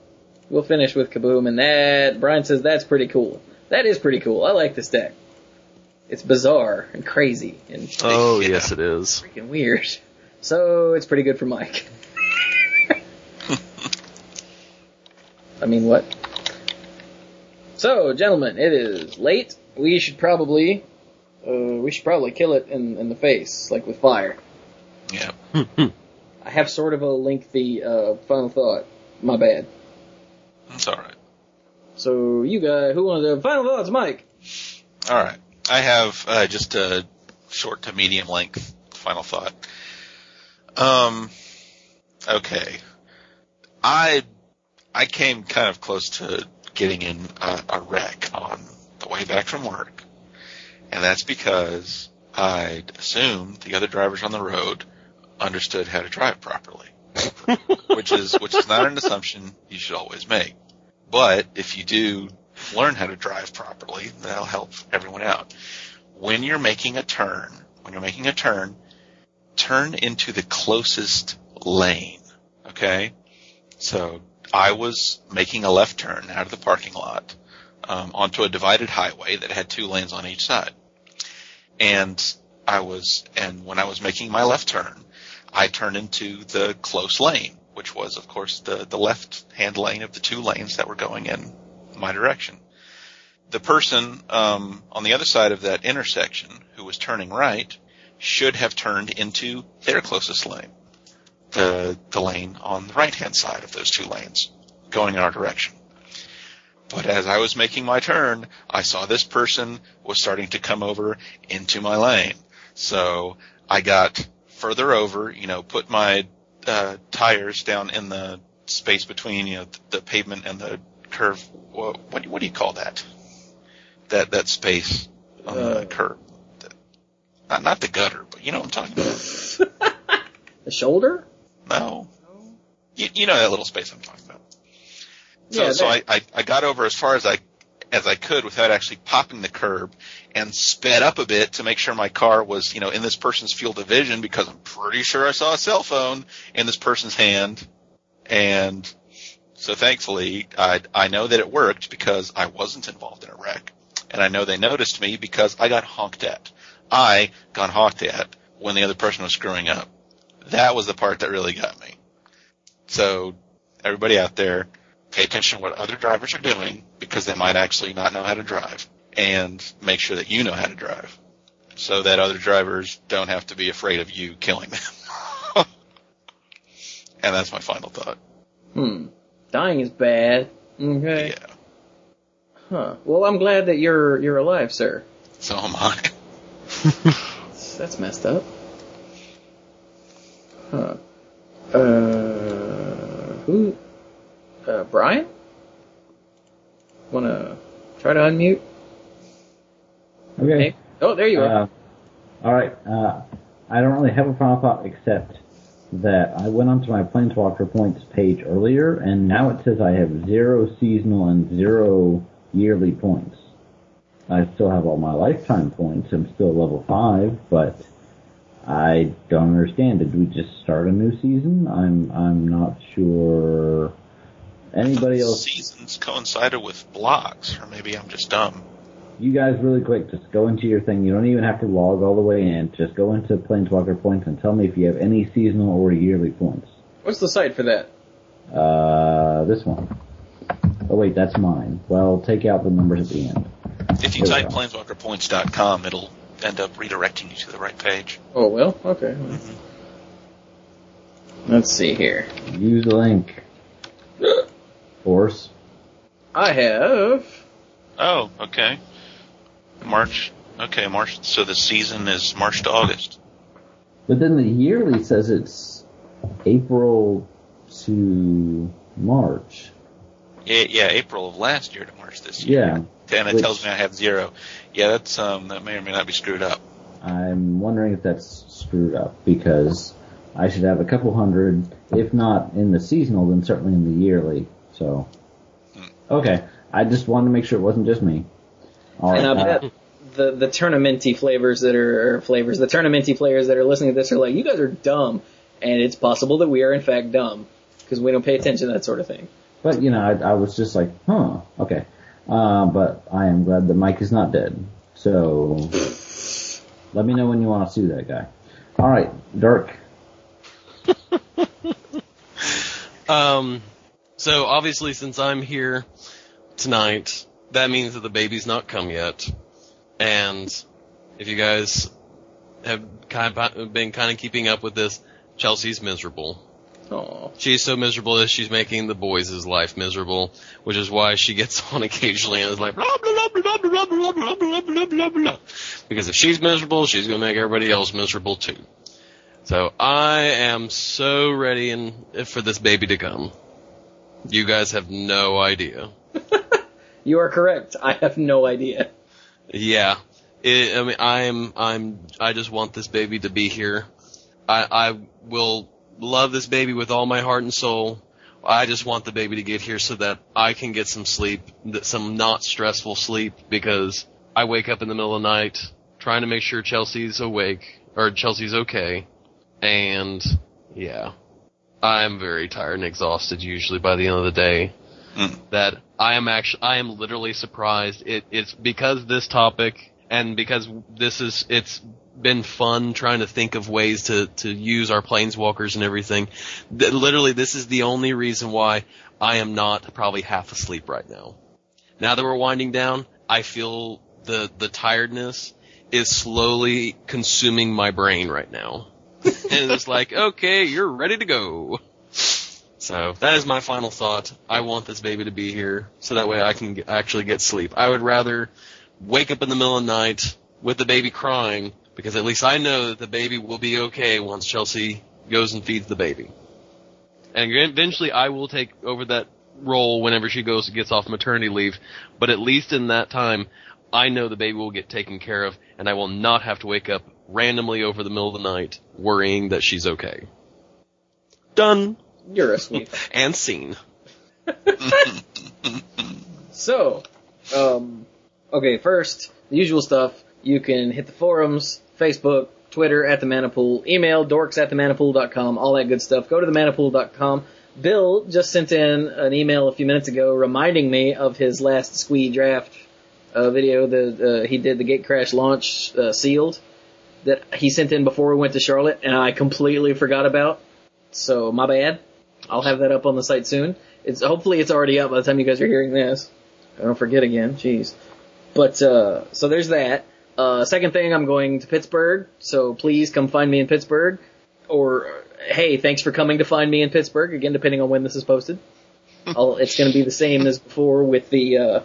we'll finish with Kaboom and that, Brian says that's pretty cool. That is pretty cool. I like this deck. It's bizarre and crazy and Oh, Yeah. yes, it is. freaking weird. So it's pretty good for Mike. I mean, what? So, gentlemen, it is late. We should probably, uh, we should probably kill it in, in the face, like with fire. Yeah. I have sort of a lengthy, uh, final thought. My bad. That's all right. So, you guys, who wants to, final thoughts, Mike? All right. I have uh, just a short to medium length final thought. Um. Okay. I I came kind of close to getting in a, a wreck on the way back from work, and that's because I'd assumed the other drivers on the road understood how to drive properly, which is which is not an assumption you should always make. But if you do learn how to drive properly, that'll help everyone out. When you're making a turn, when you're making a turn, turn into the closest lane. Okay? So I was making a left turn out of the parking lot um, onto a divided highway that had two lanes on each side. And I was, and when I was making my left turn, I turned into the close lane, which was, of course, the, the left hand lane of the two lanes that were going in my direction. The person um, on the other side of that intersection who was turning right should have turned into their closest lane, the the lane on the right hand side of those two lanes, going in our direction. But as I was making my turn, I saw this person was starting to come over into my lane. So I got further over, you know, put my uh, tires down in the space between, you know, the, the pavement and the curve. What, what, what do you call that? That that space on Uh. the curb. The- Not not the gutter, but you know what I'm talking about. The shoulder? No. You, you know that little space I'm talking about. So, Yeah, so I, I, I got over as far as I, as I could without actually popping the curb and sped up a bit to make sure my car was, you know, in this person's field of vision because I'm pretty sure I saw a cell phone in this person's hand. And so thankfully, I, I know that it worked because I wasn't involved in a wreck. And I know they noticed me because I got honked at. I got honked at when the other person was screwing up. That was the part that really got me. So everybody out there, pay attention to what other drivers are doing because they might actually not know how to drive and make sure that you know how to drive so that other drivers don't have to be afraid of you killing them. and that's my final thought. Hmm. Dying is bad. Okay. Yeah. Huh. Well, I'm glad that you're, you're alive, sir. So am I. That's messed up. Huh. Uh, who? Uh, Brian? Wanna try to unmute? Okay. Hey. Oh, there you are. Uh, all right. Uh, I don't really have a final thought except that I went onto my Planeswalker points page earlier, and now it says I have zero seasonal and zero yearly points. I still have all my lifetime points. I'm still level five, but I don't understand. Did we just start a new season? I'm I'm not sure. Anybody else? Seasons coincided with blocks, or maybe I'm just dumb. You guys, really quick, just go into your thing. You don't even have to log all the way in. Just go into Planeswalker points and tell me if you have any seasonal or yearly points. What's the site for that? Uh, this one. Oh wait, that's mine. Well, take out the numbers at the end. If you There type go. planeswalkerpoints.com, it'll end up redirecting you to the right page. Oh well, okay. Let's see here. Use the link. Force. I have. Oh, okay. March. Okay, March. So the season is March to August. But then the yearly says it's April to March. Yeah, yeah, April of last year to March this year. Yeah. And it Which- tells me I have zero. Yeah, that's um that may or may not be screwed up. I'm wondering if that's screwed up because I should have a couple hundred, if not in the seasonal, then certainly in the yearly. So, okay. I just wanted to make sure it wasn't just me. All right. And I uh, bet the the tournamenty flavors that are or flavors, the tournamenty players that are listening to this are like, you guys are dumb, and it's possible that we are in fact dumb because we don't pay attention to that sort of thing. But you know, I, I was just like, huh, okay. Uh, but I am glad that Mike is not dead. So let me know when you want to sue that guy. All right, Dirk. Um, so obviously, since I'm here tonight, that means that the baby's not come yet. And if you guys have kind of been kind of keeping up with this, Chelsea's miserable. Oh, She's so miserable that she's making the boys' life miserable, which is why she gets on occasionally and is like blah blah blah blah blah blah blah blah blah blah blah blah. Because if she's miserable, she's gonna make everybody else miserable too. So I am so ready and for this baby to come. You guys have no idea. you are correct. I have no idea. Yeah. It, I mean, I'm, I'm, I just want this baby to be here. I, I will love this baby with all my heart and soul. I just want the baby to get here so that I can get some sleep, some not stressful sleep, because I wake up in the middle of the night trying to make sure Chelsea's awake, or Chelsea's okay, and yeah. I'm very tired and exhausted usually by the end of the day. Mm. That I am actually, I am literally surprised. It, it's because this topic and because this is, it's been fun trying to think of ways to, to use our planeswalkers and everything. That literally, this is the only reason why I am not probably half asleep right now. Now that we're winding down, I feel the, the tiredness is slowly consuming my brain right now. and it's like, okay, you're ready to go. So that is my final thought. I want this baby to be here so that way I can get, actually get sleep. I would rather wake up in the middle of the night with the baby crying because at least I know that the baby will be okay once Chelsea goes and feeds the baby. And eventually I will take over that role whenever she goes and gets off maternity leave, but at least in that time I know the baby will get taken care of and I will not have to wake up randomly over the middle of the night worrying that she's okay. Done You're a sweet. and scene. So, um, okay, first, the usual stuff. You can hit the forums, Facebook, Twitter at the Mana Pool, email dorks at the manapool.com, all that good stuff. Go to the manapool.com. Bill just sent in an email a few minutes ago reminding me of his last Squee draft uh, video that uh, he did the Gatecrash launch uh, sealed that he sent in before we went to Charlotte, and I completely forgot about. So my bad. I'll have that up on the site soon. It's hopefully it's already up by the time you guys are hearing this. I don't forget again. Jeez. But uh, so there's that. Uh, second thing, I'm going to Pittsburgh, so please come find me in Pittsburgh. Or hey, thanks for coming to find me in Pittsburgh. Again, depending on when this is posted. It's going to be the same as before with the uh,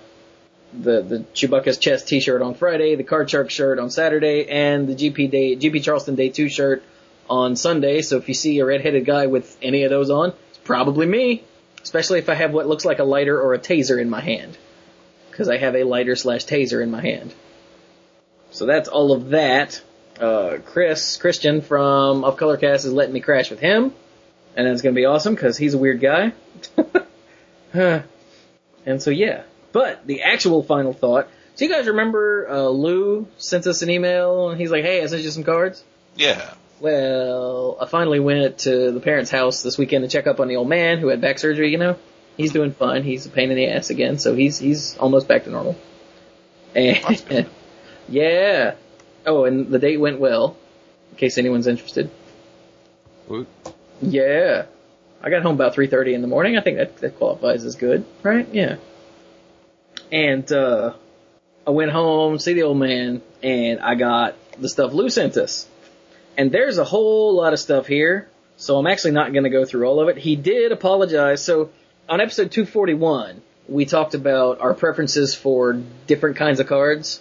the the Chewbacca's chest T-shirt on Friday, the Card Shark shirt on Saturday, and the GP Day GP Charleston Day Two shirt on Sunday. So if you see a red-headed guy with any of those on, it's probably me. Especially if I have what looks like a lighter or a taser in my hand, because I have a lighter slash taser in my hand. So that's all of that. Uh, Chris Christian from Off Colorcast is letting me crash with him, and it's gonna be awesome because he's a weird guy. and so yeah. But the actual final thought. So you guys remember uh, Lou sent us an email and he's like, "Hey, I sent you some cards." Yeah. Well, I finally went to the parents' house this weekend to check up on the old man who had back surgery. You know, he's doing fine. He's a pain in the ass again, so he's he's almost back to normal. And yeah. Oh, and the date went well. In case anyone's interested. Woot. Yeah. I got home about 3.30 in the morning. I think that, that qualifies as good, right? Yeah. And, uh, I went home, see the old man, and I got the stuff Lou sent us. And there's a whole lot of stuff here So I'm actually not going to go through all of it. He did apologize. So on episode 241, we talked about our preferences for different kinds of cards.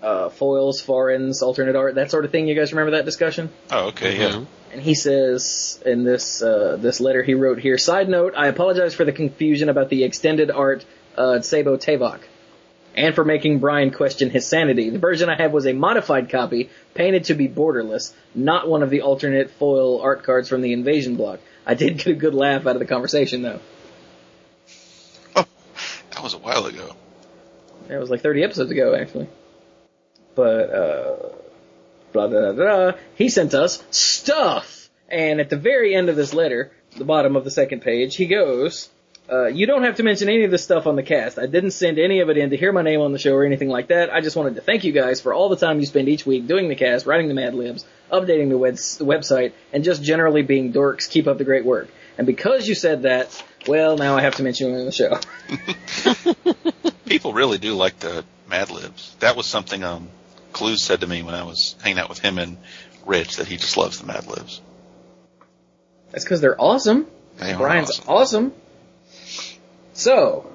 Uh, foils, foreigns, alternate art, that sort of thing. You guys remember that discussion? Oh, okay, yeah. And he says in this uh, this letter he wrote here. Side note: I apologize for the confusion about the extended art uh, Sabo Tavok, and for making Brian question his sanity. The version I have was a modified copy, painted to be borderless, not one of the alternate foil art cards from the Invasion block. I did get a good laugh out of the conversation though. Oh, That was a while ago. It was like 30 episodes ago, actually. But, uh, blah, blah, blah, blah. He sent us stuff! And at the very end of this letter, the bottom of the second page, he goes, uh, you don't have to mention any of this stuff on the cast. I didn't send any of it in to hear my name on the show or anything like that. I just wanted to thank you guys for all the time you spend each week doing the cast, writing the Mad Libs, updating the, web- the website, and just generally being dorks. Keep up the great work. And because you said that, well, now I have to mention you on the show. People really do like the Mad Libs. That was something um Clues said to me when I was hanging out with him and Rich that he just loves the Mad Libs. That's because they're awesome. They Brian's awesome. awesome. So,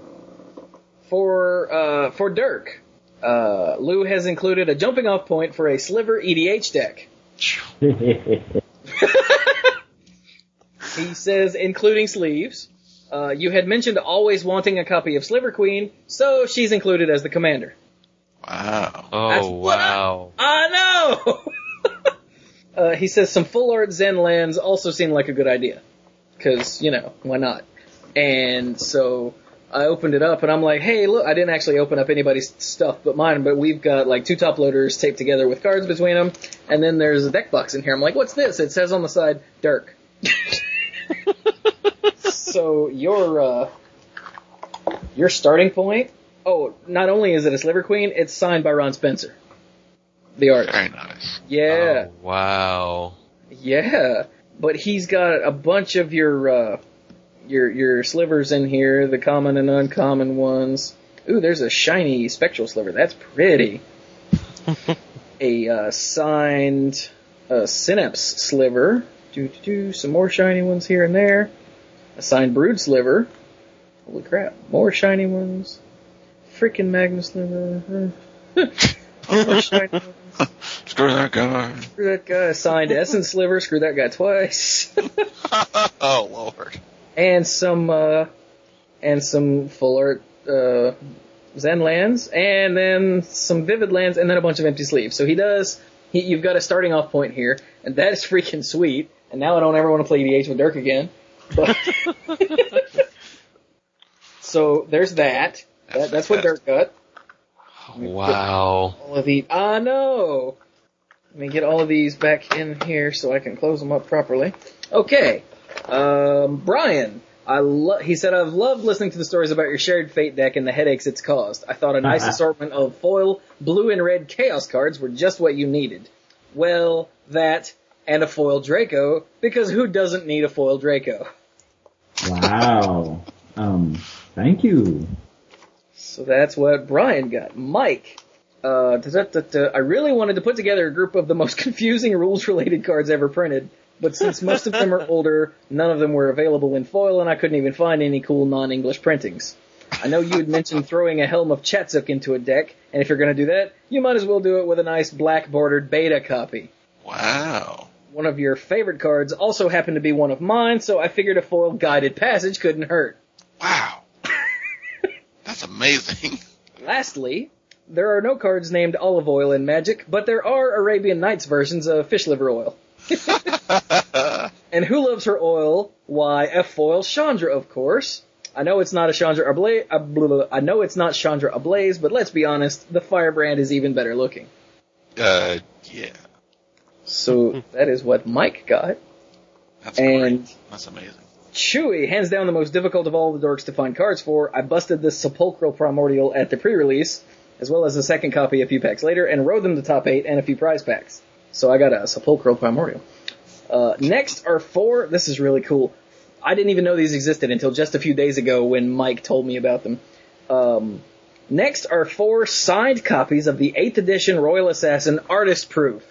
for uh, for Dirk, uh, Lou has included a jumping off point for a sliver EDH deck. He says, including sleeves. Uh, you had mentioned always wanting a copy of Sliver Queen, so she's included as the commander. Wow. That's Oh I- wow. I know! uh, he says some full art Zen lands also seem like a good idea. Cause, you know, why not? And so, I opened it up and I'm like, hey look, I didn't actually open up anybody's stuff but mine, but we've got like two top loaders taped together with cards between them, and then there's a deck box in here. I'm like, what's this? It says on the side, Dirk. so your, uh, your starting point, oh, not only is it a Sliver Queen, it's signed by Ron Spencer. The artist. Very nice. Yeah, Oh, wow. yeah. But he's got a bunch of your uh your your slivers in here, the common and uncommon ones. Ooh, there's a shiny spectral sliver. That's pretty. a uh, signed uh, synapse sliver. Do do do. Some more shiny ones here and there. A signed brood sliver. Holy crap! More shiny ones. Freaking Magma sliver. More shiny ones. Screw that guy. Screw that guy. Signed Essence Sliver. Screw that guy twice. oh lord. And some, uh, and some full art, uh, Zen lands, and then some Vivid lands, and then a bunch of empty sleeves. So he does, he, you've got a starting off point here, and that is freaking sweet. And now I don't ever want to play EDH with Dirk again. But, so there's that. that that's what Dirk got. Wow. all of the I know. Let me get all of these back in here so I can close them up properly. Okay, um, Brian. I lo- he said I've loved listening to the stories about your shared fate deck and the headaches it's caused. I thought a nice assortment of foil, blue and red chaos cards were just what you needed. Well, that and a foil Draco because who doesn't need a foil Draco? wow. Um, thank you. So that's what Brian got. Mike, uh, I really wanted to put together a group of the most confusing rules related cards ever printed, but since most of them are older, none of them were available in foil and I couldn't even find any cool non-English printings. I know you had mentioned throwing a Helm of Chatzuk into a deck, and if you're gonna do that, you might as well do it with a nice black bordered beta copy. Wow. One of your favorite cards also happened to be one of mine, so I figured a foil guided passage couldn't hurt. Wow. That's amazing. Lastly, there are no cards named olive oil in Magic, but there are Arabian Nights versions of fish liver oil. and who loves her oil? Why, F foil Chandra, of course. I know it's not a Chandra ablaze. Uh, blah, blah, blah. I know it's not Chandra ablaze, but let's be honest, the firebrand is even better looking. Uh, yeah. So that is what Mike got. That's And- great. That's amazing. Chewy, hands down the most difficult of all the dorks to find cards for. I busted this sepulchral primordial at the pre-release, as well as a second copy a few packs later, and rode them to top eight and a few prize packs. So I got a sepulchral primordial. Uh, next are four. This is really cool. I didn't even know these existed until just a few days ago when Mike told me about them. Um, next are four signed copies of the 8th edition Royal Assassin Artist Proof.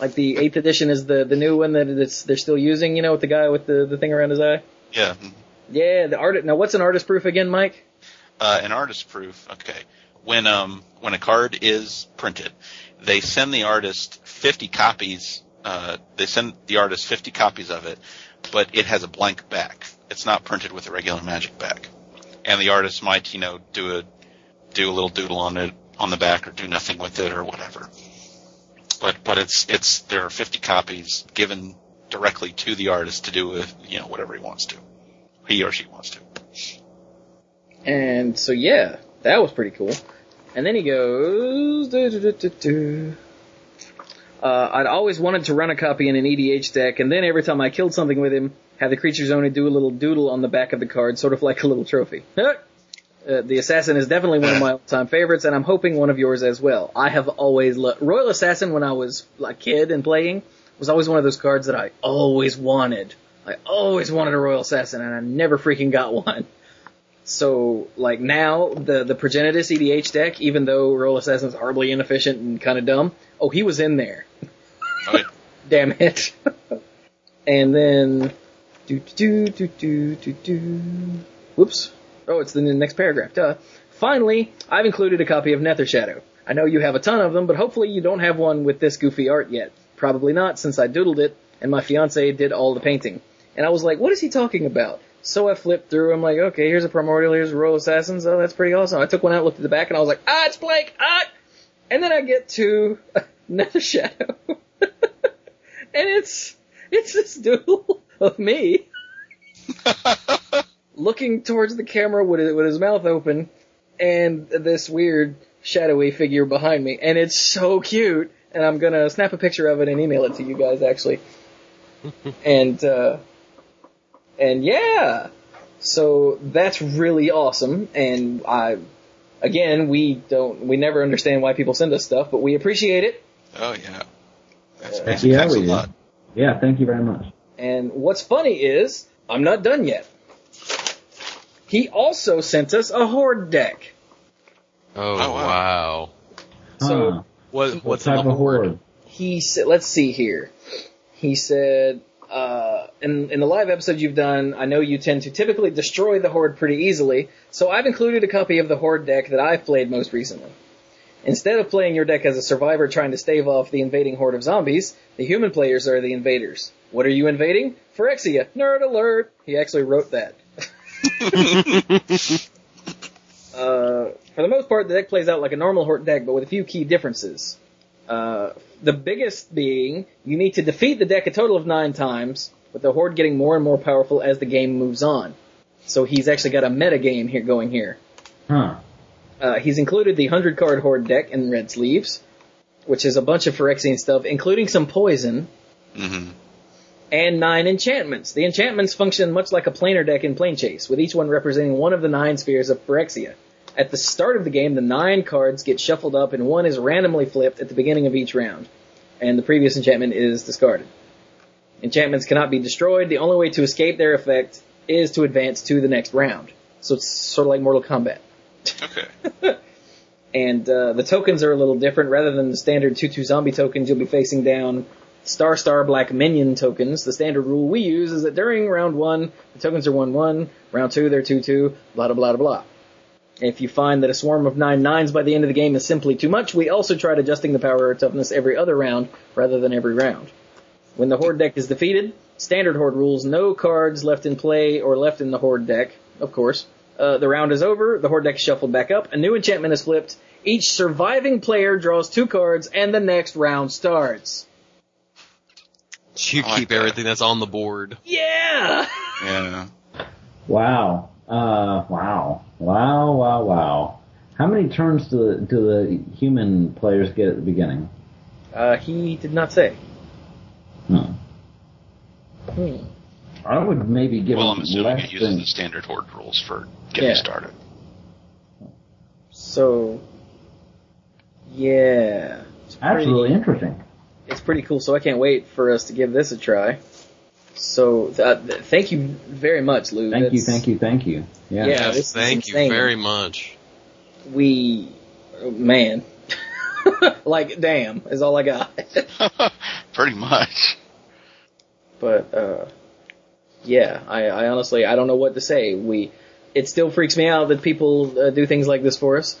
Like the eighth edition is the the new one that it's, they're still using. You know, with the guy with the the thing around his eye. Yeah. Yeah, the art. Now, what's an artist proof again, Mike? Uh, an artist proof. Okay. When um when a card is printed, they send the artist 50 copies. Uh, they send the artist 50 copies of it, but it has a blank back. It's not printed with a regular magic back. And the artist might, you know, do a do a little doodle on it on the back or do nothing with it or whatever. But but it's it's there are 50 copies given directly to the artist to do with you know whatever he wants to, he or she wants to. And so yeah, that was pretty cool. And then he goes. Uh, I'd always wanted to run a copy in an EDH deck, and then every time I killed something with him, have the creature's owner do a little doodle on the back of the card, sort of like a little trophy. Uh, the Assassin is definitely one of my all-time favorites, and I'm hoping one of yours as well. I have always loved Royal Assassin when I was a kid and playing was always one of those cards that I always wanted. I always wanted a Royal Assassin, and I never freaking got one. So, like now, the the Progenitus EDH deck, even though Royal Assassin's horribly inefficient and kind of dumb, oh, he was in there. Oh. Damn it. and then, do do do do do do. Whoops. Oh, it's the next paragraph. Duh. Finally, I've included a copy of Nether Shadow. I know you have a ton of them, but hopefully you don't have one with this goofy art yet. Probably not, since I doodled it, and my fiance did all the painting. And I was like, what is he talking about? So I flipped through, I'm like, okay, here's a Primordial, here's a Royal Assassins, oh, that's pretty awesome. I took one out, looked at the back, and I was like, ah, it's Blake. ah! And then I get to Nether Shadow. and it's, it's this doodle of me looking towards the camera with, with his mouth open and this weird shadowy figure behind me. And it's so cute. And I'm gonna snap a picture of it and email it to you guys actually. and, uh, and yeah. So that's really awesome. And I, again, we don't, we never understand why people send us stuff, but we appreciate it. Oh yeah. That's Uh, amazing. Yeah, Thanks a we do. lot. Yeah, thank you very much. And what's funny is, I'm not done yet. He also sent us a horde deck. Oh, Oh, wow. wow. So Huh. What, What what's in type the of horde? horde? he said, let's see here. He said, uh, in, in the live episode you've done, I know you tend to typically destroy the horde pretty easily, so I've included a copy of the horde deck that I've played most recently. Instead of playing your deck as a survivor trying to stave off the invading horde of zombies, the human players are the invaders. What are you invading? Phyrexia. Nerd alert! He actually wrote that. Uh, for the most part, the deck plays out like a normal Horde deck, but with a few key differences. Uh, the biggest being, you need to defeat the deck a total of nine times, with the Horde getting more and more powerful as the game moves on. So he's actually got a meta game here going here. Huh. Uh, he's included the 100 card Horde deck in red sleeves, which is a bunch of Phyrexian stuff, including some poison, hmm and nine enchantments. The enchantments function much like a planar deck in Planechase, with each one representing one of the nine spheres of Phyrexia. At the start of the game, the nine cards get shuffled up and one is randomly flipped at the beginning of each round, and the previous enchantment is discarded. Enchantments cannot be destroyed. The only way to escape their effect is to advance to the next round. So it's sort of like Mortal Kombat. Okay. And uh, the tokens are a little different. Rather than the standard 2-2 zombie tokens, you'll be facing down Star Star Black Minion tokens. The standard rule we use is that during round 1, the tokens are 1-1, round 2 they're 2-2, blah blah blah blah. If you find that a swarm of 9 nines by the end of the game is simply too much, we also tried adjusting the power or toughness every other round rather than every round. When the Horde deck is defeated, standard Horde rules, no cards left in play or left in the Horde deck, of course. Uh, the round is over, the Horde deck is shuffled back up, a new enchantment is flipped, each surviving player draws two cards, and the next round starts. You like keep that. everything that's on the board. Yeah! Yeah. Wow. Uh, wow. Wow, wow, wow. How many turns do the, do the human players get at the beginning? Uh, he did not say. Hmm. Hmm. I would maybe give Well, them I'm assuming less it uses than, the standard horde rules for getting Yeah. started. So, yeah. It's That's pretty- really interesting. it's pretty cool. So I can't wait for us to give this a try. So uh, th- thank you very much, Lou. Thank you, thank you, thank you. Yeah. Yeah. Yes, this thank you very much. We, oh, man, like damn is all I got. Pretty much. But uh, yeah, I, I honestly I don't know what to say. We it still freaks me out that people uh, do things like this for us.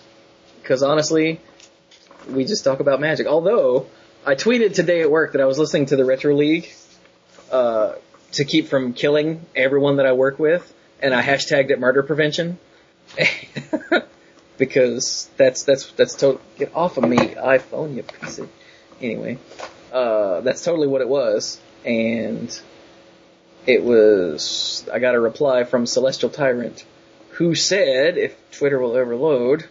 Because honestly, we just talk about magic. Although I tweeted today at work that I was listening to the Retro League uh, to keep from killing everyone that I work with, and I hashtagged it murder prevention. because that's that's that's get off of me, iPhone, you piece of. Anyway, uh, that's totally what it was, and it was. I got a reply from Celestial Tyrant, who said, if Twitter will ever load.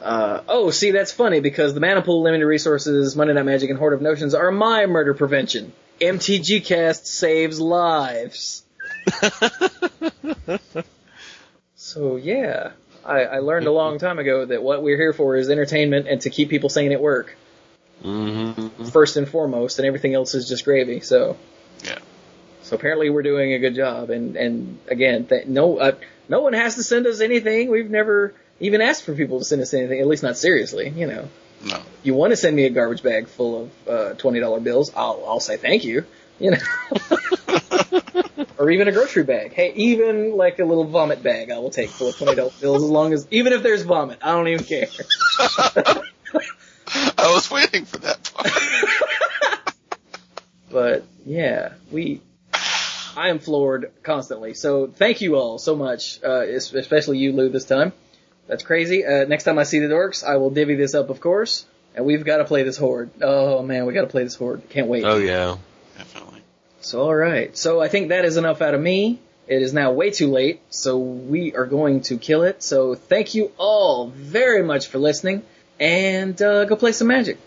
Uh, oh, see, that's funny because the Mana Pool, Limited Resources, Monday Night Magic, and Horde of Notions are my murder prevention. MTG Cast saves lives. So yeah, I, I learned a long time ago that what we're here for is entertainment and to keep people sane at work Mm-hmm. first and foremost, and everything else is just gravy. So Yeah. so apparently we're doing a good job. And and again, th- no uh, no one has to send us anything. We've never even asked for people to send us anything, at least not seriously. You know, No. you want to send me a garbage bag full of uh, twenty dollar bills, I'll I'll say thank you. You know. or even a grocery bag. Hey, even like a little vomit bag, I will take full of twenty dollar bills as long as even if there's vomit, I don't even care. I was waiting for that part. But yeah, we. I am floored constantly. So thank you all so much, uh, especially you, Lou, this time. That's crazy. Uh, next time I see the dorks, I will divvy this up, of course. And we've got to play this horde. Oh man, we got to play this horde. Can't wait. Oh yeah. Definitely. So all right. So I think that is enough out of me. It is now way too late, so we are going to kill it. So thank you all very much for listening, and uh, go play some magic.